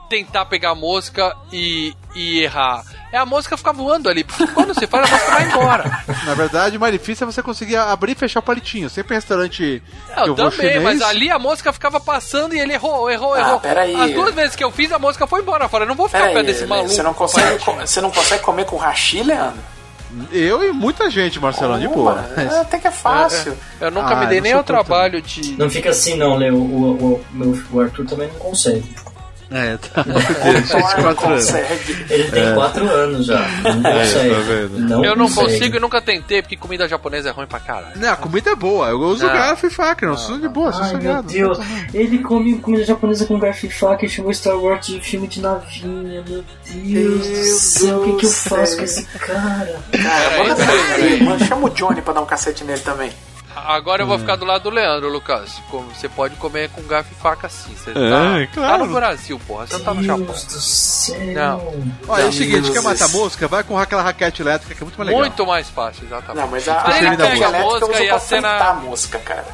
tentar pegar a mosca e, e errar. É a mosca ficar voando ali. Porque quando você faz, a mosca vai embora. Na verdade, o mais difícil é você conseguir abrir e fechar o palitinho. Sempre em restaurante que eu, Eu vou também, chinês... mas ali a mosca ficava passando e ele errou, errou, Ah, errou. peraí. As duas vezes que eu fiz, a mosca foi embora. Eu falei, não vou ficar perto desse maluco. você não, consegue, co- você não consegue comer com hashi, Leandro? Eu e muita gente, Marcelão, de boa. É, até que é fácil. Eu nunca Ah, me dei nem ao trabalho de. Não fica assim não, Leo. O, o, o, o Arthur também não consegue. É, tá. Ele tem É. 4 anos já. Não É, tá vendo? Não eu não consegue. consigo e nunca tentei, porque comida japonesa é ruim pra caralho. Não, a comida é boa. Eu uso Não. garfo e faca, não, sou de boa, sou Ai, meu sossegado. Deus. Ele come comida japonesa com garfo e faca e chamou Star Wars de filme de navinha. Meu Deus do céu, o que, que eu faço com esse cara? Cara, manda mano, chama o Johnny pra dar um cacete nele também. Agora eu vou Hum. ficar do lado do Leandro, Lucas. Como você pode comer com garfo e faca sim. Você É, tá, claro. tá no Brasil, porra. Você não tá no Japão. Deus do céu. Não. Olha, é o seguinte, quer matar mosca? Vai com aquela raquete elétrica que é muito mais legal. Muito mais fácil, exatamente. Não, mas a, a ele raquete pega a elétrica mosca eu uso e pra a cena- a mosca, cara.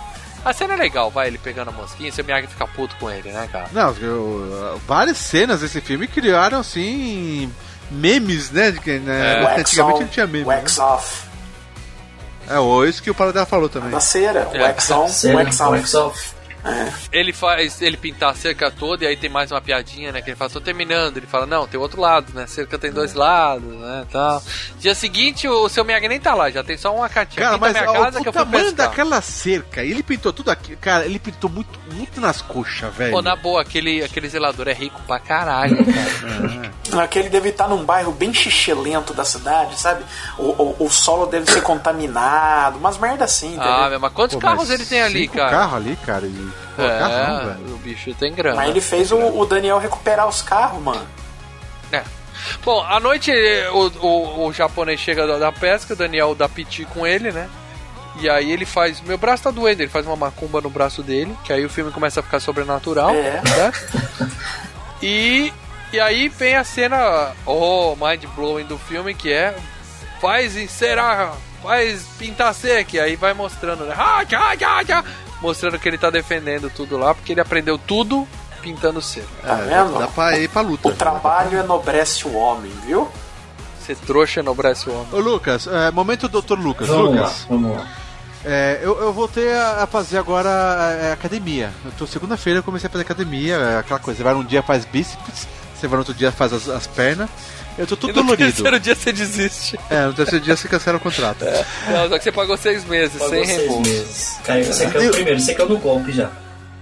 A cena é legal, vai ele pegando a mosquinha, seu Miyagi fica puto com ele, né, cara? Não, eu- várias cenas desse filme criaram, assim, memes, né? De que, né Wax antigamente on, não tinha meme. Wax off. É, ou isso que o Paradela falou também. Da cera. É. Wax on, Sério? Ele faz ele pintar a cerca toda e aí tem mais uma piadinha, né? Que ele fala, tô terminando. Ele fala, não, tem outro lado, né? A cerca tem dois lados, né? Tal. Dia seguinte, o seu Miyagi nem tá lá, já tem só uma cartinha. Cara, mas minha casa o que eu fui tamanho pescar. daquela cerca, ele pintou tudo aqui. Cara, ele pintou muito, muito nas coxas, velho. Pô, na boa, aquele, aquele zelador é rico pra caralho, cara. Aquele deve estar num bairro bem xixelento da cidade, sabe? O, o, o solo deve ser contaminado, umas merda assim, entendeu? ah, meu, mas quantos Pô, carros mas ele tem ali, cara? carros ali, cara. E, pô, é, carrão, velho. o bicho tem grana. Mas ele fez o, o Daniel recuperar os carros, mano. É. Bom, à noite o, o, o japonês chega da, da pesca, o Daniel dá piti com ele, né? E aí ele faz. Meu braço tá doendo, ele faz uma macumba no braço dele, que aí o filme começa a ficar sobrenatural. É. Né? E, e aí vem a cena, oh, mind blowing do filme, que é. Faz encerar, faz pintar seca, e aí vai mostrando, né? Ah, mostrando que ele tá defendendo tudo lá, porque ele aprendeu tudo pintando cerca. Tá vendo? Dá pra ir pra luta. O trabalho enobrece o homem, viu? Ser trouxa enobrece o homem. Ô Lucas, é, momento Dr. Lucas. Vamos lá, Lucas. vamos lá. É, eu, eu voltei a, a fazer agora é, academia. Eu tô segunda-feira, eu comecei a fazer academia, é aquela coisa, você vai um dia faz bíceps, você vai no outro dia faz as, as pernas. Eu tô E todo no dolorido. terceiro dia você desiste. É, no terceiro dia você cancela o contrato. Não, só que você pagou seis meses, Pagou sem seis reembolso. meses. Caiu, você caiu primeiro, você caiu no golpe já.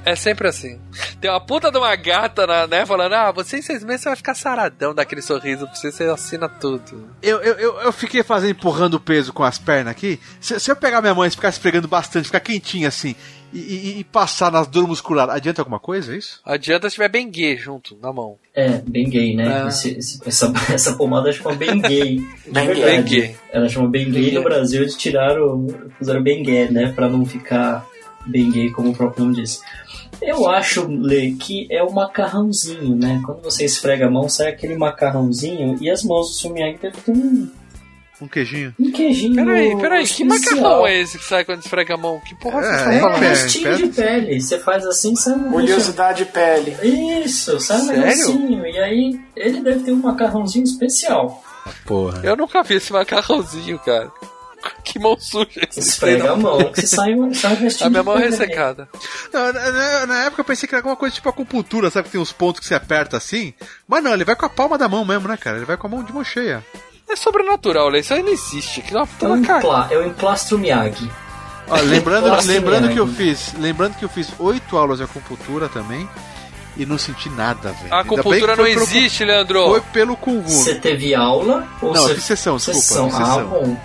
É sempre assim. Tem uma puta de uma gata, na- né, falando, ah, você em seis meses você vai ficar saradão, dá aquele sorriso pra você, você assina tudo. Eu, eu, eu, eu fiquei fazendo, empurrando o peso com as pernas aqui. Se, se eu pegar minha mãe e ficar esfregando bastante, ficar quentinha assim, e, e- e passar nas dores musculares, adianta alguma coisa, é isso? Adianta se tiver bem gay junto, na mão. É, bem gay, né? Ah. Esse- esse- essa, essa pomada chama bem gay. De Bem gay. Ela chama bem gay no. Brasil eles tiraram, fizeram bem gay, né? Pra não ficar bem gay, como o próprio nome diz. Eu acho, Lê, que é o macarrãozinho, né? Quando você esfrega a mão, sai aquele macarrãozinho e as mãos do Sumiag devem ter um, Um queijinho. um queijinho. Peraí, peraí, que macarrão é esse que sai quando esfrega a mão? Que porra É, você É tá um falando? restinho de pele. Você faz assim, sai um Oleosidade de pele. Isso, sai um Sério? negocinho. E aí, ele deve ter um macarrãozinho especial. Porra. Eu nunca vi esse macarrãozinho, cara. Que mão suja esse Esfrega a mão, que sai um, sai um A minha mão é ressecada. Não, na- na época eu pensei que era alguma coisa tipo acupuntura, sabe? Que tem uns pontos que você aperta assim. Mas não, ele vai com a palma da mão mesmo, né, cara? Ele vai com a mão de mão cheia. É sobrenatural, né? Isso aí não existe. Que é uma puta Eu, uma cara. empla, eu emplastro Miyagi. Ó, lembrando, lembrando que eu fiz. Lembrando que eu fiz oito aulas de acupuntura também. E não senti nada, velho. A acupuntura não existe, Leandro. Foi pelo Kungu. Você teve aula? Ou Não, eu fiz sessão, desculpa. Sessão. Ah, bom.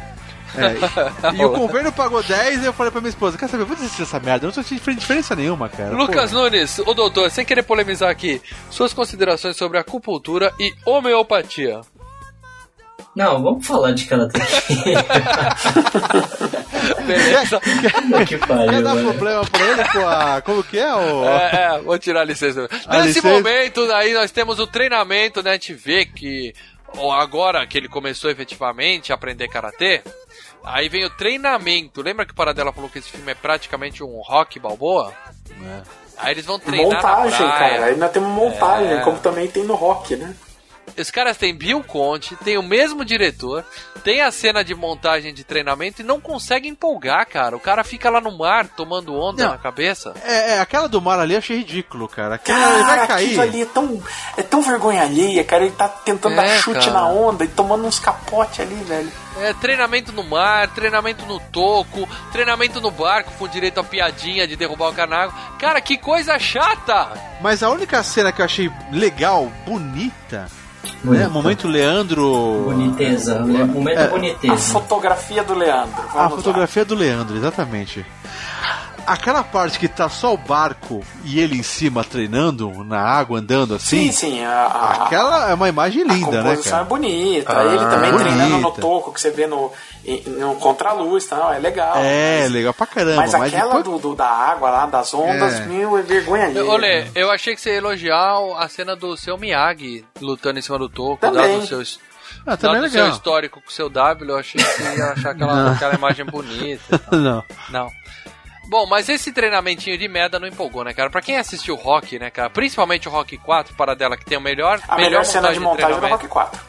É, e, e o governo pagou 10 e eu falei pra minha esposa, quer saber, vou desistir dessa merda, eu não tô sentindo diferença nenhuma, cara. Lucas Pô. Nunes, o doutor, sem querer polemizar aqui, suas considerações sobre acupuntura e homeopatia. Não, vamos falar de karatê. Beleza? que pariu, Quer dar velho. problema pra ele com a... Como que é? O... É, é, vou tirar a licença. A Nesse licença. momento, aí nós temos o treinamento, né? A gente vê que agora que ele começou efetivamente a aprender karatê, aí vem o treinamento. Lembra que o Paradela falou que esse filme é praticamente um rock balboa? Aí eles vão treinar Montagem, na praia. cara. Ainda tem uma montagem, É. como também tem no rock, né? Os caras têm Bill Conte, tem o mesmo diretor, tem a cena de montagem de treinamento e não consegue empolgar, cara. O cara fica lá no mar tomando onda Não. na cabeça. É, é, aquela do mar ali eu achei ridículo, cara. Aquela, Cara, ele vai aquilo cair. ali é tão, é tão vergonha alheia, cara. Ele tá tentando É, dar chute cara. na onda e tomando uns capotes ali, velho. É, treinamento no mar, treinamento no toco, treinamento no barco com direito a piadinha de derrubar o cara na água. Cara, que coisa chata! Mas a única cena que eu achei legal, bonita, Bonita. né? Momento Leandro. Boniteza. né? Momento É, boniteza. A fotografia do Leandro. Vamos A lá. fotografia do Leandro, exatamente. Aquela parte que tá só o barco e ele em cima treinando, na água, andando assim. Sim, sim. A, a, Aquela é uma imagem a linda, né, composição cara? é bonita. Ah, ele também bonita. treinando no toco que você vê no, em- no contra-luz, tá? é legal. É, mas, legal pra caramba. mas Mas, aquela depois... do, do- da água lá, das ondas, É. meu, é vergonha alheia. Olê, eu achei que você ia elogiar a cena do seu Miyagi lutando em cima do toco, Também. dado o seu, Ah, também dado é o seu legal. histórico com o seu W, eu achei que você ia achar aquela, aquela imagem bonita. Não. Não. Bom, mas esse treinamentinho de merda não empolgou, né, cara? Pra quem assistiu o Rock, né, cara? Principalmente o Rock 4, para dela que tem o melhor. A melhor cena de montagem do. Rock 4.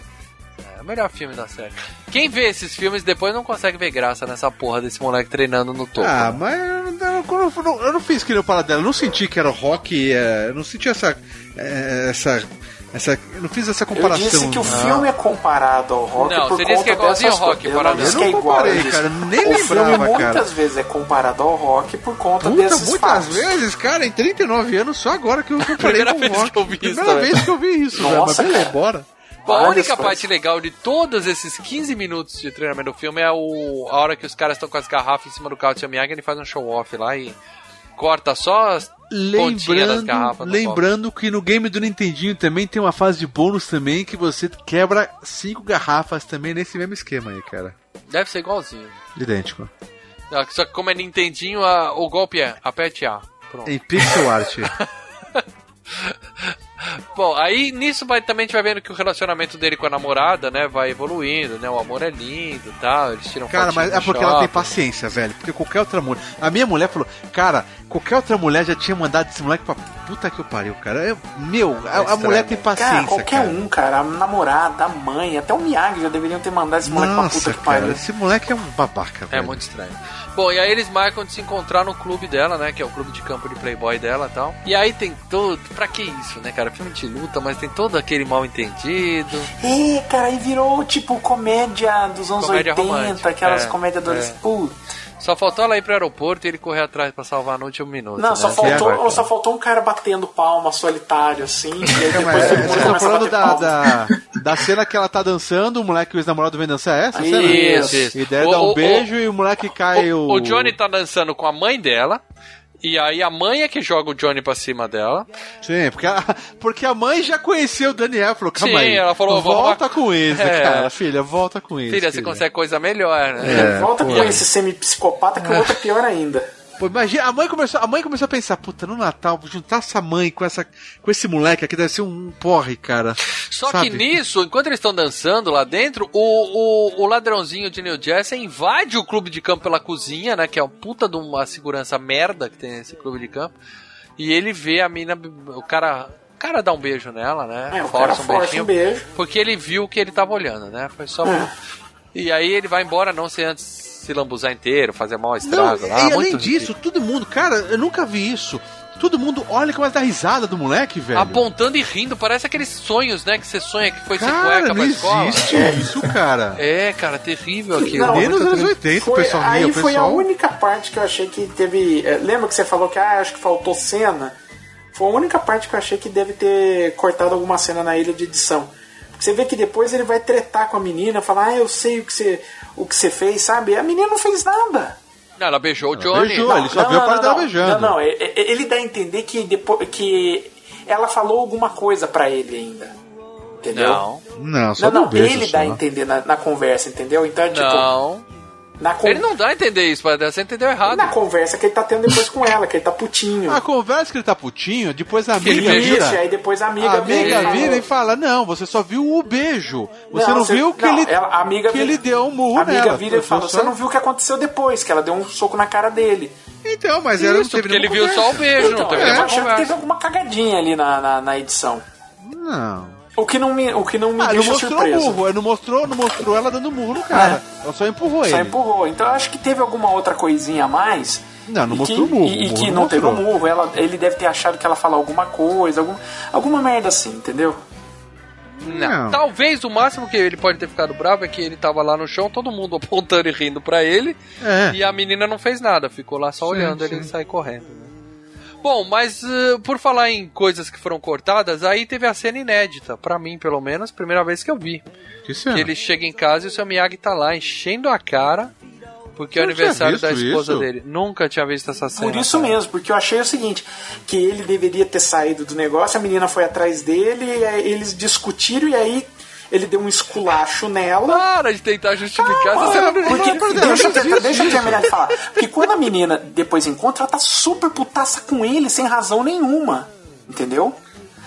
É o melhor filme da série. Quem vê esses filmes depois não consegue ver graça nessa porra desse moleque treinando no topo. Ah, né? mas eu não, eu não- eu não fiz que nem o Paradelo, eu não senti que era rock, é, eu não senti essa. é, essa, essa eu não fiz essa Eu comparação. disse que o não. filme é comparado ao rock Não, por você disse que é igualzinho dessas ao rock. Eu não disse Eu que é igual. comparei, eu cara, nem o lembrava, filme cara. muitas vezes é comparado ao rock por conta Puta, desses muitas fatos. vezes, cara, em 39 anos, só agora que eu comparei Primeira com vez rock. que eu vi isso Primeira também. vez que eu vi isso, velho, mas Nossa, beleza, cara. bora. Bom, a única parte legal de todos esses 15 minutos de treinamento do filme é o, a hora que os caras estão com as garrafas em cima do carro seu Miyagi, ele faz um show off lá e corta só as Lembrando, lembrando que no game do Nintendinho também tem uma fase de bônus também que você quebra cinco garrafas também nesse mesmo esquema aí, cara. Deve ser igualzinho. Idêntico. Só que como é Nintendinho, a- o golpe é aperte A. Pronto. Em pixel art. Bom, aí nisso vai, também a gente vai vendo que o relacionamento dele com a namorada, né, vai evoluindo, né? O amor é lindo e tal, eles tiram Cara, mas é porque ela tem shopping. paciência, velho. Porque qualquer outra mulher. A minha mulher falou, cara, qualquer outra mulher já tinha mandado esse moleque pra puta que eu pariu, cara. Eu- meu, a, a mulher tem paciência, Cara, qualquer cara. um, cara, a namorada, a mãe, até o Miyagi já deveriam ter mandado esse moleque pra Nossa, puta que cara, pariu. esse moleque é um babaca, É velho. muito estranho. Bom, e aí eles marcam de se encontrar no clube dela, né? Que é o clube de campo de playboy dela e tal. E aí tem todo... Pra que isso, né, cara? Filme de luta, mas tem todo aquele mal entendido. E, cara, aí virou tipo comédia dos anos Comédia 80, romântica, aquelas é, comédias adolescentes. é. Só faltou ela ir pro aeroporto e ele correr atrás pra salvar no último minuto. Não, né? só faltou, é- ou só faltou um cara batendo palma solitário, assim, e aí depois é, todo mundo começa falando da, da, da cena que ela tá dançando, o moleque e o ex-namorado vem dançar é essa? a cena? Isso, isso. E daí O- dá um o- beijo e o moleque cai o... O Johnny tá dançando com a mãe dela. E aí a mãe é que joga o Johnny pra cima dela. Sim, porque a, porque a mãe já conheceu o Daniel, falou, calma Sim, aí, ela falou, volta com isso, É. cara, filha, volta com isso. Filha, você consegue coisa melhor, né? É, Volta pô. com esse semi-psicopata que o outro é pior ainda. Pô, imagina, a mãe, começou, a mãe começou a pensar, puta, no Natal, juntar essa mãe com, essa, com esse moleque aqui deve ser um porre, cara. Só Sabe? que nisso, enquanto eles estão dançando lá dentro, o, o, o ladrãozinho de New Jersey invade o clube de campo pela cozinha, né? Que é uma puta de uma segurança merda que tem nesse clube de campo. E ele vê a mina, o cara. O cara dá um beijo nela, né? É, o cara força um beijo. Porque ele viu o que ele tava olhando, né? Foi só. É. E aí ele vai embora, não sei antes se lambuzar inteiro, fazer mal Não, estrago e lá. além muito disso, todo mundo, cara, eu nunca vi isso. Todo mundo olha como é da risada do moleque, velho. Apontando e rindo, parece aqueles sonhos, né? Que você sonha que foi sem Cara, cueca não pra escola. existe isso, cara. É, cara, terrível aquilo. Não, Nem nos anos triste. 80 o Foi, pessoal aí ria, o foi a única parte que eu achei que teve. é, Lembra que você falou que ah, acho que faltou cena? Foi a única parte que eu achei que deve ter cortado alguma cena na ilha de edição. Você vê que depois ele vai tretar com a menina, falar, ah, eu sei o que você, o que você fez, sabe? A menina não fez nada. Não, ela beijou o Johnny. beijou, ele só viu a parte dela beijando. Não, não, é- é- ele dá a entender que, depois, que ela falou alguma coisa pra ele ainda. Entendeu? Não. Não, só Não, não, um beijo ele só. dá a entender na, na conversa, entendeu? Então é tipo. Não. Na con- Ele não dá a entender isso, Padre. Você entendeu errado. Na conversa que ele tá tendo depois com ela, que ele tá putinho. A conversa que ele tá putinho, depois a Que ele amiga. Isso, vira. aí depois a amiga, A amiga e vira fala- e fala: Não, você só viu o beijo. Você não, você- viu que, não, ele, ela- a amiga que vira- ele deu um murro A amiga nela. vira e fala: Só- Você não viu o que aconteceu depois, que ela deu um soco na cara dele. Então, mas ela não Isso, teve porque ele nenhuma viu só o conversa. beijo, não Então, teve eu nenhuma achei que teve conversa. alguma cagadinha ali na, na, na edição. Não. O que não me, o que não me Ah, não deixa mostrou o surpreso. murro, ele não mostrou, não mostrou ela dando murro no cara. Ela só empurrou Só ele. empurrou. Então eu acho que teve alguma outra coisinha a mais. Não, não e mostrou que, o murro, E, e murro que não não teve o murro. Ela, ele deve ter achado que ela falou alguma coisa, algum, alguma merda assim, entendeu? Não. Talvez o máximo que ele pode ter ficado bravo é que ele tava lá no chão, todo mundo apontando e rindo pra ele. É. E a menina não fez nada, ficou lá só Sim, olhando sim. ele sair correndo. né? Bom, mas uh, por falar em coisas que foram cortadas, aí teve a cena inédita, pra mim pelo menos, primeira vez que eu vi. Que cena? Que ele chega em casa e o seu Miyagi tá lá enchendo a cara porque é o aniversário da esposa isso? dele. Nunca tinha visto essa cena. Por isso cara. mesmo, porque eu achei o seguinte, que ele deveria ter saído do negócio, a menina foi atrás dele, eles discutiram e aí ele deu um esculacho nela. Para de tentar justificar essa cena Porque, Não, deixa, não deixa eu isso. terminar de falar. Porque quando a menina depois encontra, ela tá super putaça com ele, sem razão nenhuma. Entendeu?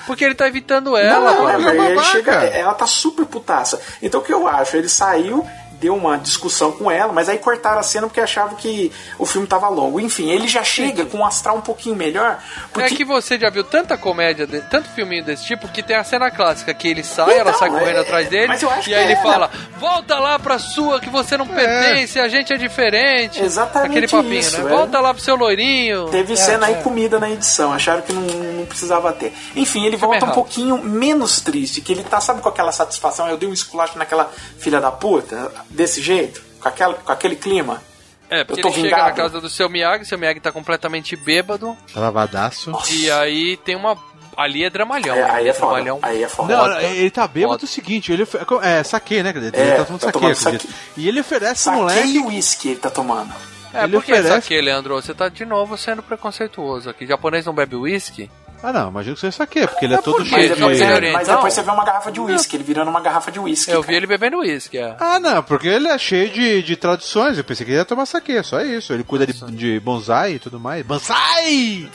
Porque ele tá evitando ela. Não, é, chega, ela tá super putaça. Então o que eu acho? Ele saiu, deu uma discussão com ela, mas aí cortaram a cena porque achavam que o filme tava longo. Enfim, ele já chega com um astral um pouquinho melhor. É que você já viu tanta comédia, de- tanto filminho desse tipo, que tem a cena clássica que ele sai, ela Então, sai correndo é- atrás dele, mas eu acho e aí ele é. fala: Volta lá pra sua, que você não pertence, a gente é diferente. Exatamente Aquele papinho, isso, né? é. Volta lá pro seu loirinho. Teve É, cena aí é. comida na edição, acharam que não, não precisava ter. Enfim, ele volta um pouquinho menos triste, que ele tá, sabe, com aquela satisfação, eu dei um esculacho naquela filha da puta, desse jeito, com, aquela, com aquele clima. É, porque Eu tô ele chega na vingado. casa do seu Miyagi, seu Miyagi tá completamente bêbado, Lavadaço. e aí tem uma. Ali é dramalhão. É, aí é foda, dramalhão. aí é foda. Não, ele tá bêbado o seguinte, ele ofe- é saque, né? Ele É, tá tomando tá saque. E ele oferece Saque moleque. e uísque ele tá tomando. É, Ele por que oferece- saque, Leandro? Você tá de novo sendo preconceituoso aqui. Japonês não bebe uísque? Ah, não, imagino que seja saque, porque ele é, todo por quê? cheio Mas depois, de. é- oriental? mas depois você vê uma garrafa de uísque, ele virando uma garrafa de uísque. Eu vi ele bebendo uísque, é. Ah, não, porque ele é cheio de, de tradições. Eu pensei que ele ia tomar saque, só isso. Ele cuida de, de bonsai e tudo mais. Bonsai!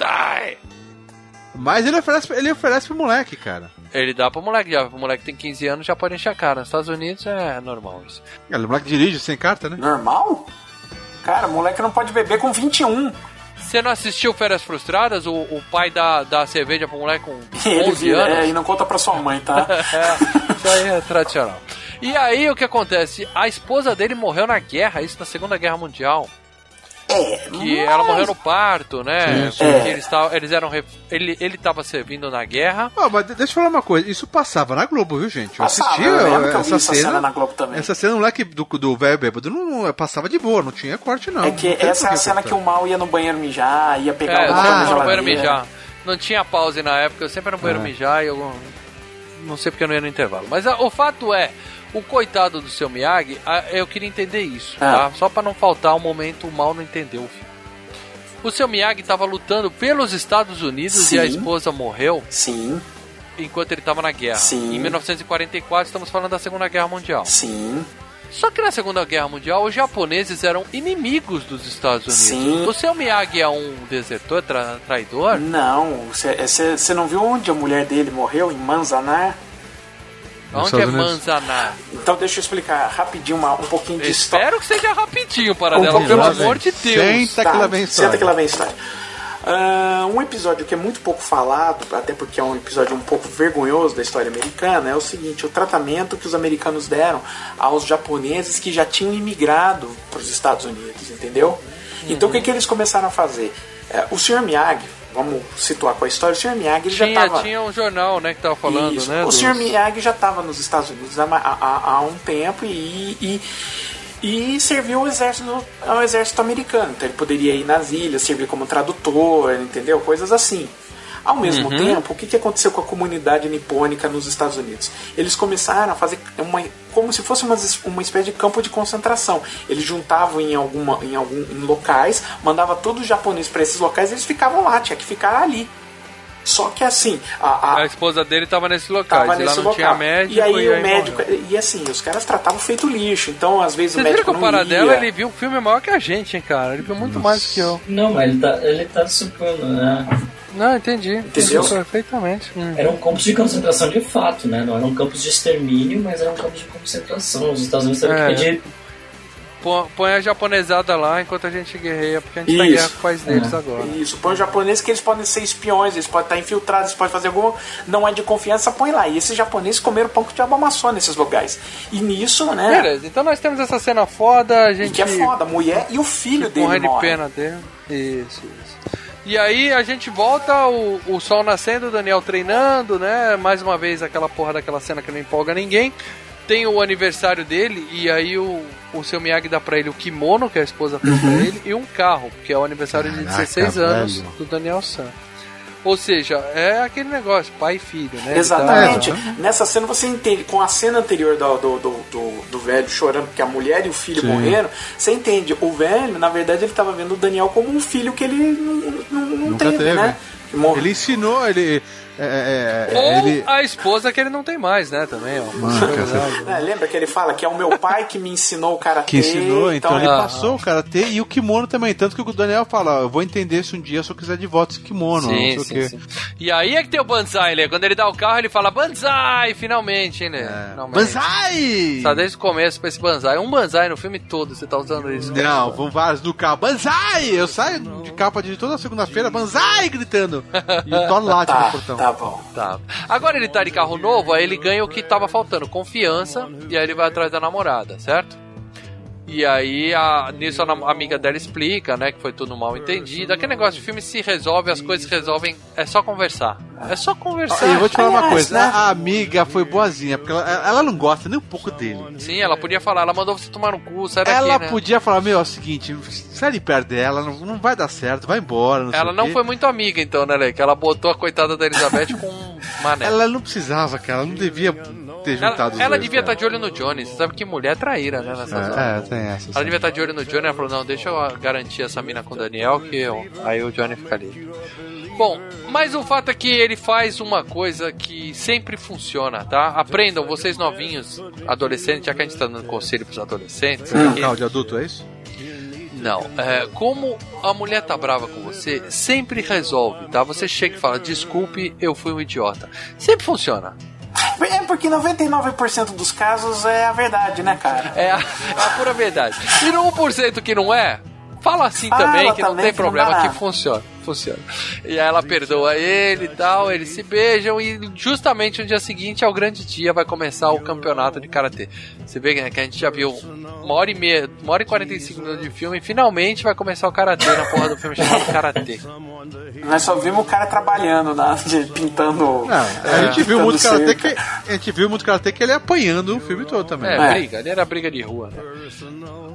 Mas ele oferece, ele oferece pro moleque, cara. Ele dá pro moleque, já. O moleque tem 15 anos, já pode encher a cara. Nos Estados Unidos é normal isso. É, o moleque dirige sem carta, né? Normal? Cara, o moleque não pode beber com 21. Você não assistiu Férias Frustradas? O, o pai dá, dá cerveja pro moleque com 11 Ele vira, anos? é, e não conta pra sua mãe, tá? É, isso aí é tradicional. E aí o que acontece? A esposa dele morreu na guerra, isso na Segunda Guerra Mundial. É, Que ela morreu no parto, né? Sim, sim. Porque É. eles, tavam- eles eram. ref- Ele, ele tava servindo na guerra. Ah, mas deixa eu falar uma coisa, isso passava na Globo, viu, gente? Eu Passava, assistia eu que eu vi essa essa cena, cena na Globo também. Essa cena, o moleque do do velho bêbado não, não- passava de boa, não tinha corte, não. É que Não essa é a cena cortar. que o mal ia no banheiro mijar, ia pegar É, o era no banheiro mijar. Não tinha pause na época, eu sempre era no banheiro É. mijar e eu. Não sei porque eu não ia no intervalo. Mas ah, o fato é, o coitado do seu Miyagi, ah, eu queria entender isso, Ah. tá? Só pra não faltar um momento o mal não entendeu o filme. O seu Miyagi tava lutando pelos Estados Unidos e a Sim. esposa morreu. Sim. Enquanto ele tava na guerra. Sim. Em 1944, estamos falando da Segunda Guerra Mundial. Sim. Só que na Segunda Guerra Mundial, os japoneses eram inimigos dos Estados Unidos. Sim. O seu Miyagi é um desertor, tra- traidor? Não, você não viu onde a mulher dele morreu? Em Manzanar? Onde é Manzanar? Então deixa eu explicar rapidinho uma, um pouquinho de história. Espero que seja rapidinho, para Um dela, pelo amor de Deus. Senta que lá vem história. Senta que lá vem história. Ah, um episódio que é muito pouco falado, até porque é um episódio um pouco vergonhoso da história americana, é o seguinte: o tratamento que os americanos deram aos japoneses que já tinham imigrado para os Estados Unidos, entendeu? Então o que, que eles começaram a fazer? É, o Sr. Miyagi, vamos situar com a história, o Sr. Miyagi ele já Tinha, estava. tinha um jornal, né, que tava falando, Isso. né? O dos- Sr. Miyagi já estava nos Estados Unidos há, há- há um tempo e, e, e serviu ao exército, ao exército americano. Então ele poderia ir nas ilhas, servir como tradutor, entendeu? Coisas assim. Ao mesmo Uhum. tempo, o que, que aconteceu com a comunidade nipônica nos Estados Unidos? Eles começaram a fazer uma, como se fosse uma, uma espécie de campo de concentração. Eles juntavam em, alguma, em, algum, em locais, mandava todos os japoneses para esses locais, eles ficavam lá, tinha que ficar ali. Só que assim, a, a, A esposa dele tava nesse local, Tava e lá nesse não local. tinha médico. e aí o médico. morreu. E assim, os caras tratavam feito lixo. Então, às vezes, Vocês o viram que médico o não ia. ele viu o filme maior que a gente, hein, cara? Ele viu muito mais do que eu. Não, mas ele tá, ele tá supondo, né? Não, entendi. Entendeu? Perfeitamente. Hum. Eram campos de concentração de fato, né? Não eram campos de extermínio, mas eram campos de concentração. Os Estados Unidos tiveram É. que pedir Põe, a japonesada lá enquanto a gente guerreia, porque a gente tá em Isso. guerra com o país deles É. agora. Isso, põe os japoneses que eles podem ser espiões, eles podem estar infiltrados, eles podem fazer alguma. Não é de confiança, põe lá. E esses japoneses comeram pão que o diabo amassou nesses lugares. E nisso, né? Beleza, então nós temos essa cena foda, a gente. E que é foda, a mulher e o filho dele. Morrendo de pena dele. Isso, isso. E aí a gente volta, o, o sol nascendo, o Daniel treinando, né? Mais uma vez aquela porra daquela cena que não empolga ninguém. Tem o aniversário dele, e aí o, o seu Miyagi dá pra ele o kimono que a esposa fez pra ele e um carro, que é o aniversário de Caraca, 16 anos velho. do Daniel San. Ou seja, é aquele negócio, pai e filho, né? Exatamente. tá- Nessa cena você entende, com a cena anterior do, do, do, do- velho chorando porque a mulher e o filho Sim. morreram, você entende, o velho, na verdade, ele estava vendo o Daniel como um filho que ele não, não, não Nunca teve, teve. né? Ele ensinou, ele. É, é, Ou é, ele a esposa que ele não tem mais, né? Também. É, lembra que ele fala que é o meu pai que me ensinou o karatê. que ensinou, então, ele Ah. passou o karatê e o kimono também. Tanto que o Daniel fala: Eu vou entender se um dia se eu quiser de volta esse kimono. não sei Sim, o sim, quê. sim. E aí é que tem o Banzai, né? Quando ele dá o carro, ele fala Banzai, finalmente, hein, né? Finalmente. Banzai! Tá desde o começo pra esse Banzai. Um Banzai no filme todo, você tá usando isso. Não, vão vários no carro. Banzai! Eu saio de capa de toda segunda-feira, Banzai! gritando. E o Thor late Tá, no portão. tá bom. Tá. Agora ele tá de carro novo, aí ele ganha o que tava faltando, confiança, e aí ele vai atrás da namorada, certo? E aí, a, nisso a, amiga dela explica, né, que foi tudo mal entendido. Aquele negócio de filme se resolve, as coisas se resolvem, é só conversar. É só conversar. Ah, eu vou te falar uma coisa, né? a amiga foi boazinha, porque ela, ela não gosta nem um pouco dele. Sim, ela podia falar, ela mandou você tomar no cu, sai daqui, Ela né? podia falar, meu, é o seguinte, sai de perto dela, não, não vai dar certo, vai embora. Não sei Ela o não quê. foi muito amiga, então, né, Lê? Que ela botou a coitada da Elizabeth com um mané. Ela não precisava, cara, ela não devia ter Ela, juntado os ela dois, devia estar cara. de olho no Johnny. Você sabe que mulher é traíra, né? Nessas horas. É, é, tem essa. Ela devia estar de olho no Johnny. Ela falou: Não, deixa eu garantir essa mina com o Daniel, que eu... aí o Johnny fica ali. Bom, mas o fato é que ele faz uma coisa que sempre funciona, tá? Aprendam, vocês novinhos, adolescentes, já que a gente tá dando conselho pros adolescentes. Um aqui. carro de adulto, é isso? Não, é, como a mulher tá brava com você, sempre resolve, tá? Você chega e fala, desculpe, eu fui um idiota. Sempre funciona. É porque 99% dos casos é a verdade, né, cara? É a, é a pura verdade. E no 1% que não é, fala assim Fala também, que não também tem que não problema, dá que funciona. Funciona. E aí ela perdoa ele e tal, eles se beijam e justamente no dia seguinte é o grande dia, vai começar o campeonato de karatê. Você vê né, que a gente já viu uma hora e meia, uma hora e 45 minutos de filme e finalmente vai começar o karatê na porra do filme chamado Karatê. Nós só vimos o cara trabalhando, na, de- pintando. Não, a é, gente viu muito karatê que. A gente viu muito karatê que ele apanhando o filme todo também. É, briga, ali era briga de rua, né?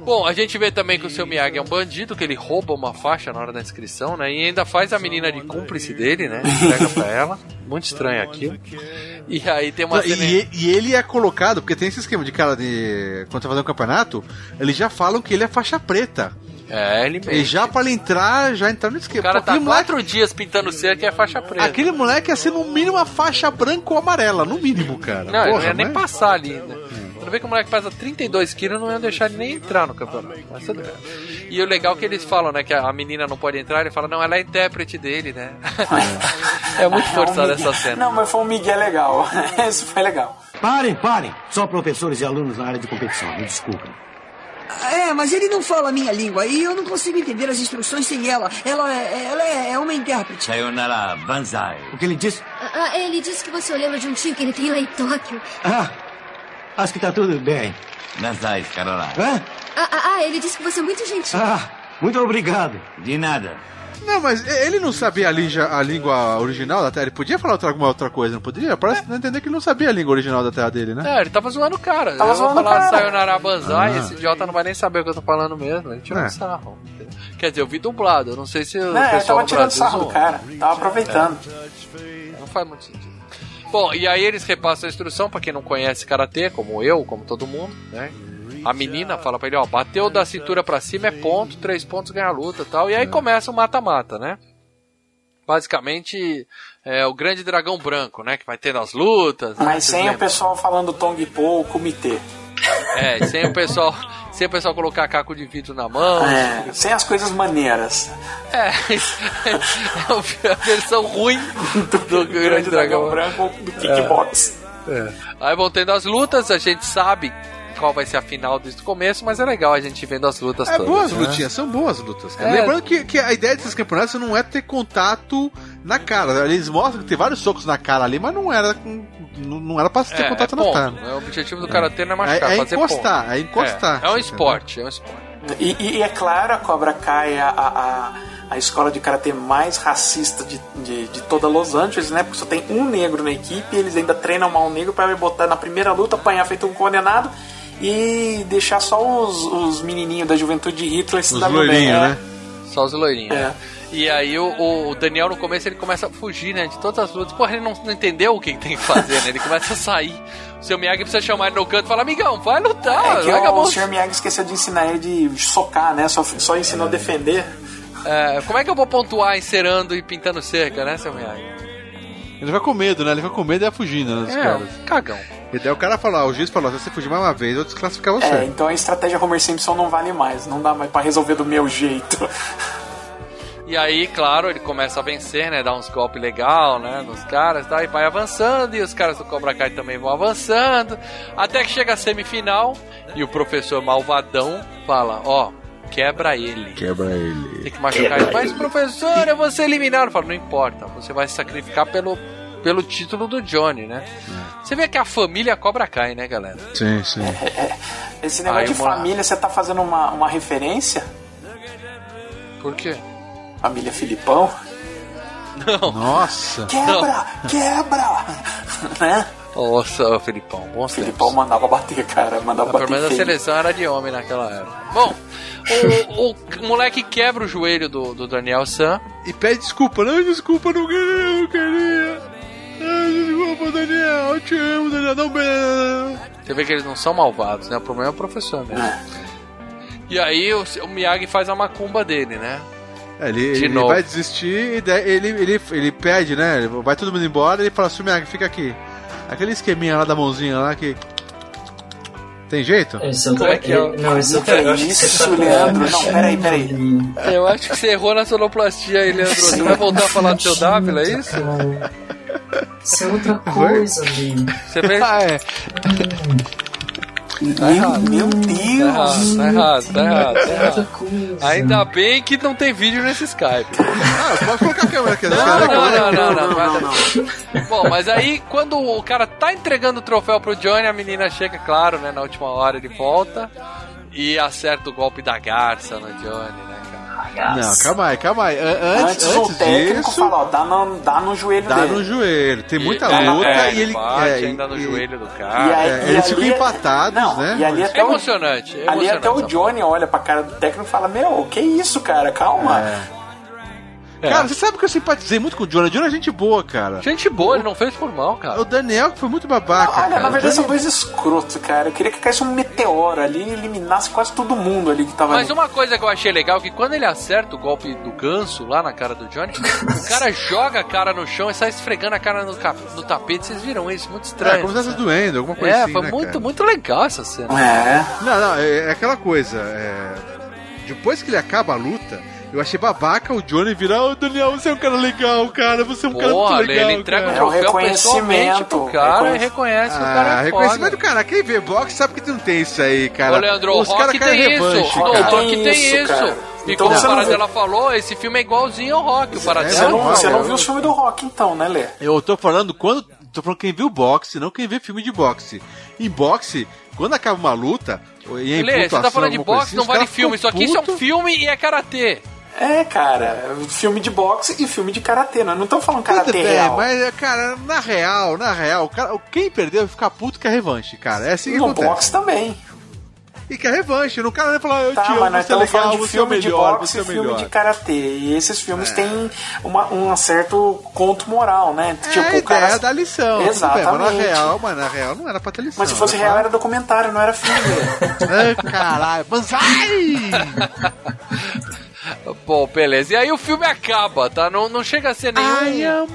Bom, a gente vê também que o seu Miyagi é um bandido, que ele rouba uma faixa na hora da inscrição, né? E ainda faz a menina de cúmplice dele, né? Entrega pra ela. Muito estranho aquilo. E aí tem uma cena... e, e ele é colocado, porque tem esse esquema de cara de. Quando tá fazendo um campeonato, eles já falam que ele é faixa preta. É, ele E mesmo. já pra ele entrar, já entrar no esquema. O cara Pô, tá moleque- quatro dias pintando cerca e é faixa preta. Aquele moleque ia ser no mínimo uma faixa branca ou amarela, no mínimo, cara. Não, ele não Porra, ia nem mas- passar ali, né? Quando vê que o moleque pesa 32 quilos, não ia deixar ele nem entrar no campeonato. Mas tudo bem. E o legal é que eles falam, né? Que a menina não pode entrar, ele fala, não, ela é intérprete dele, né? é muito forçada É Miguel- essa cena. Não, mas foi um Miguel legal. Esse foi legal. Parem, parem. Só professores e alunos na área de competição. Me desculpem. É, mas ele não fala a minha língua e eu não consigo entender as instruções sem ela. Ela é, ela é, é uma intérprete. Sayonara Banzai. O que ele disse? Ah, ele disse que você lembra de um tio que ele tem lá em Tóquio. Ah, acho que tá tudo bem. Banzai, Caroline. Hã? Ah, ah, ah, ele disse que você é muito gentil. Ah, muito obrigado. De nada. Não, mas ele não sabia a, língua- a língua original da Terra. Ele podia falar outra, alguma outra coisa, não poderia? Parece não entender que ele não sabia a língua original da Terra dele, né? É, ele tava zoando o cara. Tava eu vou zoando o falar cara. Sayonara Banzai, Ah. esse idiota não vai nem saber o que eu tô falando mesmo. Ele tirou É. um sarro. Quer dizer, eu vi dublado, eu não sei se o Não, ele pessoal tava tirando sarro do cara. Tava aproveitando. Não faz muito sentido. Bom, e aí eles repassam a instrução pra quem não conhece karatê, como eu, como todo mundo, né? A menina fala pra ele, ó, bateu da cintura pra cima é ponto, três pontos ganha a luta e tal. E aí começa o mata-mata, né? Basicamente, é o grande dragão branco, né? Que vai ter nas lutas. Mas sem o lembram? pessoal falando Tong Po, o comitê. É, sem o pessoal. Sem o pessoal colocar caco de vidro na mão. É, sem as coisas maneiras. É, é a versão ruim do grande dragão branco do kickbox. É. Aí vão tendo as lutas, a gente sabe qual vai ser a final desde o começo, mas é legal a gente vendo as lutas É todas. boas né? lutinhas, são boas lutas, cara. É. Lembrando que, que a ideia desses campeonatos não é ter contato na cara. Eles mostram que tem vários socos na cara ali, mas não era, não não era pra ter É, contato é na cara. É, O objetivo do karatê não é machucar, É- é fazer encostar, ponto. é encostar, É, é um esporte, é um esporte. E, e- é claro, a Cobra Kai é a, a, a, a escola de karatê mais racista de, de, de toda Los Angeles, né? Porque só tem um negro na equipe e eles ainda treinam mal um negro pra botar na primeira luta, apanhar feito um condenado e deixar só os, os menininhos da juventude de Hitler se Os dando bem. loirinhos, né? Só os loirinhos. É. né? E aí o, o Daniel no começo ele começa a fugir, né? De todas as lutas. Porra, ele não, não entendeu o que, tem que fazer, né? Ele começa a sair. O seu Miyagi precisa chamar ele no canto e falar, amigão, vai lutar, É que o, o Sr. Miyagi esqueceu de ensinar ele de socar, né? Só, só ensinou a defender. É, como é que eu vou pontuar encerando e pintando cerca, né, seu Miyagi? Ele vai com medo, né? Ele vai com medo e vai fugindo, né? Dos É, caras. cagão. E daí o cara falou, o juiz falou, se você fugir mais uma vez, eu desclassificar você. É, então a estratégia Homer Simpson não vale mais. Não dá mais pra resolver do meu jeito. E aí, claro, ele começa a vencer, né? Dá uns golpes legal, né? Nos caras, tá? E vai avançando, e os caras do Cobra Kai também vão avançando. Até que chega a semifinal, e o professor malvadão fala, ó, quebra ele. Quebra ele. Tem que machucar ele. Mas, professor, eu vou ser eliminado. Fala, não importa, você vai se sacrificar pelo, pelo título do Johnny, né? Você vê que a família Cobra Kai, né, galera? Sim, sim. Esse negócio Aí de família, você tá fazendo uma, uma referência? Por quê? Família Filipão? Não. Nossa. Quebra! Quebra! né? Nossa, ô, Felipão, bom Filipão mandava bater, cara. Mandava Pelo bater menos a seleção era de homem naquela época. Bom, o, o moleque quebra o joelho do, do Daniel San. E pede desculpa. Não, desculpa, não queria, não queria. Desculpa, Daniel, eu te amo, Daniel, não bem. Você vê que eles não são malvados, né? O problema é o professor mesmo. E aí o, o Miyagi faz a macumba dele, né? É, ele, De ele novo. vai desistir e daí ele, ele, ele pede, né? ele Vai todo mundo embora e ele fala assim, Miyagi, fica aqui. Aquele esqueminha lá da mãozinha lá que. Tem jeito? Esse eu tô, Como é que é? Não, esse eu tô, Que eu acho que isso, tá Leandro? Não, peraí, peraí. Eu acho que você errou na sonoplastia aí, Leandro. Você vai voltar a falar do seu Dávila, é isso? Isso é outra coisa, ali. Você fez. Ah, é. Tá errado. Meu Deus! Tá errado, tá errado, tá errado, tá errado. coisa. Ainda bem que não tem vídeo nesse Skype. Ah, pode colocar a câmera aqui. Não, não, câmera- não, não, não, não. Bom, mas aí quando o cara tá entregando o troféu pro Johnny, a menina chega, claro, né? Na última hora ele volta e acerta o golpe da garça no Johnny, né, cara? Não, calma aí, calma aí. An- Antes, Antes, o antes técnico disso, fala, ó, dá no, dá no joelho dá dele. no joelho. Tem muita E- luta é, e ele. bate é, ainda no e- joelho do E cara. aí- É, e eles ficam empatados, não, né? E ali É até o, emocionante, é ali até o emocionante. Johnny olha pra cara do técnico e fala, meu, que isso, cara, calma. É. Cara, você sabe que eu simpatizei muito com o Jonah. O Jonah é gente boa, cara. Gente boa, ele não fez por mal, O cara. Daniel que foi muito babaca. Olha, cara. na verdade são dois escrotos, cara. Eu queria que caísse um meteoro ali e eliminasse quase todo mundo ali que tava Mas ali. uma coisa que eu achei legal é que quando ele acerta o golpe do ganso lá na cara do Johnny, o cara joga a cara no chão e sai esfregando a cara no, ca- no tapete. Vocês viram isso? Muito É, estranho. como se estivesse doendo, alguma coisa É, assim. foi né, muito, cara? muito legal essa cena. É. Não, não, é, é aquela coisa. é, Depois que ele acaba a luta, eu achei babaca o Johnny virar, ô Daniel, você é um cara legal, cara, você é um cara muito ele, legal. ele entrega cara. o troféu É o reconhecimento, pro cara reconhece- e reconhece que o cara Ah, é reconhecimento cara. Quem vê boxe sabe que não tem isso aí, cara. Ô, Leandro, o Os caras Rock querem tem revanche, isso. cara. O Rock tem isso, cara. E Então como o não Paradela falou, esse filme é igualzinho ao Rock. O Paradela Você não, fala. você não eu- viu os filmes do Rock então, né, Lê? Eu tô falando quando. Tô falando quem viu boxe, não quem vê filme de boxe. Em boxe, quando acaba uma luta, e em Lê, você tá falando de boxe, assim, não vale filme. Isso aqui isso é um filme e é karatê. É, cara, filme de boxe e filme de karatê. Nós não estamos falando Tudo karatê bem, real. mas, cara, na real, na real, o cara, quem perdeu vai ficar puto que é revanche, cara. É assim que No acontece. boxe também. E que é revanche, no cara vai falar, eu Tá, te amo, mas nós você é legal, falando de você é filme de melhor, boxe é e o filme melhor. de karatê. E esses filmes têm uma, um certo conto moral, né? É tipo, a o cara. da lição. tudo bem, Exatamente. mas na real, mas na real não era pra ter lição. Mas se fosse era real, pra- era documentário, não era filme. Caralho, Banzai! Bom, beleza. E aí o filme acaba, tá? Não, não chega a ser nenhum,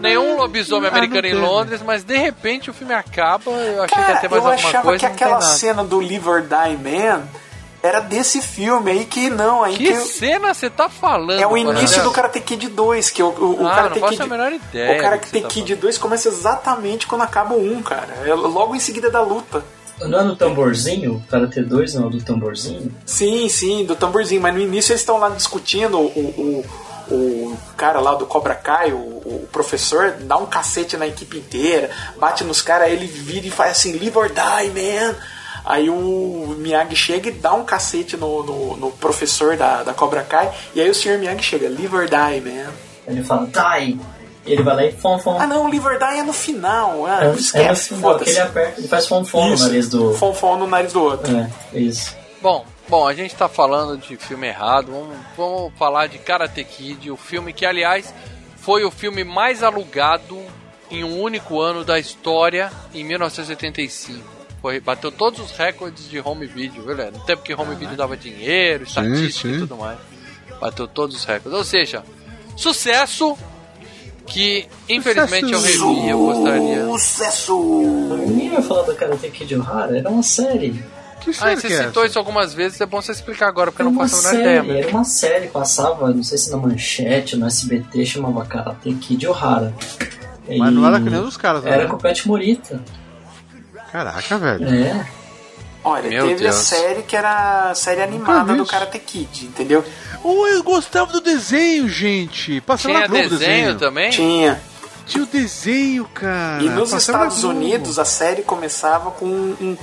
nenhum lobisomem Ah, americano em. Londres, mas de repente o filme acaba. Eu achei que ia Cara, ter mais eu alguma achava coisa que e não tem aquela cena do Live or Die Man era desse filme aí que não, aí Que que, cena você tá falando? é o início do Karate Kid 2, que o, o, o Ah, Karate não Kid a menor ideia O Karate que tá Kid 2 começa exatamente quando acaba o 1, cara. É logo em seguida da luta. Não é no tamborzinho? Karate 2 não é do tamborzinho? Sim, sim, do tamborzinho, mas no início eles estão lá discutindo o, o, o cara lá do Cobra Kai, o, o professor, dá um cacete na equipe inteira, bate nos caras, ele vira e faz assim, live or die, man. Aí o Miyagi chega e dá um cacete no, no, no professor da, da Cobra Kai, e aí o Sr. Miyagi chega, live or die, man. Ele fala, die! Ele vai lá e fom, fom. Ah não, live or die é no final, ah, É, é no esquece, final ele aperta, ele faz fom, fom no nariz do... Fom, fom no nariz do outro. É, isso. Bom, bom, a gente tá falando de filme errado. Vamos, vamos falar de Karate Kid, o filme que, aliás, foi o filme mais alugado em um único ano da história, em 1985. Foi, bateu todos os recordes de home video, viu? No tempo que home video dava dinheiro, estatística sim. e tudo mais. Bateu todos os recordes. Ou seja, sucesso que, infelizmente, eu revi. Eu gostaria. Sucesso! Ninguém vai falar do Karate Kid Ohara, era uma série. Que Ah, você que é citou essa? isso algumas vezes, é bom você explicar agora, porque eu Era não uma faço a menor ideia. era uma série, passava, não sei se na manchete, no SBT, chamava Karate Kid Ohara. Mas não E era que nem dos caras, Era né? com o Pet Morita. Caraca, velho. É. Olha, Meu teve Deus. a série que era a série animada do. Karate Kid, entendeu? Oh, eu gostava do desenho, gente. Passava Tinha na Globo o desenho também? Tinha. Tinha o desenho, cara. E nos Passava Estados. Unidos a série começava com um,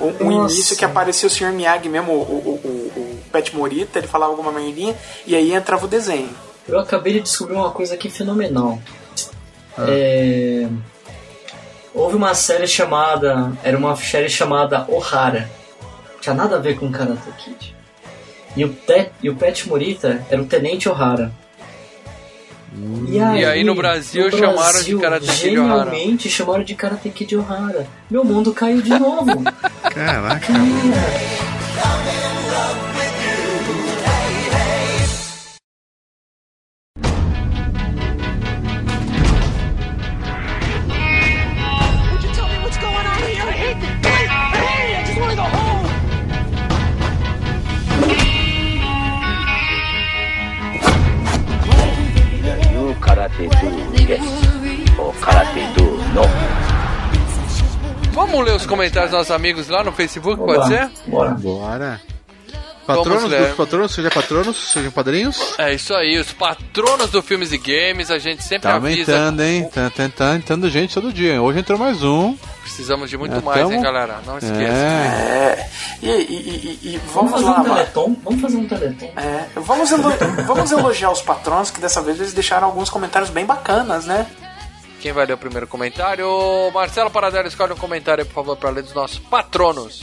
um, um início que aparecia o Sr. Miyagi mesmo, o, o, o, o Pet Morita, ele falava alguma merdinha, e aí entrava o desenho. Eu acabei de descobrir uma coisa aqui fenomenal. É, Houve uma série chamada. Era uma série chamada Ohara. Tinha nada a ver com Karate Kid. E o, Te... e o Pet Morita era o Tenente Ohara. E aí, no Brasil, chamaram de Karate Kid Ohara. Genialmente chamaram de Karate Kid Ohara. Meu mundo caiu de novo. Caraca. Comentários dos nossos amigos lá no Facebook, pode ser? Bora. Bora. Patronos dos patronos, sejam patronos, sejam padrinhos. É isso aí, os patronos do Filmes e Games, a gente sempre Tá avisa. aumentando, hein? Tá, tá, tá entrando gente todo dia. Hoje entrou mais um. Precisamos de muito É, mais, hein, tamo- galera? Não esqueça. É. E, e, e, e- e Vamos vamos, fazer lá, um mano. teleton? Vamos fazer um teleton. É, vamos, elo- vamos elogiar os patrões, que dessa vez eles deixaram alguns comentários bem bacanas, né? Quem vai ler o primeiro comentário? Marcelo Paradelo, escolhe um comentário aí, por favor, para ler dos nossos patronos.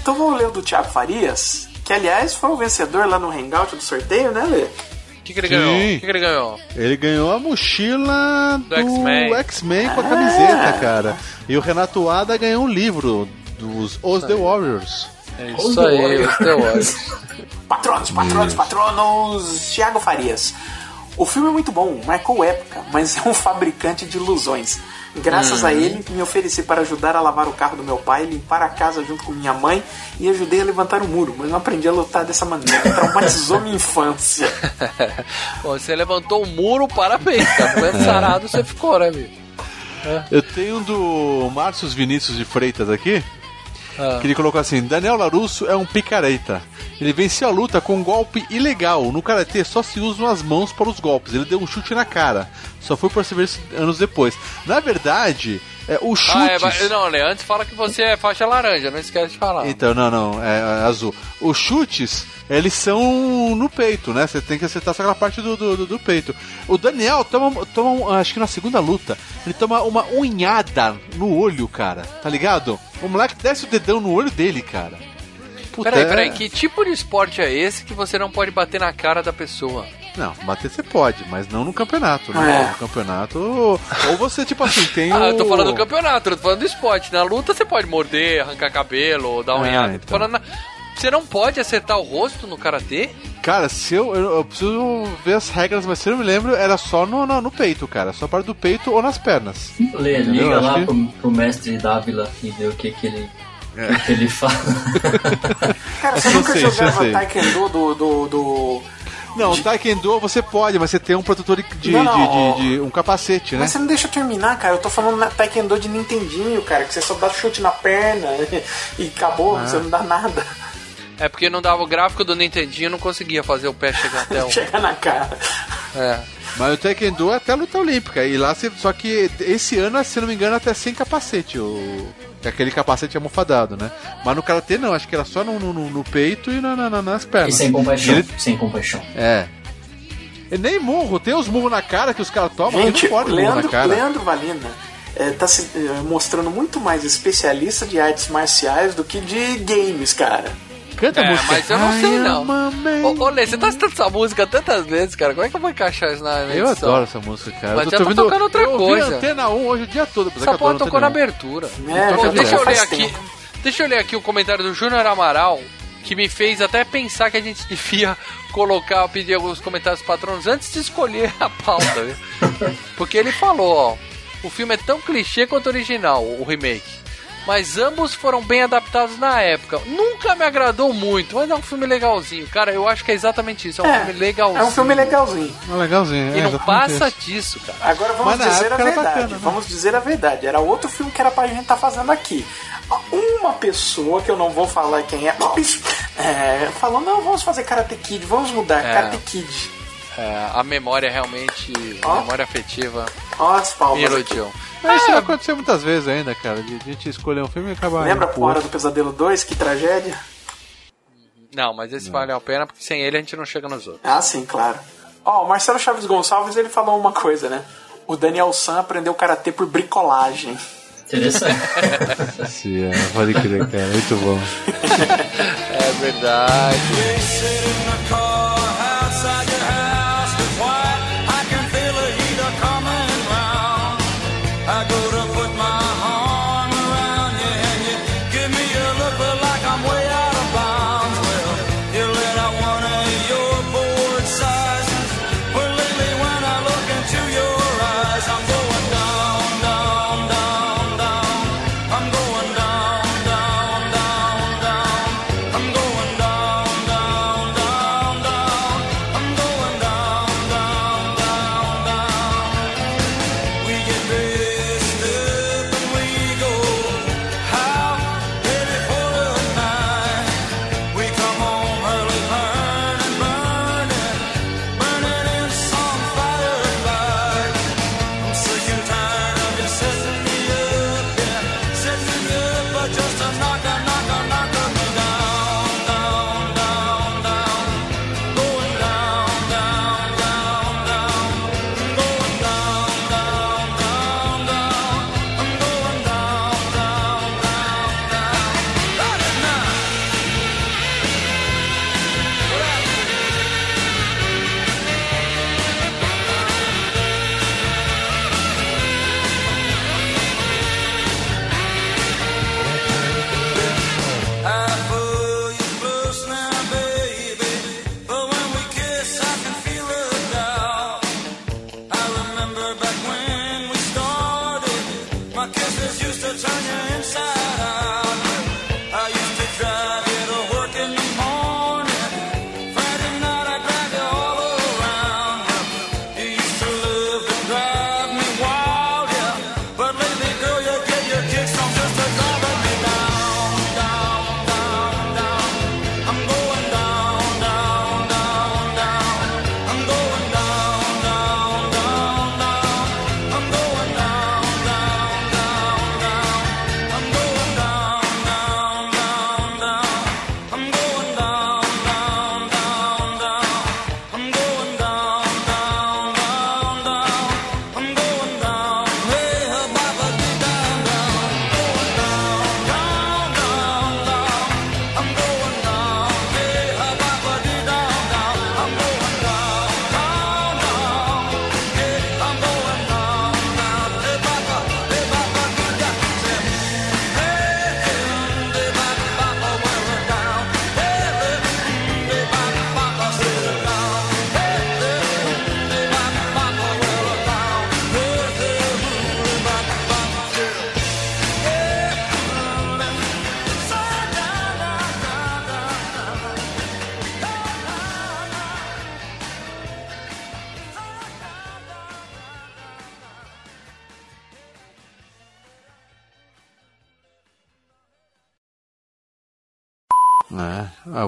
Então vamos ler o do Thiago Farias, que aliás foi o vencedor lá no Hangout do sorteio, né, Lê? O que, que ele Sim. ganhou? O que, que ele ganhou? Ele ganhou a mochila do X-Men. X-Men com a Ah. camiseta, cara. E o Renato Ada ganhou um livro dos Os The Warriors. É isso aí, os The Warriors. Patronos, patronos, patronos. Thiago Farias. O filme é muito bom, marcou época, mas é um fabricante de ilusões. Graças Hum. a ele, me ofereci para ajudar a lavar o carro do meu pai, limpar a casa junto com minha mãe e ajudei a levantar o muro, mas não aprendi a lutar dessa maneira. Traumatizou minha infância. Bom, você levantou o muro, parabéns, cara. Foi sarado, você ficou, né, amigo? Eu tenho um do Márcio Vinícius de Freitas aqui. Ah. Que ele colocou assim: Daniel Larusso é um picareta. Ele venceu a luta com um golpe ilegal. No karatê só se usam as mãos para os golpes. Ele deu um chute na cara. Só foi perceber anos depois. Na verdade, é, o chute. Ah, é, não, Lê, antes fala que você é faixa laranja, não esquece de falar. Então, não, não, é, é azul. Os chutes, eles são no peito, né? Você tem que acertar só aquela parte do, do, do- peito. O Daniel toma, toma, um- acho que na segunda luta, ele toma uma unhada no olho, cara. Tá ligado? O moleque desce o dedão no olho dele, cara. Puta, Peraí, é- peraí, que tipo de esporte é esse que você não pode bater na cara da pessoa? Não, bater você pode, mas não no campeonato, né? É. No campeonato. Ou você, tipo assim, tem Ah, eu tô falando do campeonato, eu tô falando do esporte. Na luta você pode morder, arrancar cabelo, dar um. Tô então. falando na- Você não pode acertar o rosto no karatê? Cara, se eu, eu, eu preciso ver as regras, mas se eu não me lembro, era só no, no, no peito, cara. Só parte do peito ou nas pernas. Lê, Entendeu? liga Acho lá que- pro, pro mestre Dávila e vê o que, que ele. É. O que, ele fala. Cara, você Eu nunca sei, eu jogava. Taekwondo do. do, do... Não, Taekwondo você pode, mas você tem um protetor de, de, Não, não, de- de- de- um capacete, né? Mas você não deixa eu terminar, cara. Eu tô falando na Taekwondo de Nintendinho, cara, que você só dá chute na perna e acabou, Ah. você não dá nada. É porque não dava o gráfico do Nintendinho, não conseguia fazer o pé chegar até o. Chega na cara. É. Mas o Taekwondo é até a luta olímpica. E lá, você, só que esse ano, se não me engano, até sem capacete. O, aquele capacete almofadado, né? Mas no Karatê não, acho que era só no, no, no peito e na, na- nas pernas. E sem compaixão. Ele- Sem compaixão. É. E nem murro, tem os murros na cara que os caras tomam, Gente, não pode murro na Leandro, cara. Leandro Valina é, tá se é, mostrando muito mais especialista de artes marciais do que de games, cara. Canta É, mas eu não sei não. Ô, ô, Lê, você tá citando essa música tantas vezes, cara. Como é que eu vou encaixar isso na, na Eu edição? adoro essa música, cara. Mas eu já tô tá ouvindo- tocando outra eu coisa. Antena 1 hoje o dia todo. Essa eu porra tocou na Antena 1. abertura. É, deixa eu ler aqui. Deixa eu ler aqui o comentário do Júnior Amaral, que me fez até pensar que a gente devia colocar, pedir alguns comentários patronos antes de escolher a pauta, viu? Porque ele falou, ó, o filme é tão clichê quanto original, o remake. Mas ambos foram bem adaptados na época. Nunca me agradou muito, mas é um filme legalzinho. Cara, eu acho que é exatamente isso. É um É, filme legalzinho. É um filme legalzinho. É legalzinho, E é, não exatamente passa isso. disso, cara. Agora vamos Mas dizer a verdade. bacana, né? Vamos dizer a verdade. Era outro filme que era pra gente estar fazendo aqui. Uma pessoa que eu não vou falar quem é, é falou: não, vamos fazer Karate Kid, vamos mudar. É. Karate Kid. É, a memória realmente, a Ó. memória afetiva, Ó, as me palmas. iludiu. Mas isso vai acontecer muitas vezes ainda, cara. De a gente escolher um filme e acabar. Lembra a Hora do Pesadelo 2? Que tragédia? Não, mas esse vale a pena porque sem ele a gente não chega nos outros. Ah, sim, claro. Ó, o Marcelo Chaves Gonçalves ele falou uma coisa, né? O Daniel San aprendeu karatê por bricolagem. Interessante. Sim, é, pode crer, cara. Muito bom. É verdade.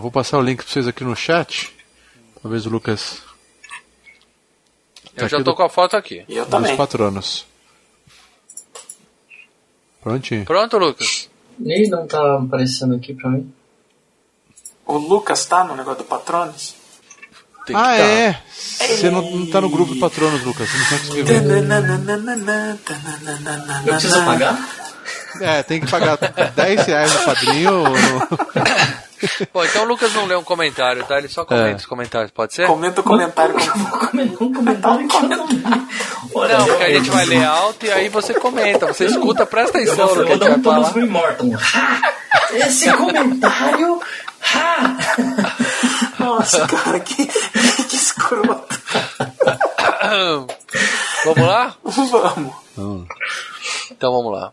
Vou passar o link pra vocês aqui no chat. Talvez o Lucas. Eu Tá já aqui tô do- com a foto aqui. Eu Dos também. patronos. Prontinho. Pronto, Lucas? Nem não tá aparecendo aqui pra mim. O Lucas tá no negócio do Patronos? Tem ah, que tá. é. Você não, não tá no grupo de patronos, Lucas. Você não sabe escrever. Eu preciso pagar? É, tem que pagar 10 reais no padrinho. no- Bom, então o Lucas não lê um comentário, tá? Ele só comenta É. os comentários, pode ser? Comenta o comentário. Um comentário que eu não porque a eu- gente vai ler alto e aí você comenta, você escuta, presta Eu atenção vou, no eu que a gente vai um falar. Morton. Esse comentário. Ha! Nossa, cara, que, que escroto. Vamos lá? Vamos. Então vamos lá.